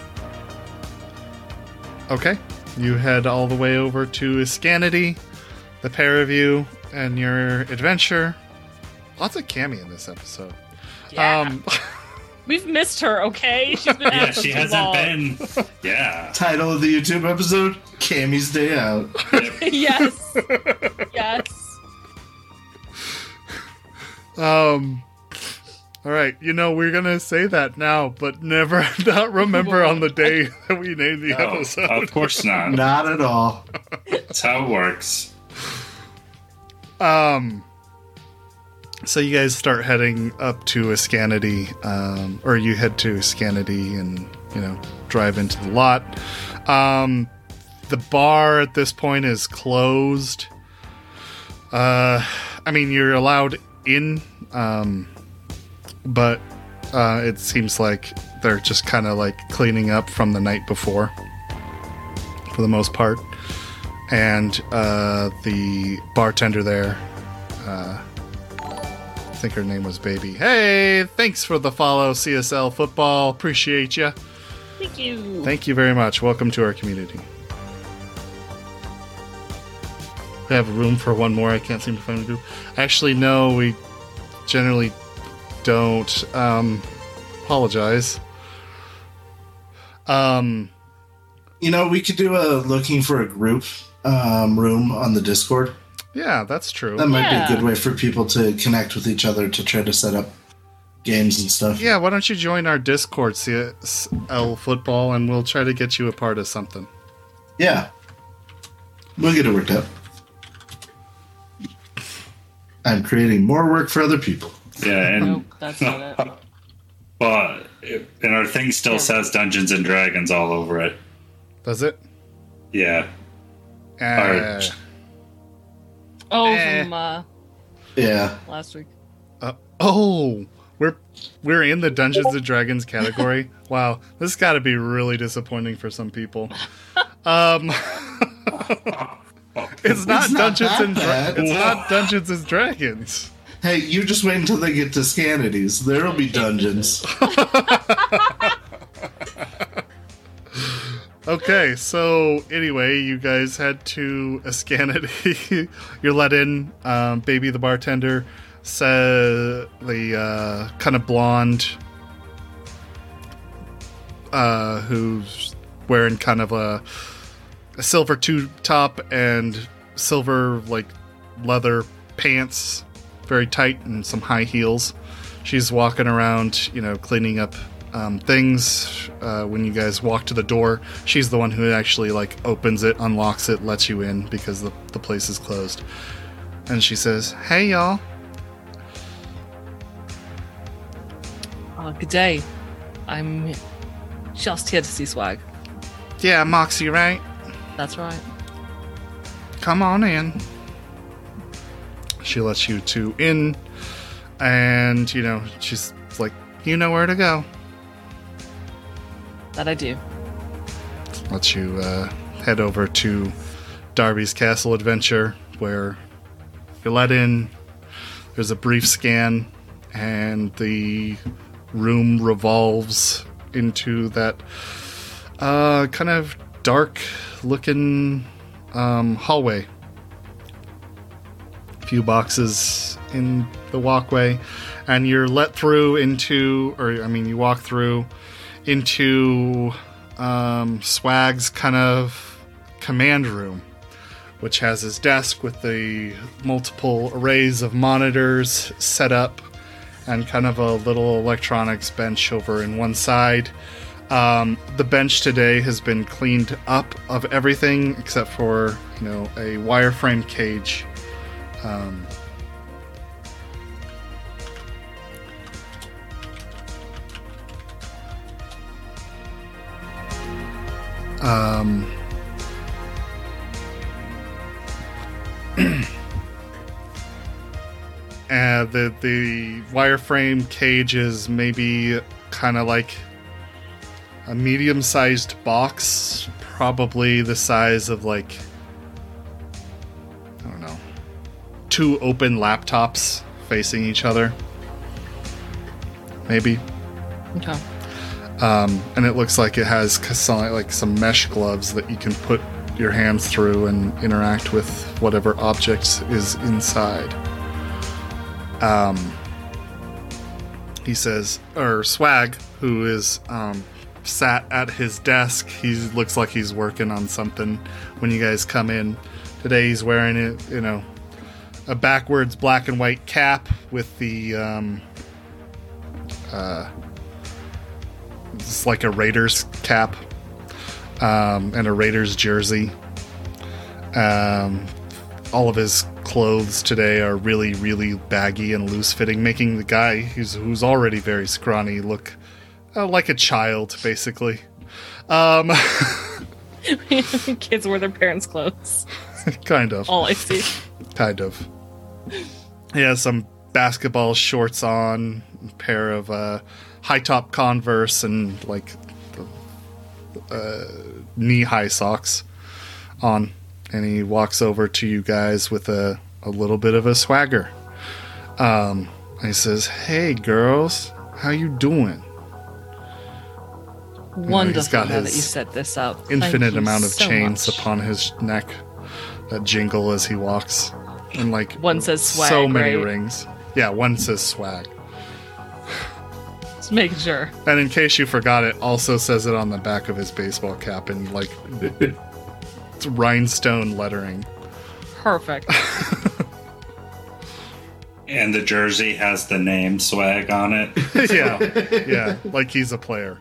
Okay. you head all the way over to Iscanity, the pair of you, and your adventure. Lots of Kammi in this episode. Yeah. Um, We've missed her, okay? She's been Yeah, she hasn't long. been. Yeah. Title of the YouTube episode: Kammi's Day Out. yes. yes. um, all right, you know we're gonna say that now, but never not remember on the day that we named the Oh, episode. of course not. Not at all. That's how it works. Um. So you guys start heading up to Iscanity, um, or you head to Iscanity and you know drive into the lot. Um, the bar at this point is closed. Uh, I mean you're allowed in, um, but uh, it seems like they're just kind of like cleaning up from the night before, for the most part. And uh, the bartender there I think her name was Baby. Hey, thanks for the follow, CSL Football. Appreciate you. Thank you. Thank you very much. Welcome to our community. We have room for one more. I can't seem to find a group. Actually, no, we generally don't. Um, apologize. Um, You know, we could do a looking for a group um, room on the Discord. Yeah, that's true. That might Yeah. be a good way for people to connect with each other to try to set up games and stuff. yeah, why don't you join our Discord, CSL Football, and we'll try to get you a part of something. Yeah. We'll get it worked out. I'm creating more work for other people. Yeah, and Nope, that's not it. well, and our thing still says Dungeons and Dragons all over it. Does it? Yeah. Uh, Alright. Oh, Eh. from uh, Yeah. last week. Uh, oh, we're we're in the Dungeons and Dragons category. Wow, this got to be really disappointing for some people. Um, it's not It's Dungeons that and Dra- it's not Dungeons and Dragons. Hey, you just wait until they get to Scanities. There'll be dungeons. Okay, so anyway, you guys head to Ascanity. You're let in. Um, Baby the bartender said the uh, kind of blonde, uh, who's wearing kind of a, a silver tube top and silver like leather pants, very tight, and some high heels. She's walking around, you know, cleaning up um, things. Uh, when you guys walk to the door, she's the one who actually like opens it, unlocks it, lets you in because the the place is closed. And she says, "Hey, y'all." Uh, good day. I'm just here to see Swag. Yeah, Moxie, right? That's right. Come on in. She lets you two in, and you know she's like, "You know where to go." That I do. lets you uh, head over to Darby's Castle Adventure, where you're let in. There's a brief scan, and the room revolves into that uh, kind of dark-looking um, hallway. A few boxes in the walkway, and you're let through into, or I mean, you walk through into um, Swag's kind of command room, which has his desk with the multiple arrays of monitors set up and kind of a little electronics bench over in one side. Um, the bench today has been cleaned up of everything except for you know a wireframe cage. Um, um, uh, the the wireframe cage is maybe kind of like a medium-sized box, probably the size of like I don't know, two open laptops facing each other. Maybe Okay. Um, and it looks like it has like some mesh gloves that you can put your hands through and interact with whatever objects is inside. Um, he says, or Swag, who is um, sat at his desk, he looks like he's working on something when you guys come in. Today he's wearing it, you know, a backwards black and white cap with the um, uh, it's like a Raiders cap um, and a Raiders jersey. Um, all of his clothes today are really, really baggy and loose fitting, making the guy who's who's already very scrawny look uh, like a child, basically. Um, Kids wear their parents' clothes. kind of. All I see. kind of. He has some basketball shorts on, a pair of uh, high top Converse, and like uh, knee high socks on. And he walks over to you guys with a, a little bit of a swagger. Um, and he says, "Hey, girls, how you doing?" Wonderful got now that you set this up. Infinite amount of so chains much. upon his neck that jingle as he walks, and like One says swag, so many right? rings. Yeah, one says swag. Just making sure. And in case you forgot, it also says it on the back of his baseball cap in like it's rhinestone lettering. Perfect. And the jersey has the name swag on it. yeah, yeah, like he's a player.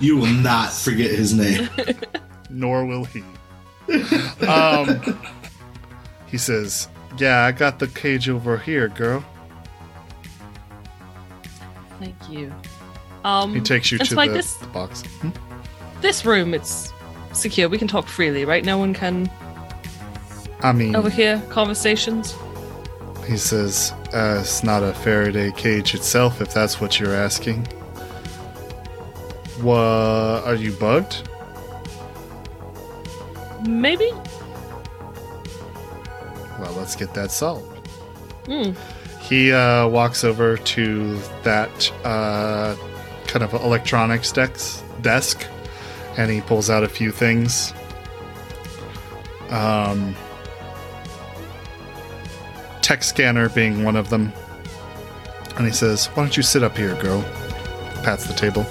You will not forget his name. Nor will he. Um, he says, "Yeah, I got the cage over here, girl." Thank you. Um, He takes you to Spike, the, this the box. Hmm? this room. It's secure. We can talk freely, right? No one can I mean, overhear conversations. he says, uh, "It's not a Faraday cage itself, if that's what you're asking." What? Are you bugged? Maybe. Well, let's get that solved. Hmm. He uh, walks over to that uh, kind of electronics desk, desk, and he pulls out a few things. Um, tech scanner being one of them. And he says, Why don't you sit up here, girl? Pats the table.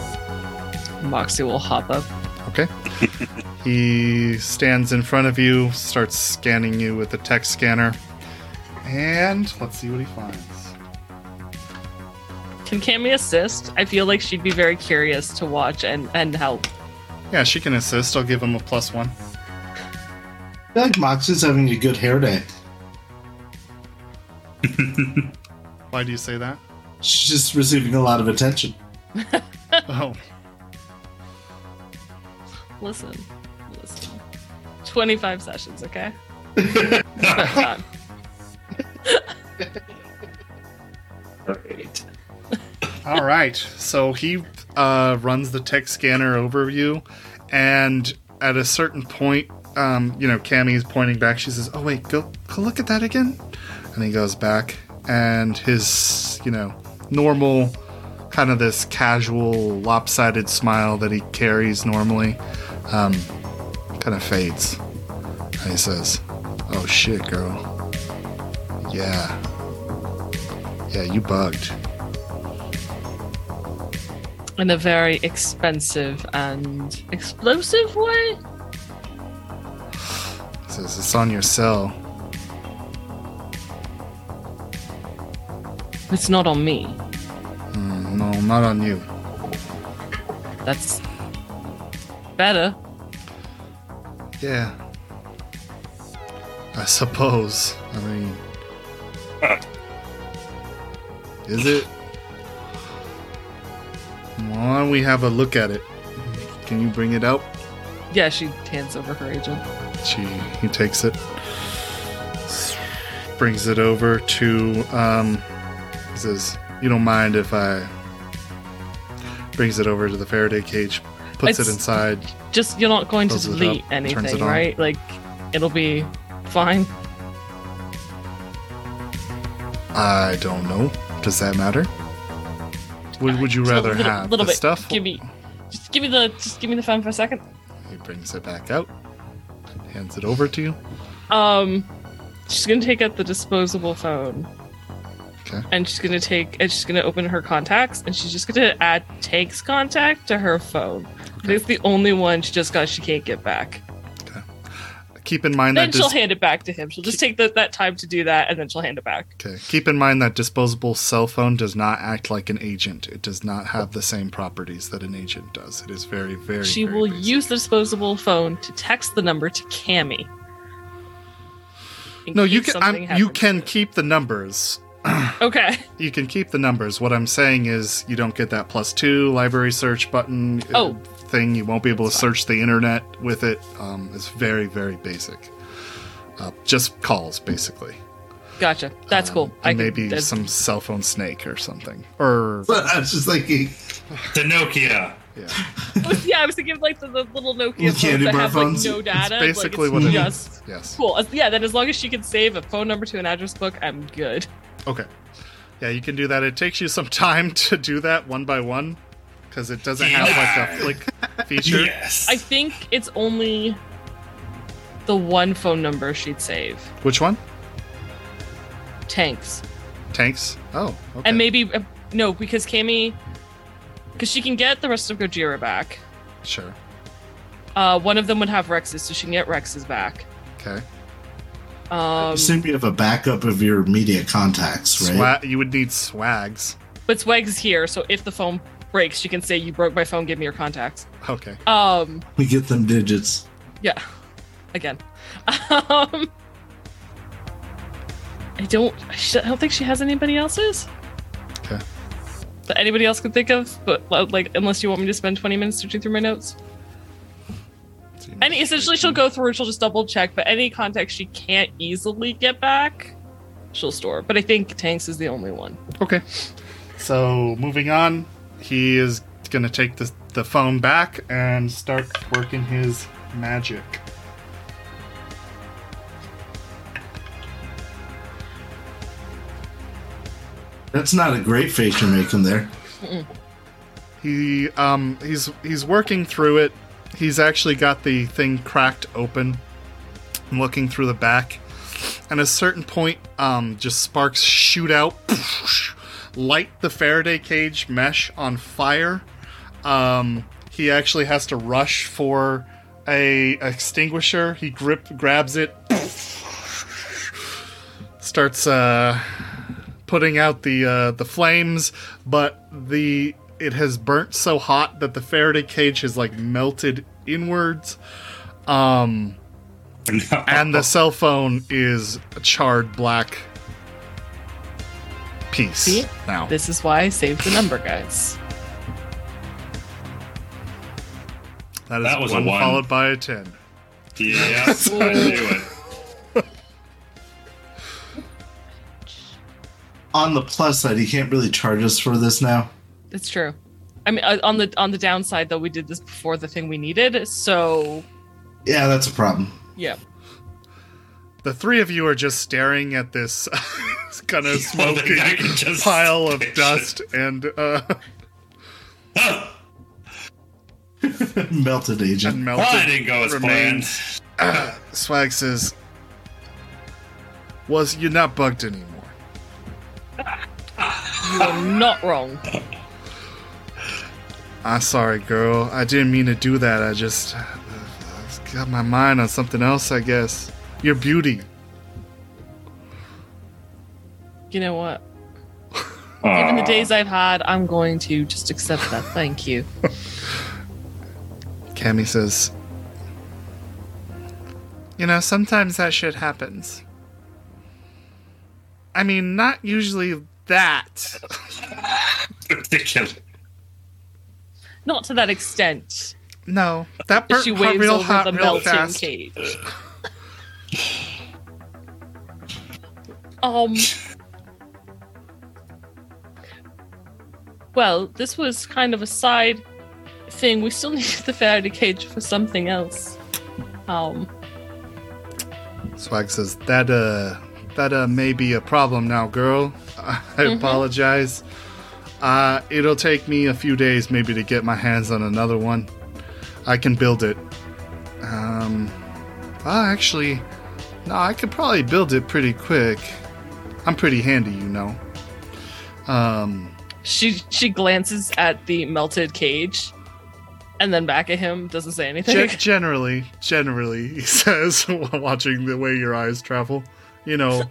Moxie will hop up. Okay. he stands in front of you, starts scanning you with the tech scanner. And let's see what he finds. Can Kammi assist? I feel like she'd be very curious to watch and, and help. Yeah, she can assist. I'll give him a plus one. I feel like Mox is having a good hair day. Why do you say that? She's just receiving a lot of attention. Oh, Listen, listen. 25 sessions, okay? Spend time. All right. So he uh, runs the tech scanner over you, and at a certain point, um, you know, Kammi's pointing back. She says, "Oh wait, go, go look at that again." And he goes back, and his, you know, normal, kind of this casual, lopsided smile that he carries normally, um, kind of fades. And he says, "Oh shit, girl. Yeah, yeah, you bugged." In a very expensive and explosive way? He says, "It's on your cell." It's not on me. Mm, no, not on you. That's better. Yeah. I suppose. I mean. Uh. Is it? Why don't we have a look at it? Can you bring it out? Yeah, she hands over her agent. She he takes it, brings it over to um says, You don't mind if I brings it over to the Faraday cage, puts it inside. Just you're not going to delete up, anything, right? Like it'll be fine. I don't know. Does that matter? Would, would you rather little, have little the bit. stuff? Give me, just give me the, just give me the phone for a second. He brings it back out. Hands it over to you. Um, she's gonna take out the disposable phone. Okay. And she's gonna take and she's gonna open her contacts and she's just gonna add Tank's contact to her phone. It's the only one she just got she can't get back. Keep in mind Then that she'll dis- hand it back to him. She'll just take the, that time to do that and then she'll hand it back. okay. Keep in mind that disposable cell phone does not act like an agent. It does not have the same properties that an agent does. It is very, very. she very will basic. use the disposable phone to text the number to Kammi. No, you can. I'm, you can keep the numbers. Okay. You can keep the numbers. What I'm saying is, you don't get that plus two library search button Oh. Thing. You won't be able to search the internet with it. Um, it's very, very basic. Uh, just calls, basically. Gotcha. That's cool. Um, and can- maybe that's- some cell phone snake or something. Or But I was just thinking, The Nokia. yeah, yeah, I was thinking like the, the little Nokia The phones candy that bar have like no data. it's basically like, what it's it just is. Yes. cool. Yeah, then as long as she can save a phone number to an address book, I'm good. Okay. Yeah, you can do that. It takes you some time to do that one by one because it doesn't have like a flick feature. Yes. I think it's only the one phone number she'd save. Which one? Tanks. Tanks. Oh, okay. And maybe uh, no, because Kammi because she can get the rest of Gojira back. sure. Uh, one of them would have Rex's, so she can get Rex's back. Okay. Um, assume you have a backup of your media contacts, right? Swa- you would need swags. but Swag's here, so if the phone breaks, she can say, "You broke my phone. Give me your contacts." Okay. Um, We get them digits. yeah. Again, um, I don't. I don't think she has anybody else's. Okay. That anybody else could think of, but like, unless you want me to spend twenty minutes searching through my notes. Any essentially, she'll go through and she'll just double check. But any contacts she can't easily get back, she'll store. But I think Tanks is the only one. Okay. So moving on, he is gonna take the the phone back and start working his magic. That's not a great face you're making there. He um he's he's working through it. He's actually got the thing cracked open and looking through the back. And at a certain point, um just sparks shoot out, light the Faraday cage mesh on fire. Um he actually has to rush for a extinguisher. He grip grabs it, starts uh putting out the uh, the flames, but the it has burnt so hot that the Faraday cage has like melted inwards. Um, No. and the cell phone is charred black piece See? now. This is why I saved the number, guys. that is That was a one, one. followed by a ten. Yes, I knew it. On the plus side, he can't really charge us for this now. It's true. I mean, uh, on the on the downside though, we did this before the thing we needed, so Yeah, that's a problem. yeah. The three of you are just staring at this kind of Well, smoking I just pile of picture. dust and uh, Melted agent. and Well, melted I didn't go as remains. planned. Swag says, "Was you not bugged anymore?" You are not wrong. I'm sorry, girl. I didn't mean to do that. I just, uh, got my mind on something else. I guess your beauty. You know what? Given the days I've had, I'm going to just accept that. Thank you. Kammi says, "You know, sometimes that shit happens. I mean, not usually that." Ridiculous. Not to that extent. No, that burnt she hot waves real over hot, the real melting fast. cage. um. Well, this was kind of a side thing. We still need the Faraday cage for something else. Um. Swag says that uh that uh may be a problem now, girl. I Mhm. apologize. Uh it'll take me a few days maybe to get my hands on another one. I can build it. Um Ah, actually, no, I could probably build it pretty quick. I'm pretty handy, you know. Um, She she glances at the melted cage, and then back at him. Doesn't say anything. ge- generally, generally, he says, while watching the way your eyes travel. You know,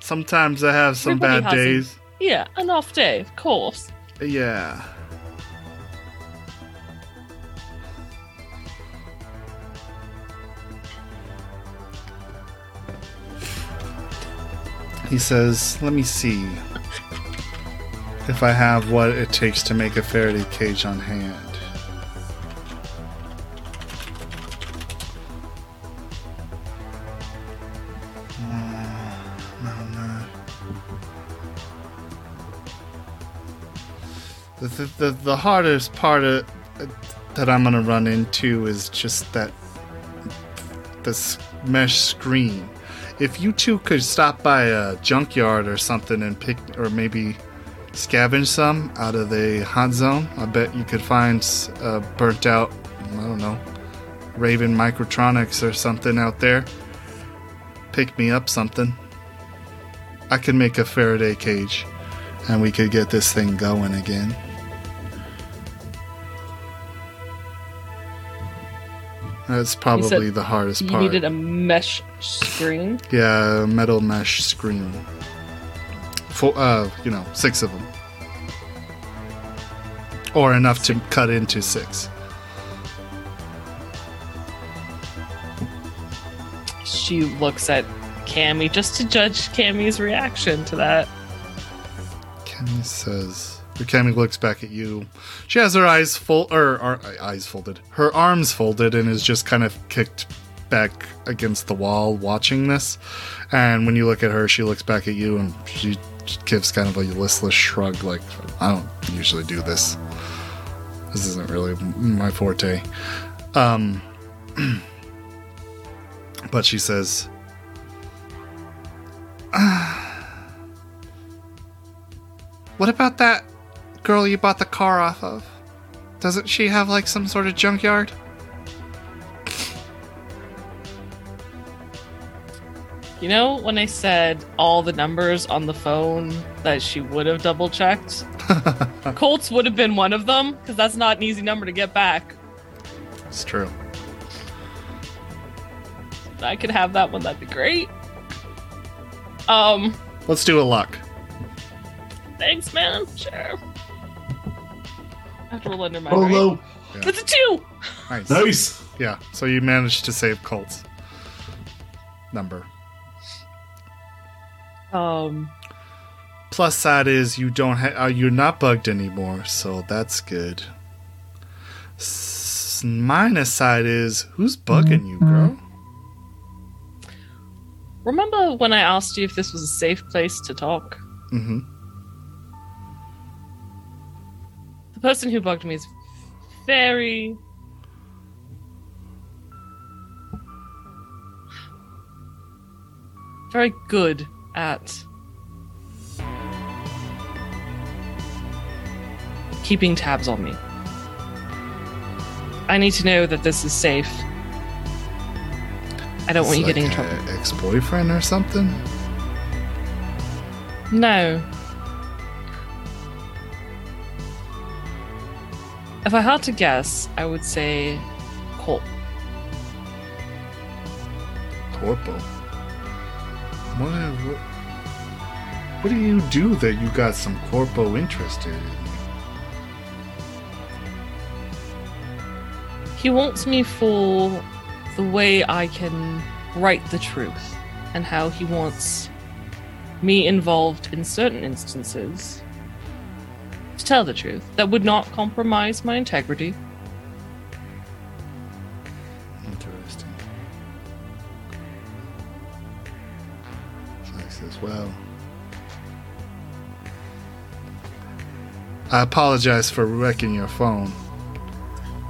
sometimes I have some Everybody bad days. yeah, an off day, of course. Yeah. He says, Let me see if I have what it takes to make a Faraday cage on hand. Uh. The, the, the, hardest part of, that I'm gonna run into is just that this mesh screen. If you two could stop by a junkyard or something and pick, or maybe scavenge some out of the hot zone, I bet you could find a uh, burnt out, I don't know, Raven Microtronics or something out there. Pick me up something. I could make a Faraday cage and we could get this thing going again. That's probably the hardest You part. You needed a mesh screen. yeah, a metal mesh screen. For uh, you know, six of them, or enough to cut into six. She looks at Kammi just to judge Kammi's reaction to that. Kammi says. Kammi looks back at you. She has her eyes full, or, eyes folded, her arms folded, and is just kind of kicked back against the wall, watching this. And when you look at her, she looks back at you, and she gives kind of a listless shrug, like, "I don't usually do this. This isn't really my forte." Um, but she says, What about that girl you bought the car off of? Doesn't she have like some sort of junkyard? You know, when I said all the numbers on the phone that she would have double checked, Colts would have been one of them because that's not an easy number to get back. It's true. If I could have that one. That'd be great. Um, Let's do a luck. thanks, man. Sure. I have to roll under my Oh right? no! That's a two. Nice. Nice. Yeah, so you managed to save Colt's number. Um, Plus side is you don't ha- uh, you're not bugged anymore, so that's good. S- minus side is who's bugging you, girl? remember when I asked you if this was a safe place to talk? Mm-hmm. Person who bugged me is very. Very good at keeping tabs on me. I need to know that this is safe. I don't want you getting in trouble. Ex boyfriend or something? No. If I had to guess, I would say Colt. Corpo. What, what, what do you do that you got some corpo interested in? He wants me for the way I can write the truth and how he wants me involved in certain instances to tell the truth that would not compromise my integrity. Interesting. So he says, well. I apologize for wrecking your phone.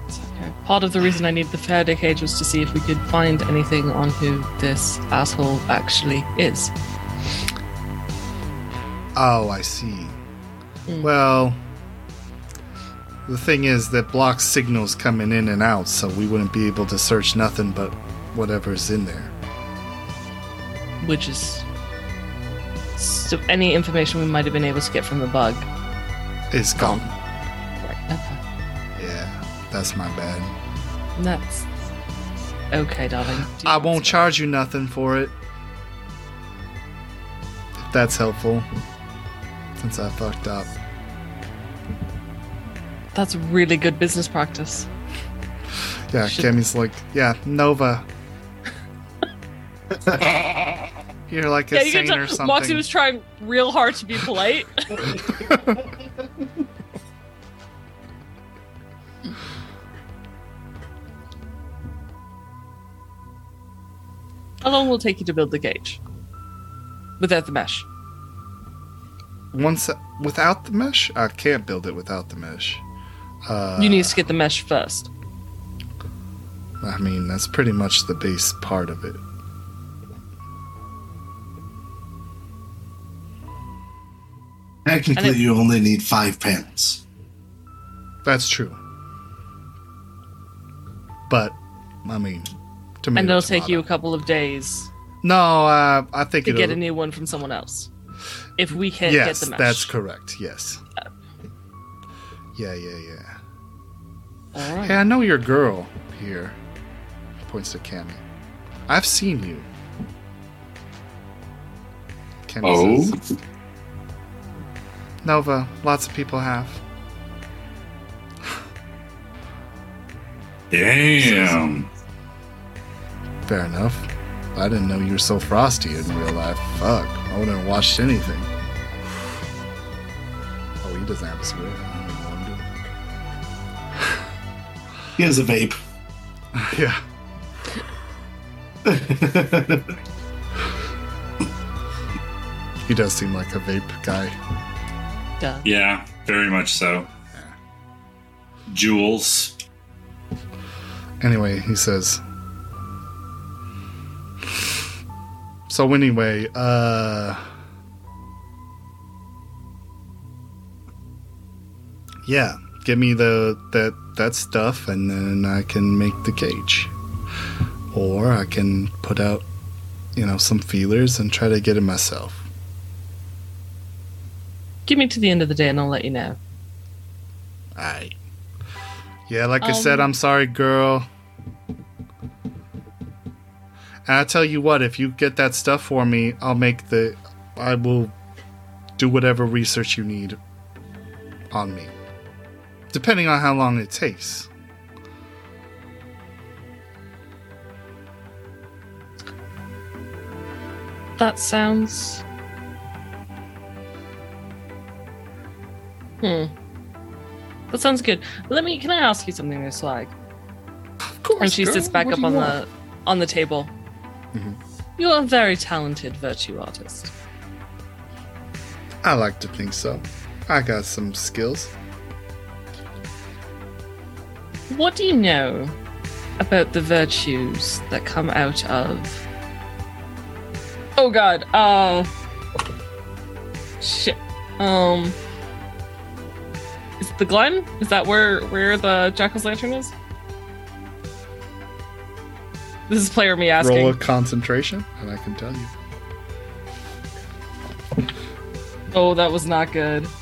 Okay. Part of the reason I need the Faraday cage was to see if we could find anything on who this asshole actually is. Oh, I see. Mm. Well, the thing is that blocks signals coming in and out, so we wouldn't be able to search nothing but whatever's in there. which is so any information we might have been able to get from the bug. It's gone. Right. Okay. Yeah, that's my bad. That's okay, darling. Do I won't charge you nothing for it. If that's helpful. Since I fucked up. That's really good business practice. Yeah, Should- Kammi's like, yeah, Nova. You're like a Yeah, you can saint or something. Moxie was trying real hard to be polite. How long will it take you to build the cage? Without the mesh. Once without the mesh, I can't build it without the mesh. Uh, you need to get the mesh first. I mean, that's pretty much the base part of it. Technically, it- you only need five panels. That's true. But, I mean, tomato, and it'll take you a couple of days No, uh, I think to it'll. get a new one from someone else. If we can't yes, get the mesh. that's correct. Yes. Uh. Yeah, yeah, yeah. All right. Hey, I know your girl here. Points to Kammi. I've seen you. Kammi Oh, says, Nova, lots of people have. damn. Fair enough. I didn't know you were so frosty in real life. Fuck. I wouldn't have watched anything. Oh, he doesn't have a swear. I don't know what I'm He has a vape. Yeah. He does seem like a vape guy. Duh. Yeah, very much so. Jules. Anyway, he says. So anyway, uh Yeah, give me the that that stuff and then I can make the cage. Or I can put out you know some feelers and try to get it myself. Give me to the end of the day and I'll let you know. Alright. Yeah, like I said, Um, I'm sorry, girl. And I tell you what, if you get that stuff for me, I'll make the. I will do whatever research you need on me. Depending on how long it takes. That sounds. Hmm. That sounds good. Let me. Can I ask you something, Miss Swag? Of course. And she girl. sits back What up on you the on the table. Mhm. You're a very talented virtue artist. I like to think so. I got some skills. What do you know about the virtues that come out of? Oh God. Uh. Shit. Um. Is it the Glen? Is that where where the Jackal's Lantern is? This is player me asking. Roll a concentration, and I can tell you. Oh, that was not good.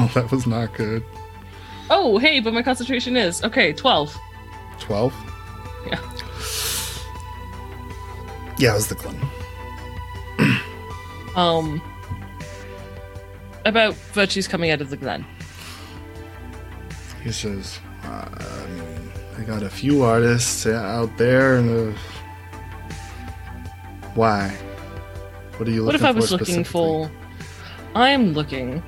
Oh, that was not good. Oh, hey, but my concentration is okay. Twelve. 12? Yeah. Yeah, it was the Glen. Um. About virtues coming out of the Glen. He says, uh, I got a few artists out there, and uh, why? What are you looking for? What if I was looking for? I am looking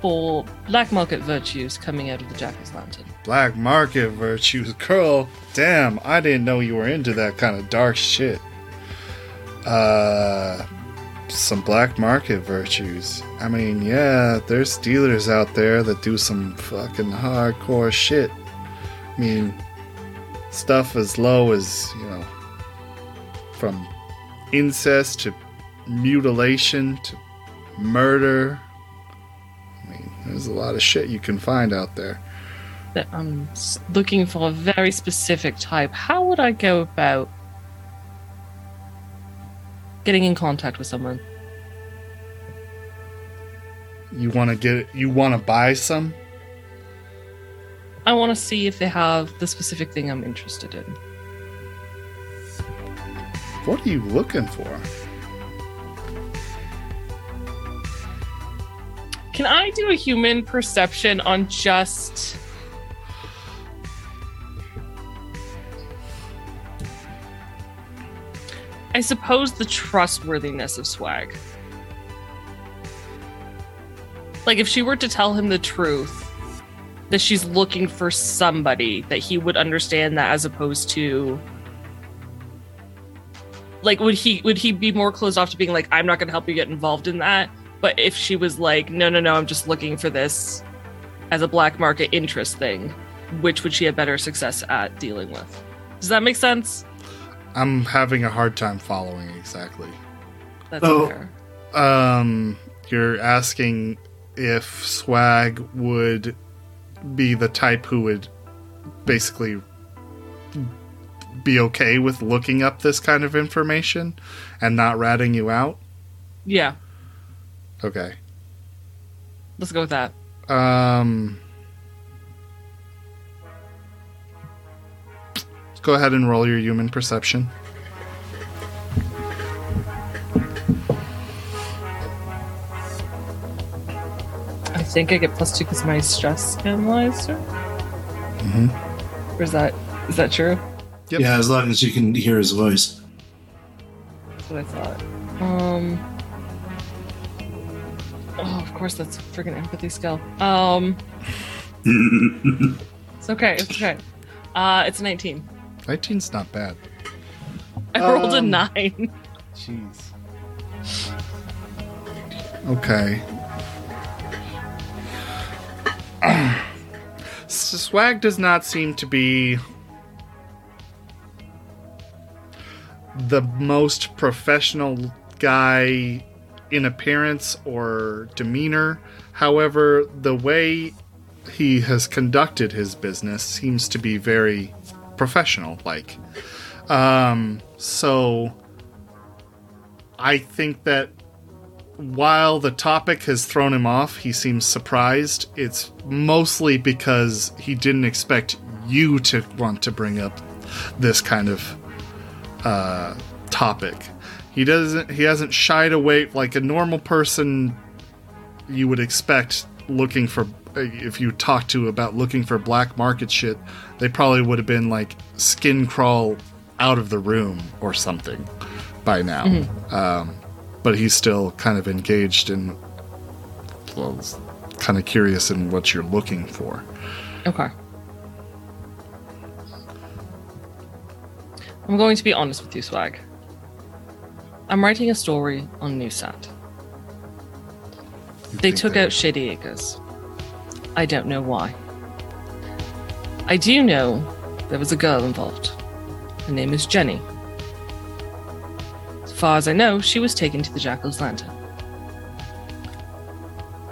for black market virtues coming out of the Jackal's Lantern. black market virtues? Girl, damn, I didn't know you were into that kind of dark shit. Uh, some black market virtues. I mean, yeah, there's dealers out there that do some fucking hardcore shit. I mean, stuff as low as, you know, from incest to mutilation to murder. I mean, there's a lot of shit you can find out there. I'm looking for a very specific type, how would I go about getting in contact with someone? You want to get you want to buy some? I want to see if they have the specific thing I'm interested in. What are you looking for? Can I do a human perception on just. I suppose the trustworthiness of swag. Like, if she were to tell him the truth, that she's looking for somebody, that he would understand that as opposed to. Like, would he would he be more closed off to being like, I'm not going to help you get involved in that? But if she was like, no, no, no, I'm just looking for this as a black market interest thing, which would she have better success at dealing with? Does that make sense? I'm having a hard time following exactly. That's Oh. fair. Um, you're asking if Swag would be the type who would basically be okay with looking up this kind of information and not ratting you out. Yeah, Okay. let's go with that. Um, go ahead and roll your human perception. I think I get plus two because my stress analyzer. Mm-hmm. Or is that is that true? Yep. Yeah, as long as you can hear his voice. That's what I thought. Um. Oh, of course, that's a freaking empathy skill. Um, it's okay. It's okay. Uh, it's a 19. 19's not bad. I rolled a Um, nine. Jeez. Okay. Swag does not seem to be the most professional guy in appearance or demeanor. However, the way he has conducted his business seems to be very professional like. Um, so I think that while the topic has thrown him off, he seems surprised. It's mostly because he didn't expect you to want to bring up this kind of uh, topic. He doesn't. He hasn't shied away like a normal person. You would expect looking for if you talk to about looking for black market shit, they probably would have been like skin crawl out of the room or something by now. Um, but he's still kind of engaged in, well, kind of curious in what you're looking for. Okay. I'm going to be honest with you, Swag. I'm writing a story on Newsat. You They took they- out Shady Acres. I don't know why. I do know there was a girl involved. Her name is Jenny. As far as I know, she was taken to the Jackal's Lantern.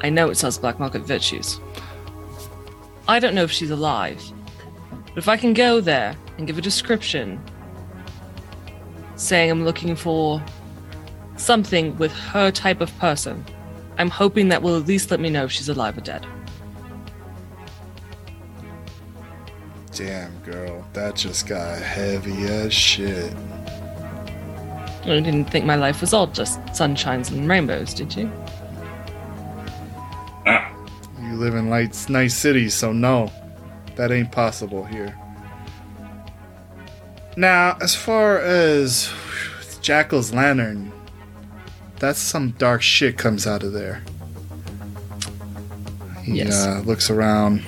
I know it sells black market virtues. I don't know if she's alive, but if I can go there and give a description saying I'm looking for something with her type of person, I'm hoping that will at least let me know if she's alive or dead. Damn, girl, that just got heavy as shit. You didn't think my life was all just sunshines and rainbows, did you? Ah, You live in lights, nice cities, so no, that ain't possible here. Now, as far as Jackal's lantern, that's some dark shit comes out of there. He Yes. uh, looks around.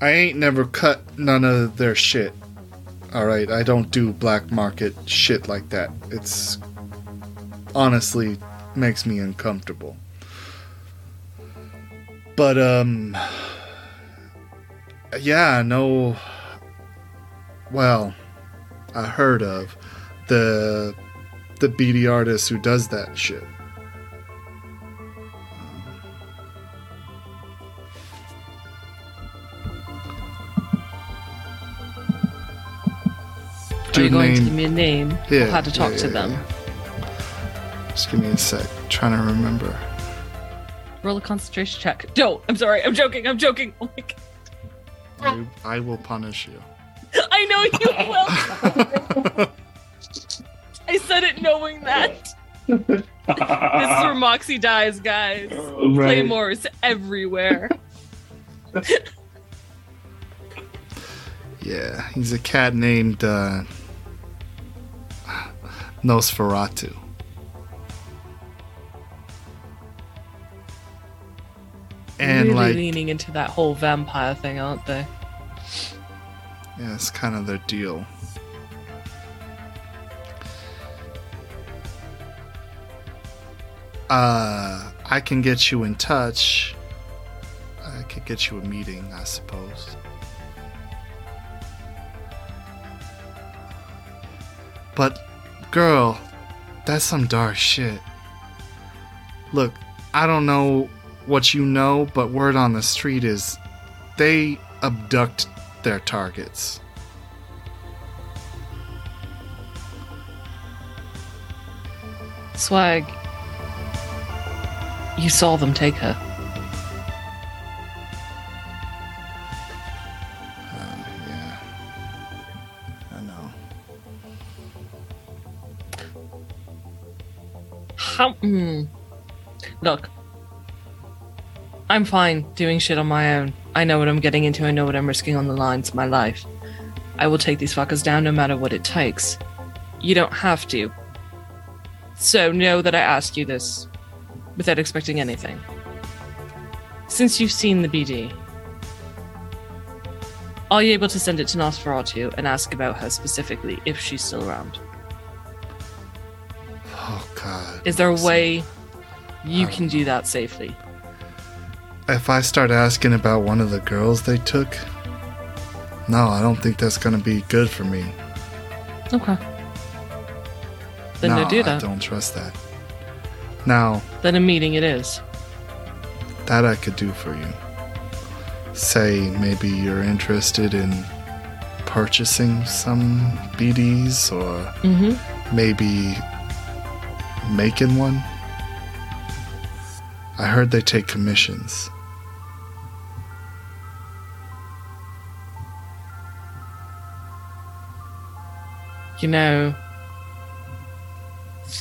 I ain't never cut none of their shit. Alright, I don't do black market shit like that. It's honestly makes me uncomfortable. But um yeah, no well, I heard of the the BD artist who does that shit. Are you dude going to give me a name? Yeah, I'll have to talk yeah, to yeah, them. yeah. Just give me a sec. trying to remember. Roll a concentration check. No, I'm sorry. I'm joking. I'm joking. Oh my god. I, I will punish you. I know you will. I said it knowing that. this is where Moxie dies, guys. Claymores everywhere. Yeah, he's a cat named uh, Nosferatu. And really like, leaning into that whole vampire thing, aren't they? yeah, it's kind of their deal. Uh, I can get you in touch. I could get you a meeting, I suppose. But, girl, that's some dark shit. Look, I don't know what you know, but word on the street is they abduct their targets. Swag. You saw them take her. How? Hmm. Look. I'm fine doing shit on my own. I know what I'm getting into. I know what I'm risking on the lines of my life. I will take these fuckers down no matter what it takes. You don't have to. So know that I asked you this without expecting anything. Since you've seen the BD, are you able to send it to Nosferatu and ask about her specifically if she's still around? Oh God. Is there a way you can do that safely? If I start asking about one of the girls they took, no, I don't think that's gonna be good for me. Okay. Then no, no, do I that. don't trust that. Now, Then a meeting it is. that I could do for you. Say maybe you're interested in purchasing some BDs or Mm-hmm. maybe making one. I heard they take commissions. You know,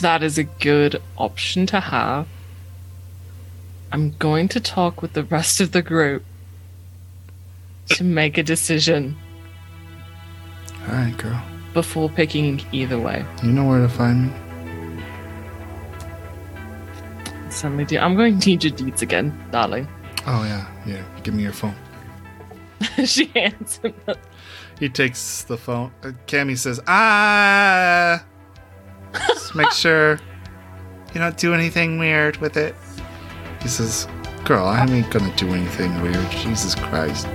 that is a good option to have. I'm going to talk with the rest of the group to make a decision All right, girl. before picking either way. You know where to find me. Certainly do. I'm going to need your deeds again, darling. Oh yeah, yeah. Give me your phone. she hands him the He takes the phone. Uh, Kammi says, "Ah, just make sure you don't do anything weird with it." He says, "Girl, I ain't gonna do anything weird. Jesus Christ."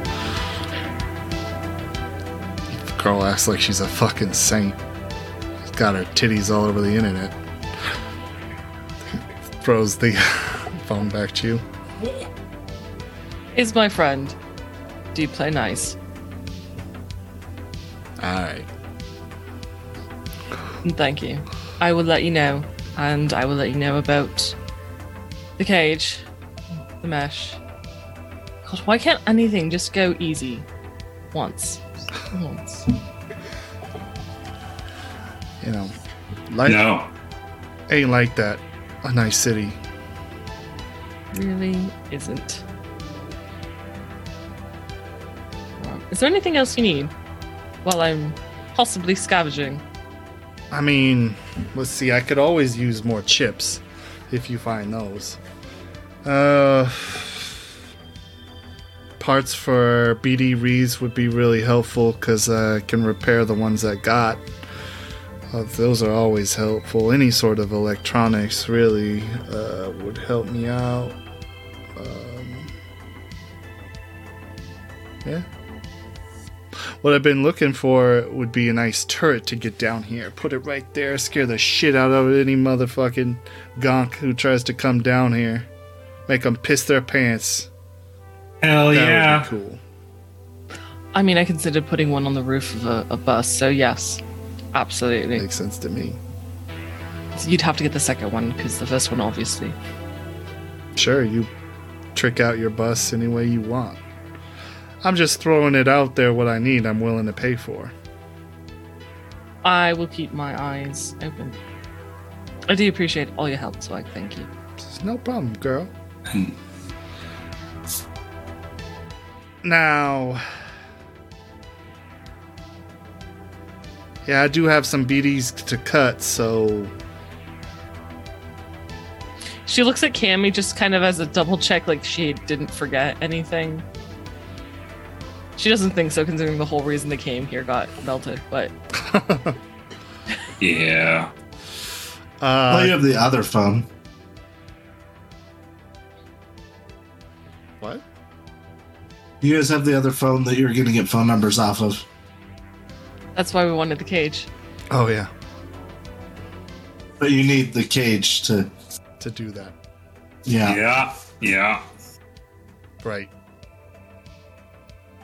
The girl acts like she's a fucking saint. She's got her titties all over the internet. Throws the phone back to you. is my friend. Do you play nice? All right. Thank you. I will let you know, and I will let you know about the cage, the mesh. God, why can't anything just go easy once? Just once. You know, life No. ain't like that. A nice city. Really isn't. Is there anything else you need while I'm possibly scavenging? I mean, let's see. I could always use more chips if you find those. Uh, parts for BD Rees would be really helpful because uh, I can repair the ones I got. Uh, those are always helpful. Any sort of electronics really uh, would help me out. Um, yeah. What I've been looking for would be a nice turret to get down here. Put it right there, scare the shit out of any motherfucking gonk who tries to come down here. Make them piss their pants. Hell That yeah. would be cool. I mean, I considered putting one on the roof of a, a bus, so yes. Absolutely. Makes sense to me. You'd have to get the second one because the first one, obviously. Sure, you trick out your bus any way you want. I'm just throwing it out there what I need I'm willing to pay for. I will keep my eyes open. I do appreciate all your help, Swag. Thank you. It's no problem, girl. Now, yeah, I do have some BDs to cut, so She looks at Kammi just kind of as a double check, like she didn't forget anything. She doesn't think so, considering the whole reason they came here got melted. But Yeah. well, you uh, have the other phone. what? You guys have the other phone that you're going to get phone numbers off of. That's why we wanted the cage. Oh yeah, But you need the cage to. to do that, Yeah. Yeah. Yeah. right?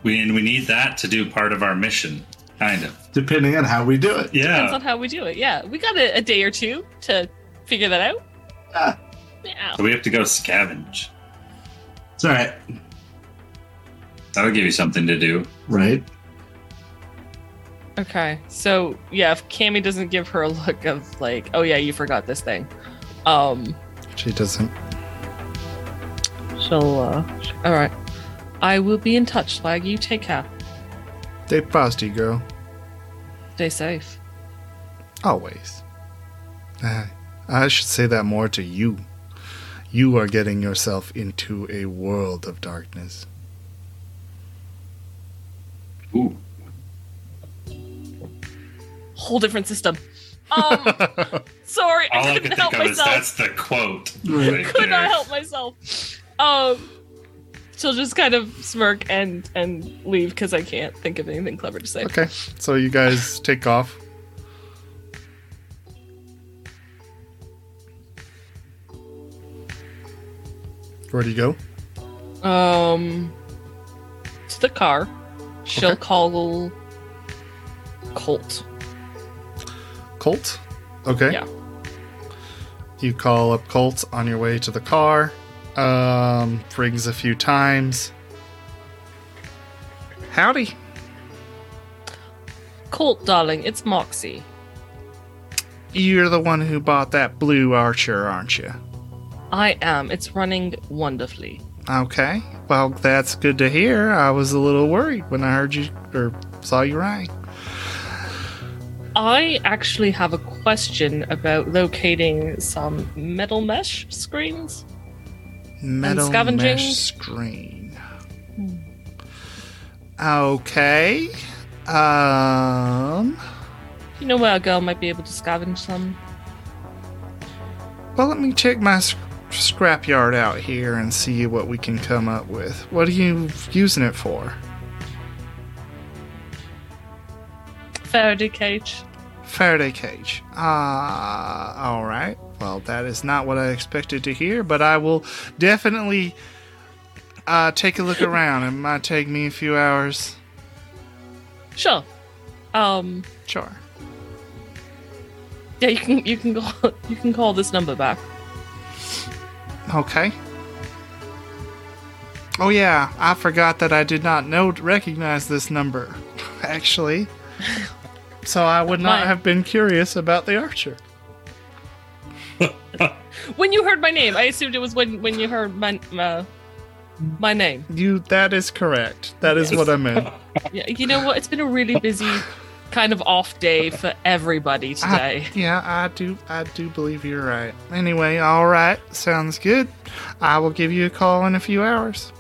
We and we need that to do part of our mission. Kind of. Depending on how we do it. Yeah. Depends on how we do it. Yeah, we got a, a day or two to figure that out. Ah, Yeah. So we have to go scavenge. it's all right. That'll give you something to do. Right? Okay. So yeah, if Kammi doesn't give her a look of like, oh yeah, you forgot this thing, um, She doesn't. she'll. uh All right. I will be in touch, Swag. You take care. Stay frosty, girl. Stay safe. Always. Uh, I should say that more to you. You are getting yourself into a world of darkness. Ooh. Whole different system. Um, sorry, I I couldn't could help think is myself. that's the quote. Right. Right Could there. not help myself. Um, she'll just kind of smirk and and leave because I can't think of anything clever to say. Okay, so you guys take off. Where do you go? Um, to the car. She'll Okay. call Colt. Colt? Okay. Yeah. You call up Colt on your way to the car. Um, rings a few times. Howdy. Colt, darling, it's Moxie. You're the one who bought that blue archer, aren't you? I am. It's running wonderfully. Okay. Well, that's good to hear. I was a little worried when I heard you or saw you ring. I actually have a question about locating some metal mesh screens. Metal mesh screen. Okay. Um. You know where a girl might be able to scavenge some? Well, let me check my sc- scrapyard out here and see what we can come up with. What are you using it for? Faraday cage. Faraday cage. Ah, all right. Well, that is not what I expected to hear, but I will definitely uh, take a look around. It might take me a few hours. Sure. Um. Sure. Yeah, you can you can call you can call this number back. Okay. Oh yeah, I forgot that I did not know recognize this number. Actually, so I would not Mine. have been curious about the archer. When you heard my name, I assumed it was when when you heard my uh, my name. You that is correct. That is what I meant. Yeah, you know what? It's been a really busy, kind of off day for everybody today. I- yeah, I do. I do believe you're right. Anyway, all right, sounds good. I will give you a call in a few hours.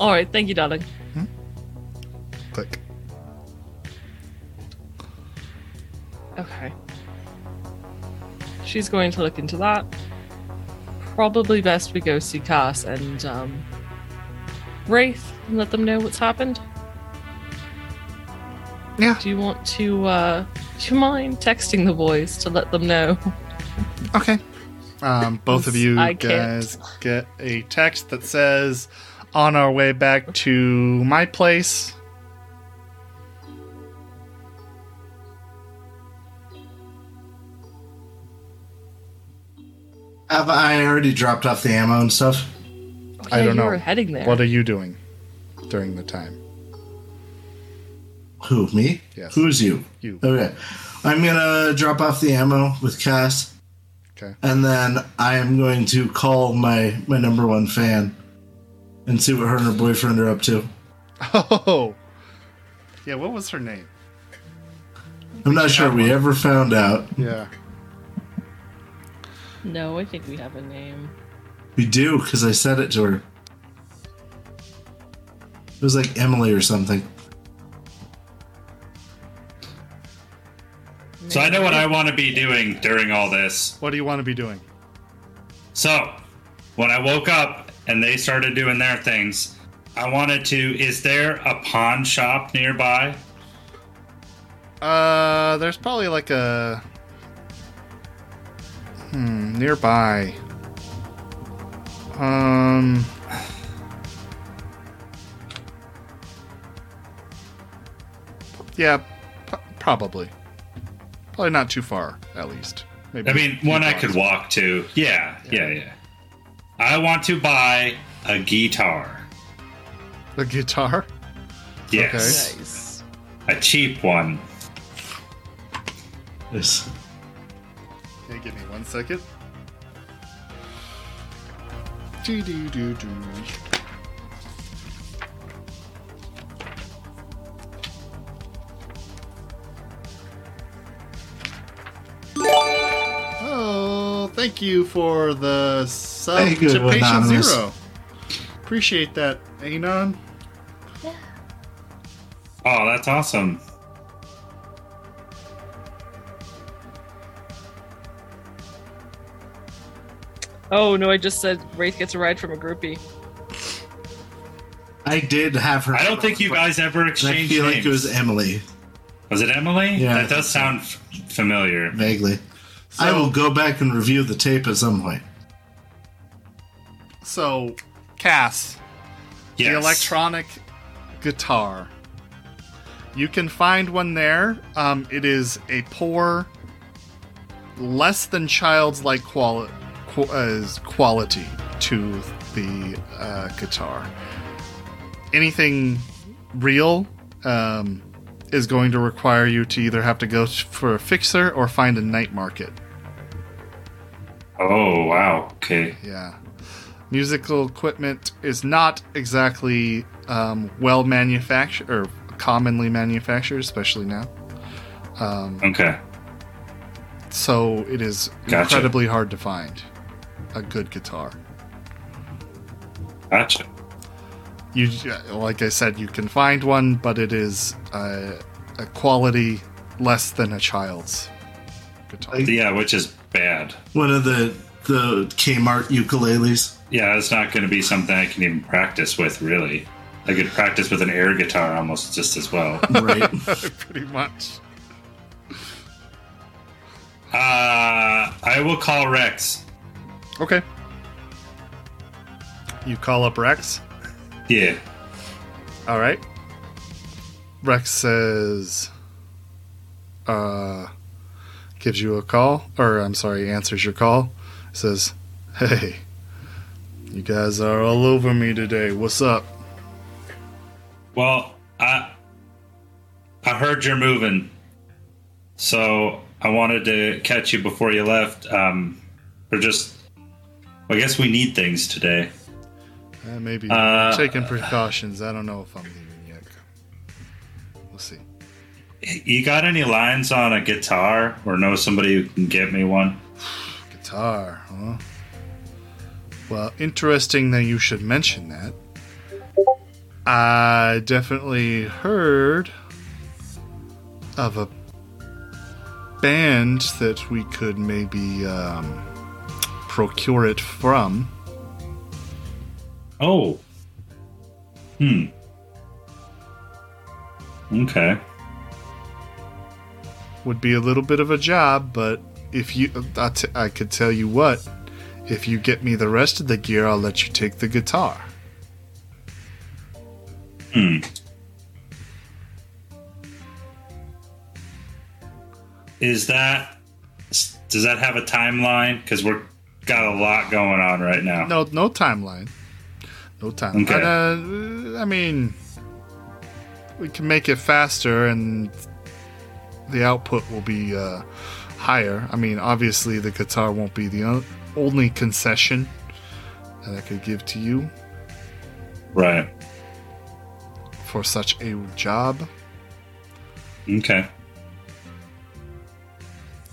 All right, thank you, darling. Click. Okay. She's going to look into that. Probably best we go see Cass and um, Wraith and let them know what's happened. Yeah. Do you want to? uh Do you mind texting the boys to let them know? Okay. Um, both of you I can't. guys get a text that says, "On our way back to my place." Have I already dropped off the ammo and stuff? Oh, I don't you know. were heading there. What are you doing during the time? Who, me? Yes. Who's you? You. Okay. I'm gonna drop off the ammo with Cass, Okay. and then I am going to call my my number one fan and see what her and her boyfriend are up to. Oh. Yeah, what was her name? I'm not sure we ever found out. Yeah. No, I think we have a name. We do because I said it to her. It was like Emily or something. So I know what I want to be doing during all this. What do you want to be doing? So when I woke up and they started doing their things, I wanted to. Is there a pawn shop nearby? Uh, there's probably like a hmm nearby. Um, yeah, p- probably. Probably not too far, at least. Maybe. I mean, one I could walk to. Yeah, yeah, yeah. I want to buy a guitar. A guitar. Yes, Nice. a cheap one. Yes. Okay, give me one second. Do do do do. Oh, thank you for the sub Thank you, to Patient Anonymous. Zero. Appreciate that, Anon. Oh, that's awesome. Oh no, I just said Wraith gets a ride from a groupie. I did have her. I don't think you guys ever And I feel names. like it was Emily, Was it Emily? Yeah, I that does sound f- familiar. vaguely. I will go back and review the tape at some point. So, Cass, Yes. the electronic guitar. You can find one there. Um, it is a poor, less than child's like quali- qu- uh, quality to the uh, guitar. Anything real um, is going to require you to either have to go for a fixer or find a night market. Oh wow. Okay. Yeah. Musical equipment is not exactly um, well manufactured or commonly manufactured, especially now. Okay. So it is Gotcha. incredibly hard to find a good guitar. Gotcha. You, like I said, you can find one, but it is uh, a quality less than a child's guitar. Yeah, which is bad. One of the the Kmart ukuleles. Yeah, it's not going to be something I can even practice with, really. I could practice with an air guitar almost just as well. Right. Pretty much. uh, I will call Rex. Okay. You call up Rex. Yeah. All right. Rex says, uh, gives you a call, or I'm sorry, answers your call. Says, hey, you guys are all over me today. What's up? Well, I I heard you're moving, so I wanted to catch you before you left. Um, or just, I guess we need things today. Uh, maybe Uh, taking precautions. I don't know if I'm leaving yet. We'll see. You got any lines on a guitar, or know somebody who can get me one? Guitar, huh? Well, interesting that you should mention that. I definitely heard of a band that we could maybe um, procure it from. Oh. Hmm. Okay. Would be a little bit of a job, but if you, I, t- I could tell you what. If you get me the rest of the gear, I'll let you take the guitar. Hmm. Is that does that have a timeline? Because we're got a lot going on right now. No, no timeline. No timeline. Okay. Uh, I mean, we can make it faster, and the output will be uh, higher. I mean, obviously, the guitar won't be the only concession that I could give to you Right. for such a job. Okay.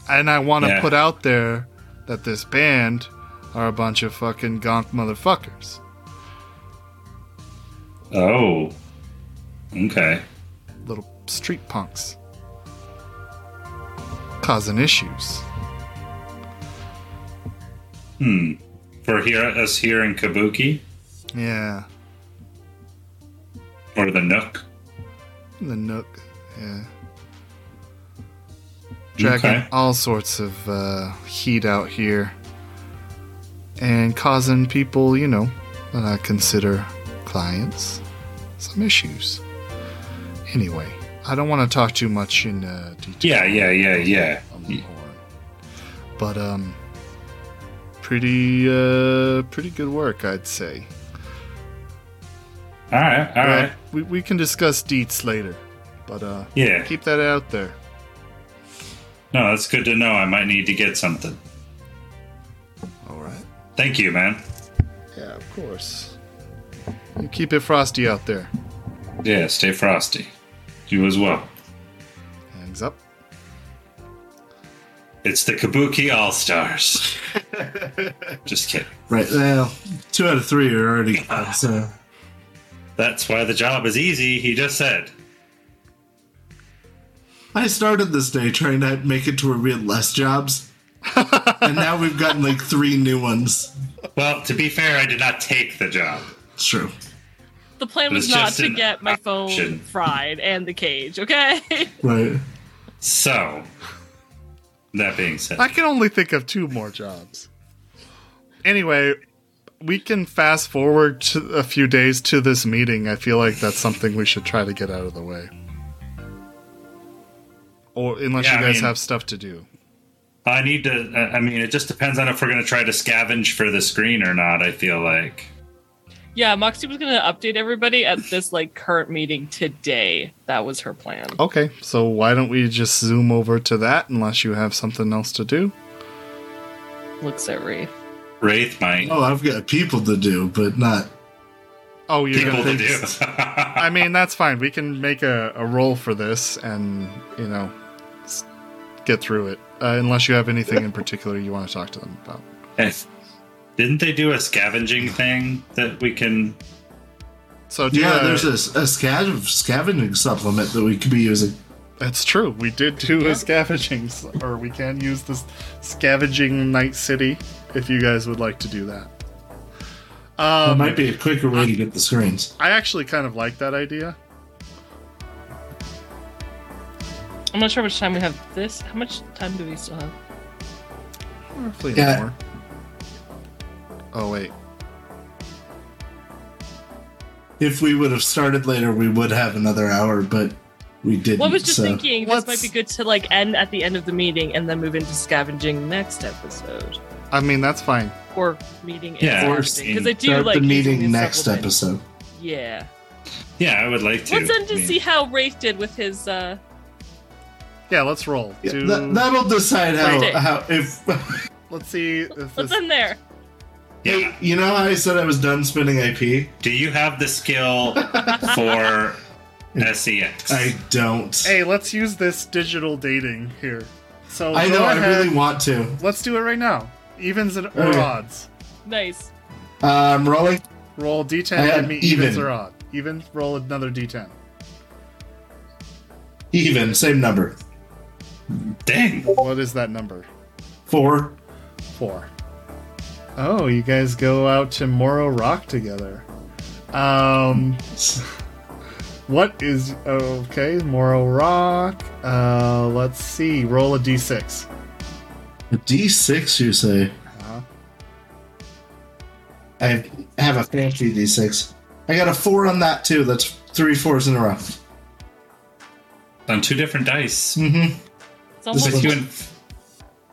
And I want to Yeah. put out there that this band are a bunch of fucking gonk motherfuckers. Oh. Okay. Little street punks. Causing issues. Hmm. For here us here in Kabuki Yeah. or the Nook. The Nook. Yeah. Dragging Okay. all sorts of uh, heat out here. And causing people, you know, that I consider clients, some issues. Anyway, I don't want to talk too much in uh, detail. Yeah, yeah, yeah, yeah. on the horn. But um pretty uh pretty good work I'd say. All right, all right. we, we can discuss deets later. But uh Yeah. keep that out there. No, that's good to know. I might need to get something. Alright. Thank you, man. Yeah, of course. You keep it frosty out there. Yeah, stay frosty. You as well. Hangs up. It's the Kabuki All Stars. Just kidding. Right well, two out of three are already gone. So That's why the job is easy, he just said. I started this day trying to make it to where we had less jobs, and now we've gotten like three new ones. Well, to be fair, I did not take the job. It's true. The plan was was not to get my phone fried and the cage, okay? Right. So, that being said, I can only think of two more jobs. Anyway, we can fast forward to a few days to this meeting. I feel like that's something we should try to get out of the way. Or unless Yeah, you I guys mean- have stuff to do. I need to. I I mean, it just depends on if we're going to try to scavenge for the screen or not. I feel like. yeah, Moxie was gonna update everybody at this like current meeting today. That was her plan. Okay, so why don't we just zoom over to that unless you have something else to do? Looks at Wraith. Wraith might Oh, I've got people to do, but not. Oh, you're people gonna to do. I mean, that's fine. We can make a, a roll for this and, you know, s- get through it. Uh, unless you have anything in particular you want to talk to them about. Yes. Didn't they do a scavenging thing that we can? So, do Yeah, you, uh, there's a, a scav- scavenging supplement that we could be using. That's true. We did do a scavenging, or we can use this scavenging night city if you guys would like to do that. That Um, might be a quicker way to get the screens. I actually kind of like that idea. I'm not sure how much time we have this. How much time do we still have? Roughly an hour. Oh wait, If we would have started later, we would have another hour, but we didn't. Well, I was just so. thinking this Let's- might be good to like end at the end of the meeting and then move into scavenging next episode I mean that's fine. or meeting. Yeah, and or scavenging. because I do Start like the meeting next supplement. episode. Yeah, Yeah, I would like to. let's end I to mean, see how Wraith did with his. uh Yeah, let's roll. Yeah, Do- that, that'll decide how, how if. let's see if Let's this. end there. Yeah. you know how I said I was done spinning IP? Do you have the skill for SEX? I don't. Hey, let's use this digital dating here. So I go know. I really want to. Let's do it right now. Evens and or Okay. odds. Nice. Um, rolling. Roll D10. I Give have me evens even. or odd. Even. Roll another D10. Even. Same number. Dang. What is that number? Four. Four. Oh, you guys go out to Morro Rock together. Um, what is okay? Morro Rock. Uh, let's see. Roll a D6. A D6, you say? Uh-huh. I have a fancy D6. I got a four on that too. That's three fours in a row. On two different dice. Mm-hmm. It's almost With you in,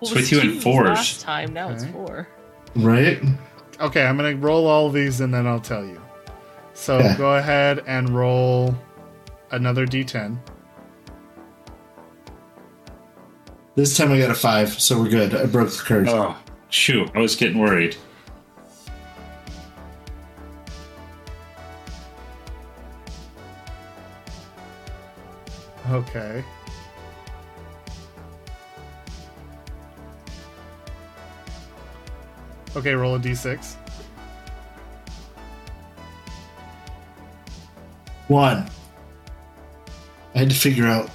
well, with you in twos fours. Last time, now it's Okay. four. Right? Okay, I'm gonna roll all these and then I'll tell you. So Okay. go ahead and roll another d10. This time I got a five, so we're good. I broke the curse. Oh, shoot. I was getting worried. Okay. Okay, roll a d6. One. I had to figure out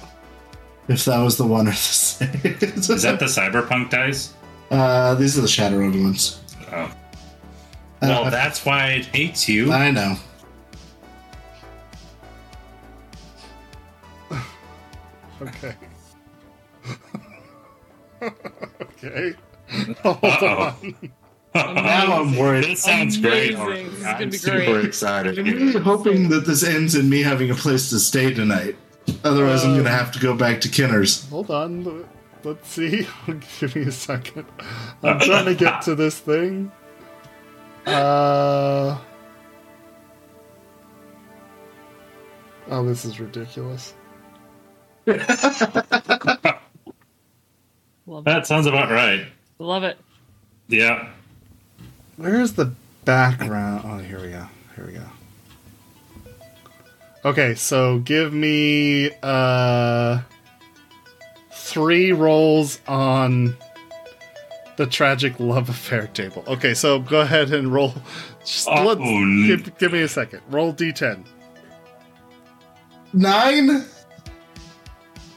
if that was the one or the six. Is that the cyberpunk dice? Uh, these are the Shadowrun ones. Oh. Uh, Well, that's why it hates you. I know. Okay. okay. Hold Uh-oh. on. Now I'm worried. This sounds great. Amazing. This is I'm gonna super great. excited. I'm really hoping that this ends in me having a place to stay tonight. Otherwise, I'm going to have to go back to Kinner's. Hold on. Let's see. Give me a second. I'm trying to get to this thing. Uh. Oh, this is ridiculous. That sounds about right. Love it. Yeah. Where's the background? Oh, here we go. Here we go. Okay, so give me uh three rolls on the tragic love affair table. Okay, so go ahead and roll. Just Oh, let's, n- give, give me a second. Roll d10. Nine,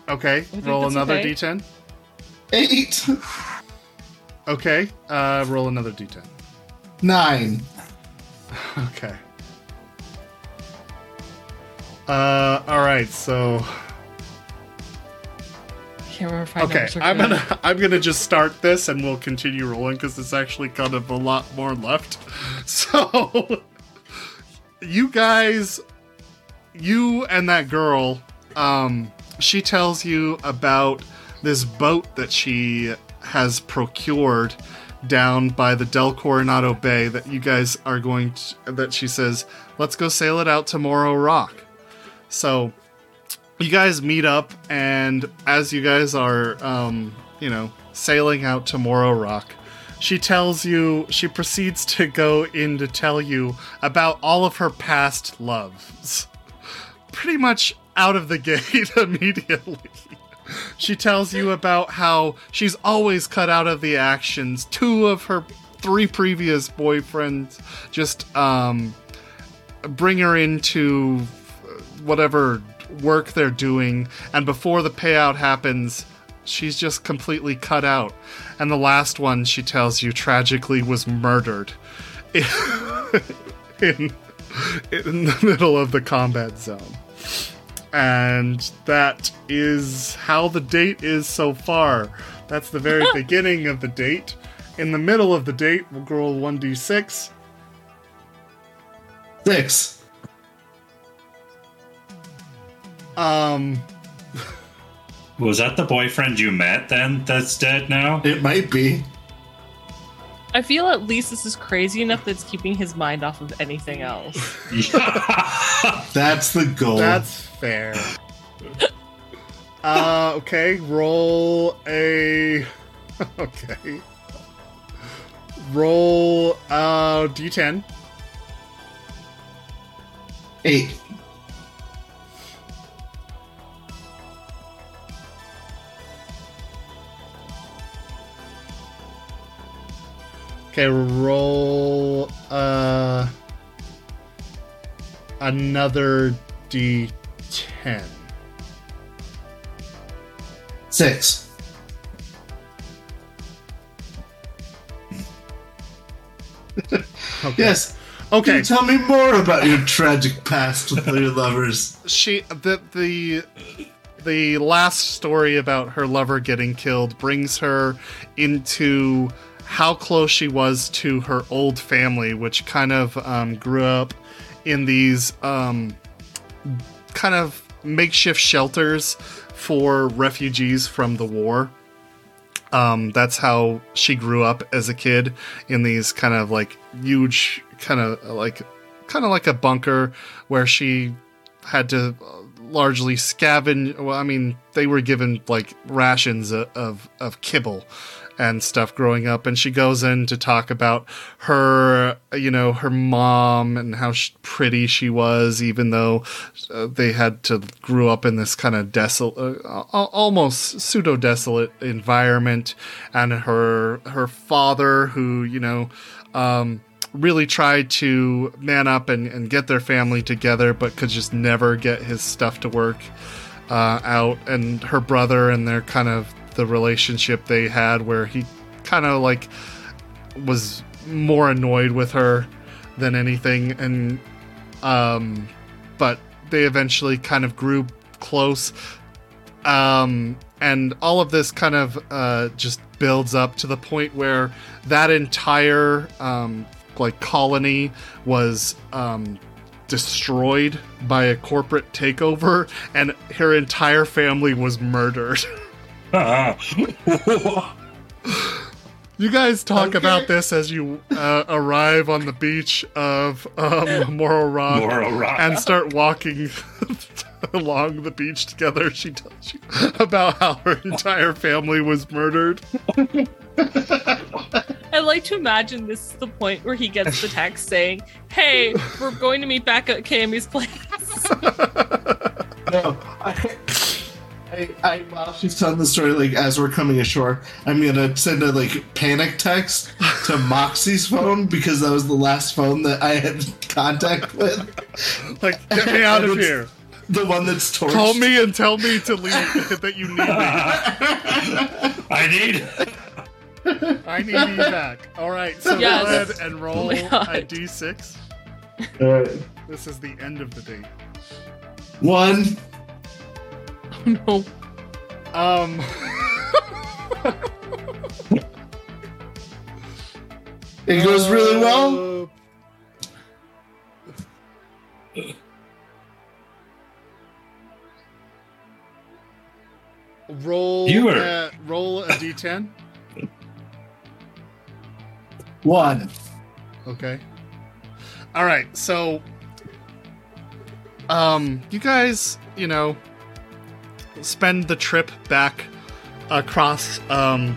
Okay, roll another okay. d10. eight, Okay, uh, roll another d10. Nine. Okay. Uh, all right. So Can't remember if I okay, I'm gonna I'm gonna just start this and we'll continue rolling because it's actually kind of a lot more left. So you guys, you and that girl, um, she tells you about this boat that she has procured down by the Del Coronado Bay that you guys are going to, that she says, let's go sail it out to Morro Rock. So you guys meet up, and as you guys are, um, you know, sailing out to Morro Rock, she tells you, she proceeds to go in to tell you about all of her past loves. Pretty much out of the gate immediately. She tells you about how she's always cut out of the actions. Two of her three previous boyfriends just um, bring her into whatever work they're doing, and before the payout happens, she's just completely cut out. And the last one, she tells you, tragically was murdered in, in, in the middle of the combat zone. And that is how the date is so far. That's the very beginning of the date. In the middle of the date, we'll roll 1d6. Six. Um, Was that the boyfriend you met then that's dead now? It might be. I feel at least this is crazy enough that it's keeping his mind off of anything else. That's the goal. That's fair. uh, okay, roll a. Okay. Roll uh d10. eight. Okay, roll uh another d10. Six. Okay. Yes. Okay. Tell me more about your tragic past with your lovers. she the the the last story about her lover getting killed brings her into how close she was to her old family, which kind of um, grew up in these um, kind of makeshift shelters for refugees from the war. Um, that's how she grew up as a kid in these kind of like huge, kind of like, kind of like a bunker where she had to uh, largely scavenge. Well, I mean, they were given like rations of, of, of kibble and stuff growing up and she goes in to talk about her you know her mom and how pretty she was even though uh, they had to grew up in this kind of desolate uh, almost pseudo desolate environment and her her father who you know um really tried to man up and, and get their family together but could just never get his stuff to work uh, out and her brother and their kind of the relationship they had where he kind of like was more annoyed with her than anything. And um but they eventually kind of grew close. Um and all of this kind of uh just builds up to the point where that entire um like colony was um destroyed by a corporate takeover and her entire family was murdered You guys talk Okay. about this as you uh, arrive on the beach of um, Morro Rock Rock. and start walking along the beach together. She tells you about how her entire family was murdered. I like to imagine this is the point where he gets the text saying, "Hey, we're going to meet back at Kammi's place." No, I, I, I, while she's telling the story, like as we're coming ashore, I'm gonna send a like panic text to Moxie's phone because that was the last phone that I had contact with. Like, get me out of here. The one that's torched. Call me and tell me to leave, that you need me. I need. I need you back. All right, so Yes. go ahead and roll Oh my a d6. Alright. This is the end of the date. One. no. Um. It goes really well. Roll. You were- uh, roll a d10. One. Okay. All right. So, um, you guys, you know, spend the trip back across um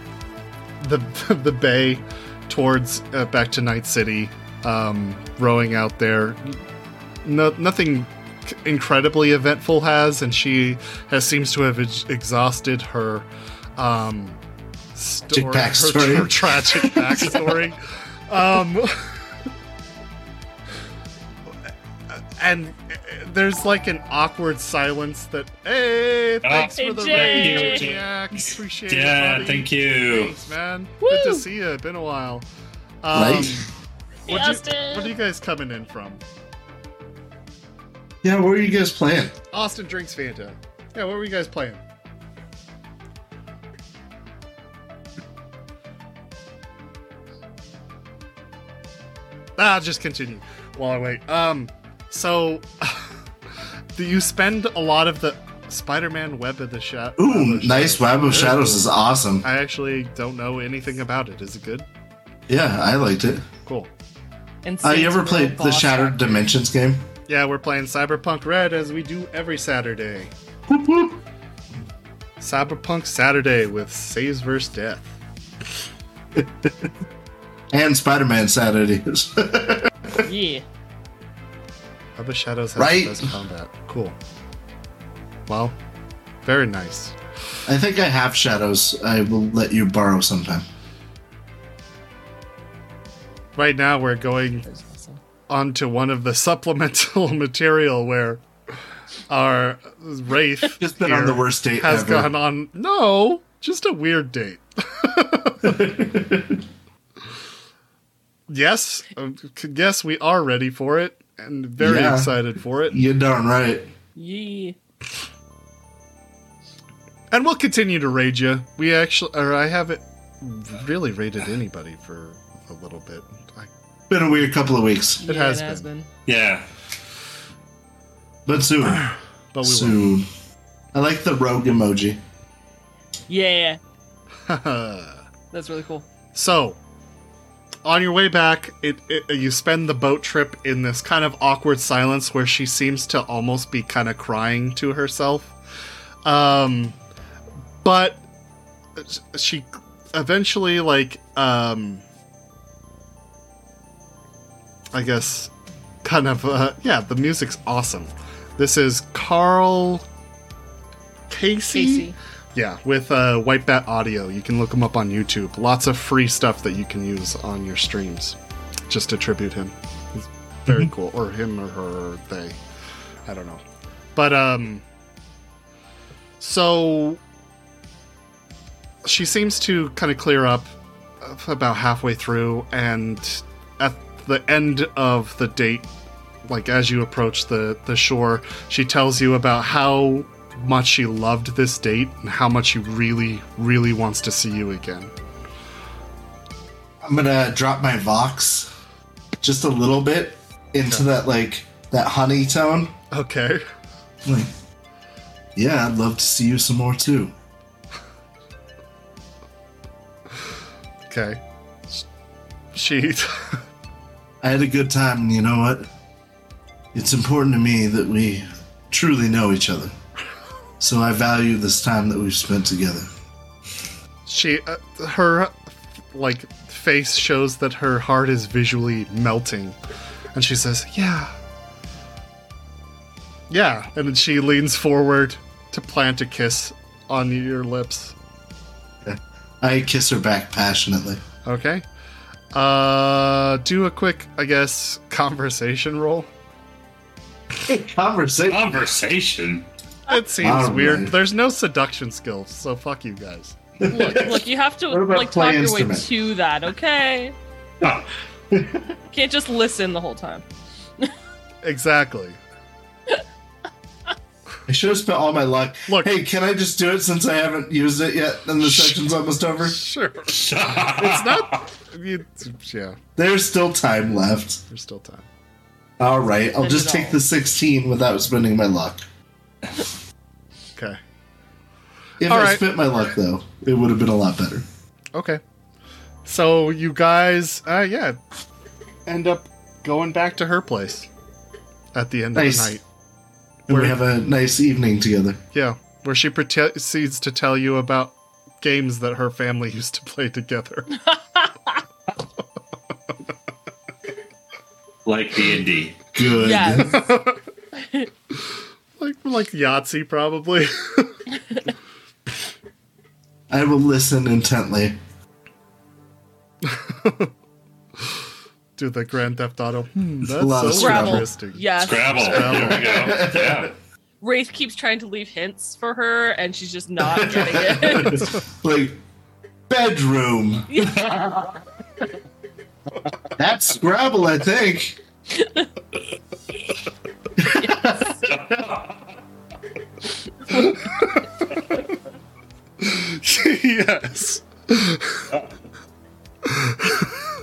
the the bay towards uh, back to Night City, um, rowing out there. No, nothing incredibly eventful has, and she has seems to have ex- exhausted her um story, her, her tragic backstory. um, and uh, there's like an awkward silence that hey thanks Ah, for the Hey, raid Jay. Jack. appreciate it Yeah, thank you. Thanks, man. Good to see you. It's been a while. Um, Right? Hey, What you, Austin. what are you guys coming in from? Yeah, what are you guys playing? Austin drinks Fanta. Yeah, what were you guys playing? Ah, just continue while I wait. Um, so do you spend a lot of the Spider-Man Web of the Shadow? Ooh, nice Web of Shadows is awesome. I actually don't know anything about it. Is it good? Yeah, I liked it. Cool. And Uh, you ever Row played the Shattered Factory. Dimensions game? Yeah, we're playing Cyberpunk Red as we do every Saturday. Whoop, whoop. Cyberpunk Saturday with Saves vs. Death. And Spider-Man Saturdays. Yeah. The Shadows has Right. the best combat. Cool. Well, very nice. I think I have Shadows. I will let you borrow sometime. Right now, we're going awesome. onto one of the supplemental material where our Wraith Just been on the worst date has ever. gone on. No, just a weird date. yes, uh, yes, we are ready for it and very Yeah. excited for it. You're darn right. Yeah. And we'll continue to raid you. We actually, or I haven't really raided anybody for a little bit. I, Been a weird couple of weeks, It has it has been. been. Yeah. but soon. but we will. soon. I like the rogue emoji. Yeah. That's really cool. So, on your way back, it, it you spend the boat trip in this kind of awkward silence where she seems to almost be kind of crying to herself. Um, but she eventually like um I guess kind of uh yeah, the music's awesome. This is Karl Casey. Casey. Yeah, with uh, White Bat Audio. You can look him up on YouTube. Lots of free stuff that you can use on your streams. Just to tribute him. He's very cool. Or him or her or they. I don't know. But, um. So. She seems to kind of clear up about halfway through, and at the end of the date, like as you approach the, the shore, she tells you about how much she loved this date and how much she really, really wants to see you again. I'm gonna drop my vox just a little bit into that like that honey tone. Okay. Like, yeah, I'd love to see you some more too. Okay. She. I had a good time, and you know what? It's important to me that we truly know each other. So I value this time that we've spent together. she. Uh, her, like, face shows that her heart is visually melting. And she says, Yeah. Yeah. And then she leans forward to plant a kiss on your lips. I kiss her back passionately. Okay. Uh, do a quick, I guess, conversation roll. Conversation. Conversation. It seems All weird. right. There's no seduction skills, so fuck you guys. Look, look, you have to like play talk your way to that, okay? Oh, Can't just listen the whole time. Exactly. I should have spent all my luck. Look- hey, can I just do it since I haven't used it yet and the section's almost over? Sure. It's not. You, yeah, There's still time left. there's still time. All right, I'll just take all. the 16 without spending my luck. Okay. If All I right. spent my luck, though, it would have been a lot better. Okay. So you guys, uh, yeah, end up going back to her place at the end Nice. of the night. And Where- we have a nice evening together. Yeah, where she proceeds to tell you about games that her family used to play together. like D and D. Good. Yes. like like Yahtzee, probably. I will listen intently. Do the Grand Theft Auto. Hmm, a lot that's of so Scrabble. interesting. Yes. Scrabble. There we go. Yeah. Wraith keeps trying to leave hints for her, and she's just not getting it. Like, bedroom. That's Scrabble, I think. yes.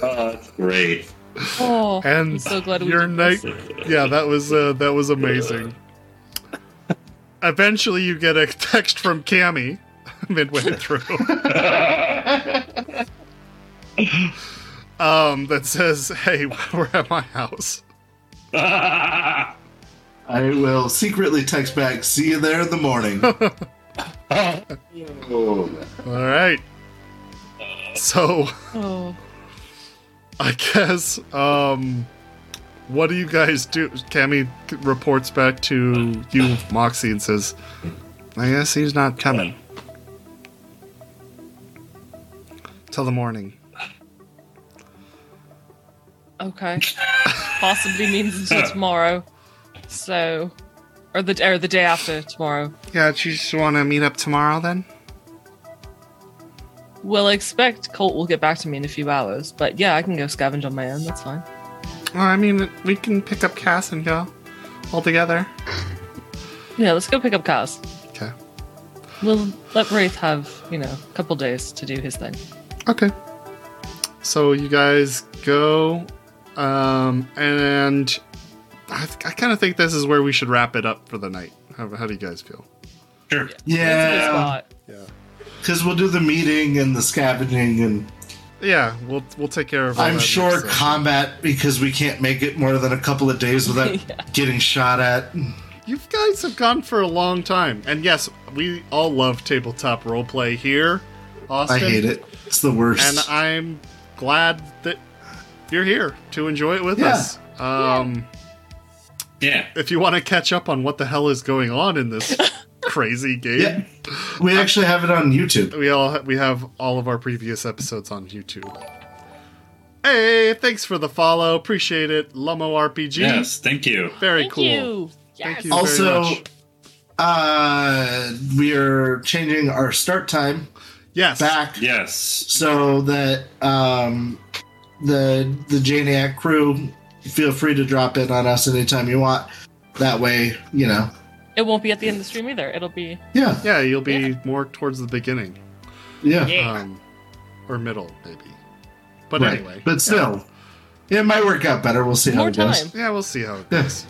Oh, that's great. oh, And I'm so glad we your did night. this. Yeah, that was uh, that was amazing. Eventually, you get a text from Kammi midway through. um, that says, "Hey, we're at my house." I will secretly text back, see you there in the morning. All right. So, Oh, I guess, um, what do you guys do? Kammi reports back to you, Moxie, and says, "I guess he's not coming till the morning." okay. Possibly means until tomorrow. So, or the or the day after tomorrow. Yeah, do you just want to meet up tomorrow then? Well, I expect Colt will get back to me in a few hours, but yeah, I can go scavenge on my own. That's fine. Well, I mean, we can pick up Cass and go all together. Yeah, let's go pick up Cass. Okay. We'll let Wraith have you know a couple days to do his thing. Okay. So you guys go, um, and I, I kind of think this is where we should wrap it up for the night. How, how do you guys feel? Sure. That's yeah. spot. Yeah. because we'll do the meeting and the scavenging, and Yeah, we'll we'll take care of. all I'm sure next session. combat because we can't make it more than a couple of days without getting shot at. You guys have gone for a long time, and yes, we all love tabletop roleplay here. Austin, I hate it. It's the worst. and I'm glad that you're here to enjoy it with Yeah. us. Um, Yeah. If you want to catch up on what the hell is going on in this crazy game, yeah, we actually have it on YouTube. we all we have all of our previous episodes on YouTube. Hey, thanks for the follow. Appreciate it, Lomo RPG. Yes. Thank you. very Thank cool. you. Thank Yes. you very Also, much. uh, we are changing our start time Yes, back Yes. so that um, the the Janiac crew feel free to drop in on us anytime you want. That way, you know, It won't be at the end of the stream either. It'll be yeah, yeah, you'll be Yeah. more towards the beginning, yeah, yeah. um, or middle maybe. But right. anyway, But still, it might work out better. We'll see how More it goes. yeah, we'll see how it Yeah. goes.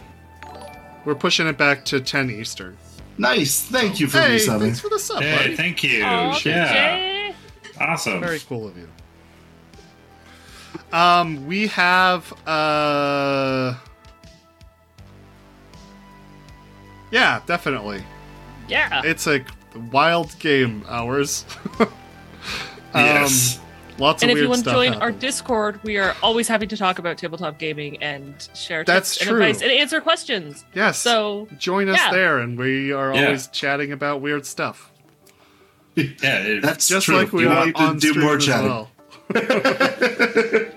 We're pushing it back to ten Eastern. Nice. Thank you for Hey, resubbing. thanks for the sub, Hey, buddy. thank you. Aw, yeah. Jay. Awesome. Very cool of you. Um, we have uh Yeah, definitely. Yeah. It's a wild game hours. Yes. Um, lots of and of if you want to stuff. join our. Discord, we are always happy to talk about tabletop gaming and share That's tips true. and advice and answer questions. yes. So join us yeah. there and we are Yeah. always chatting about weird stuff. Yeah. it- That's Just true. like we you are on to do more as chatting. well.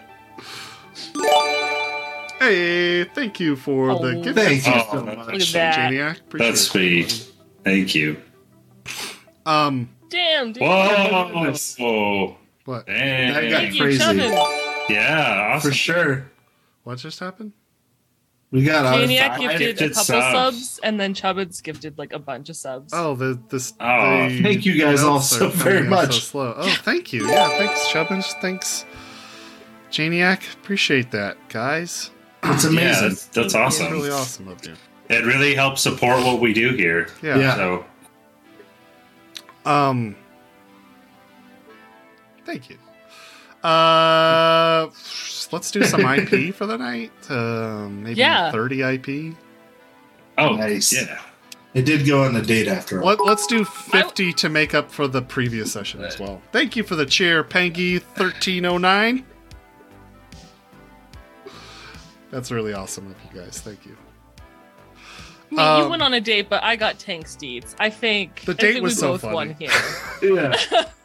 hey, thank you for the Oh. gift. Thank you Oh, so much. look at that. Janiac. Appreciate that's it. sweet. Thank you. Um, Damn, dude. Whoa. Whoa. what? Dang. That got Thank you, crazy. Chubbin. Yeah. Awesome. For sure. What just happened? We got our Maniac five- gifted a gifted couple subs. subs, and then Chubbins gifted like a bunch of subs. Oh, the this. Oh, the thank you guys all notes so coming very in much. So slow. Oh, thank you. Yeah, thanks, Chubbins. Thanks, Janiac. Appreciate that, guys. It's Yeah, amazing. that's, that's Thank you. awesome. Really awesome of you. It really helps support what we do here. Yeah. Yeah. So Um. Thank you. Uh, let's do some IP for the night. Um, maybe Yeah. thirty IP. oh Nice. yeah. It did go on the date after all. Let, let's do 50 to make up for the previous session as well. Thank you for the chair, Pangy1309. That's really awesome of you guys. Thank you. I mean, you um, went on a date, but I got tank steeds. I think The I date think was we so both funny. won here. Yeah.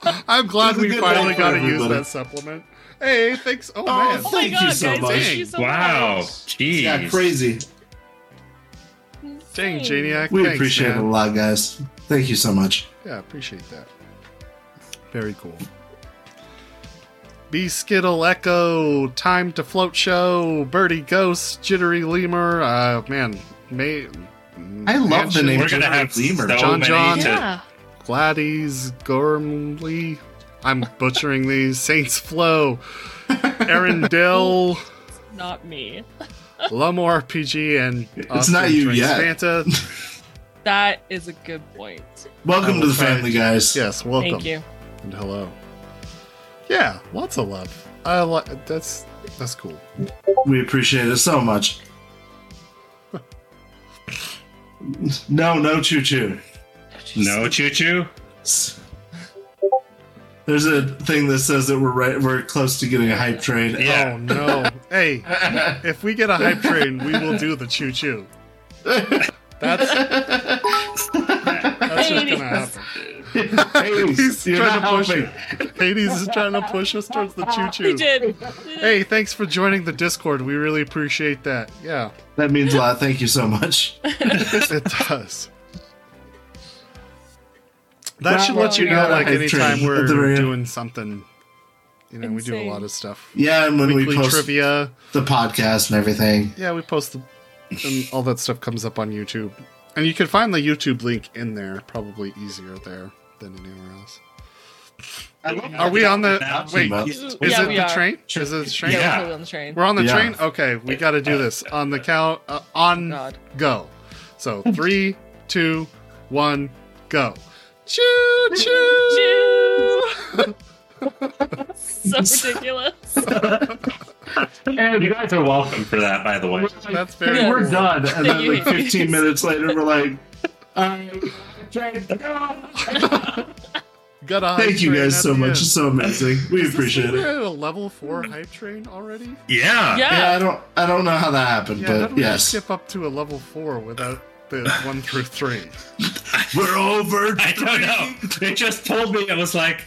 I'm glad It we finally got to use that supplement. Hey, thanks. Oh, Oh, man. Oh my Thank you god, so guys! much. Thank you so wow. much. Jeez. yeah, crazy. Dang, Insane. Janiac. We thanks, appreciate man. it a lot, guys. Thank you so much. Yeah, appreciate that. Very cool. B Skittle Echo, Time to Float Show, Birdie Ghost, Jittery Lemur. Uh, man, May. I love the name We're gonna Jittery have Lemur. so John John. to- Yeah. Gladys Gormley. I'm butchering these. Saints Flow, Arendelle, Not me. Lumo RPG, and It's not you Drinks yet. Fanta. That is a good point. Welcome I to the family, guys. Yes, welcome. Thank you. And hello. Yeah, lots of love. I like that's that's cool. We appreciate it so much. No, no choo choo. No choo choo. There's a thing that says that we're right, we're close to getting a hype train. Yeah. Oh no. hey, if we get a hype train, we will do the choo choo. That's that's just gonna happen. Hades, He's you're trying to push helping. Hades is trying to push us towards the choo We choo. did. Hey, thanks for joining the Discord. We really appreciate that. Yeah, That means a lot. Thank you so much. it does. That Wow, should let you know, like anytime we're at the very end. doing something. You know, we do a lot of stuff. Yeah, and when Weekly we post trivia. the podcast and everything. Yeah, we post the, and all that stuff comes up on YouTube, and you can find the YouTube link in there. Probably easier there than anywhere else. Are we on the? Wait, About- is Yeah, it the are. train? Is it the train? Yeah, Yeah. we're totally on the train. We're on the Yeah. train. Okay, we got to do this on the count. Uh, on God. go. So three, two, one, go. Choo choo. Choo! so ridiculous. And you guys are welcome for that, by the way. That's very. We're cool. done. And then like 15 minutes later, we're like, Got a hype thank you train guys so much. end. It's so amazing. We appreciate We're it. at a level four hype train already. Yeah. Yeah. Yeah, I don't, I don't know how that happened, Yeah, how but do we yes, skip up to a level four without the one through three? we're over. I don't know. It just told me it was like,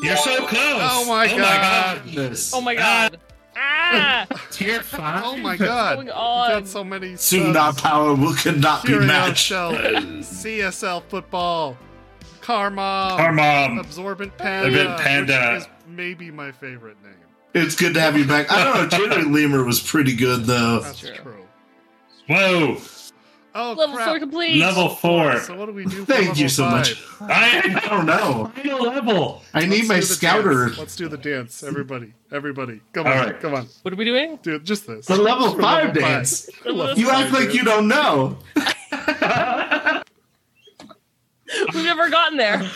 you're so oh close. Oh my God. Goodness. Oh my ah. god. Ah! Tier five. Oh my god! going We've got so many. Soon our subs. power will cannot be Hero matched. Shell, CSL football, Karma, Karma. Absorbent Panda, Absorbent Panda. which is maybe my favorite name. It's good to have you back. I don't know. Jerry Lemur was pretty good though. That's True. true. Whoa. Oh Level crap! four complete. Level four. So what do we do? Thank level you so five? much. I I don't know. final level. I need Let's my do scouter. dance. Let's do the dance, everybody. Everybody, come All on, right. come on, What are we doing? do. Just this. The level For five level dance. Level You five act like dance. you don't know. We've never gotten there.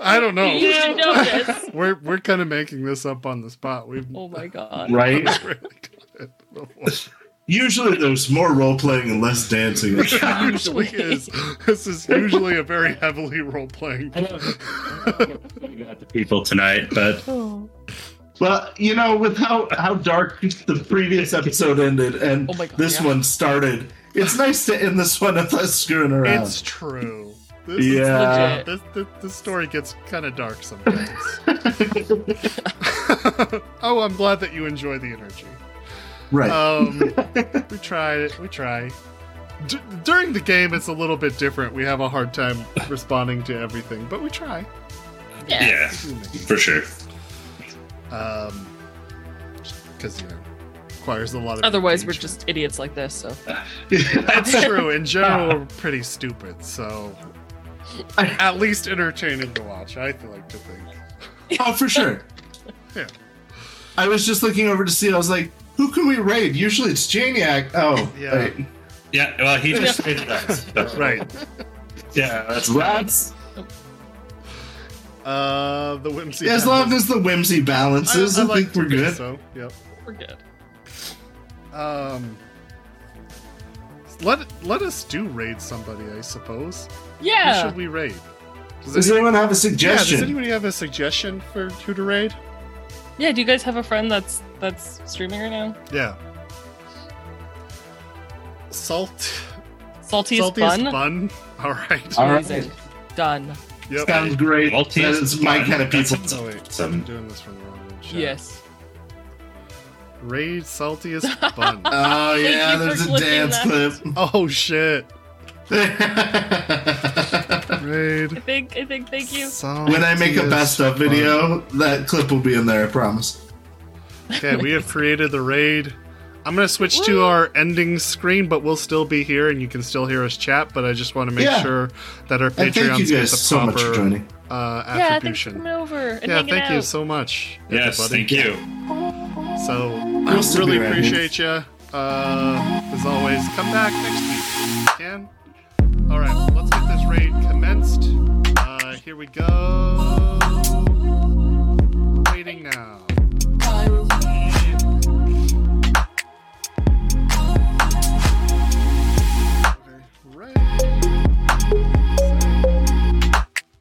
I don't know. You should know this. We're we're kind of making this up on the spot. We've Oh my god. Right? really done it before. Usually there's more role playing and less dancing. usually is. This is usually a very heavily role playing. People tonight, but oh. well, you know, with how, how dark the previous episode ended and Oh God, this yeah. one started, it's nice to end this one with us screwing around. It's true. This Yeah. Is, this, this, this story gets kind of dark sometimes. oh, I'm glad that you enjoy the energy. Right. Um, we try it. We try. D- during the game, it's a little bit different. We have a hard time responding to everything, but we try. Yeah. yeah, We do make it. for sure. Um, because you know, requires a lot of. Otherwise, we're just idiots like this. So That's true. In general, we're pretty stupid. So, at least entertaining to watch. I like to think. oh, for sure. Yeah. I was just looking over to see, I was like, who can we raid? Usually it's Janiac. Oh, Yeah. wait. Yeah, well, he just did that. so- Right. Yeah, that's Rats. Uh, the whimsy. as long as the whimsy balances, I, like think we're good. So, yep. we're good. Um, let let us do raid somebody. I suppose. Who Yeah. should we raid? Does, Does any- anyone have a yeah, does suggestion? anybody have a suggestion for who to raid? Yeah. Do you guys have a friend that's that's streaming right now? Yeah. Salt. Salty is Salty fun. is fun. All right. All right. Amazing. Done. Yep. Sounds great. Salty that is is my fun. kind of That people. Oh wait, Some- I'm doing this from the wrong chat. Yes. Raid salty is fun. Oh yeah, you for there's a clicking dance that. oh shit. clip. Raid. I think. I think. Thank you. when I make a best of fun. video, that clip will be in there. I promise. Okay, we have created the raid. I'm gonna switch Woo! to our ending screen, but we'll still be here and you can still hear us chat. But I just want to make yeah. sure that our Patreon gets the so proper so uh, attribution. Yeah, thanks for over and yeah, thank out. you so much. Yes, thank you. So I we'll really appreciate you. Uh, as always, come back next week can. All right, let's get this raid commenced. Uh, here we go. Waiting now.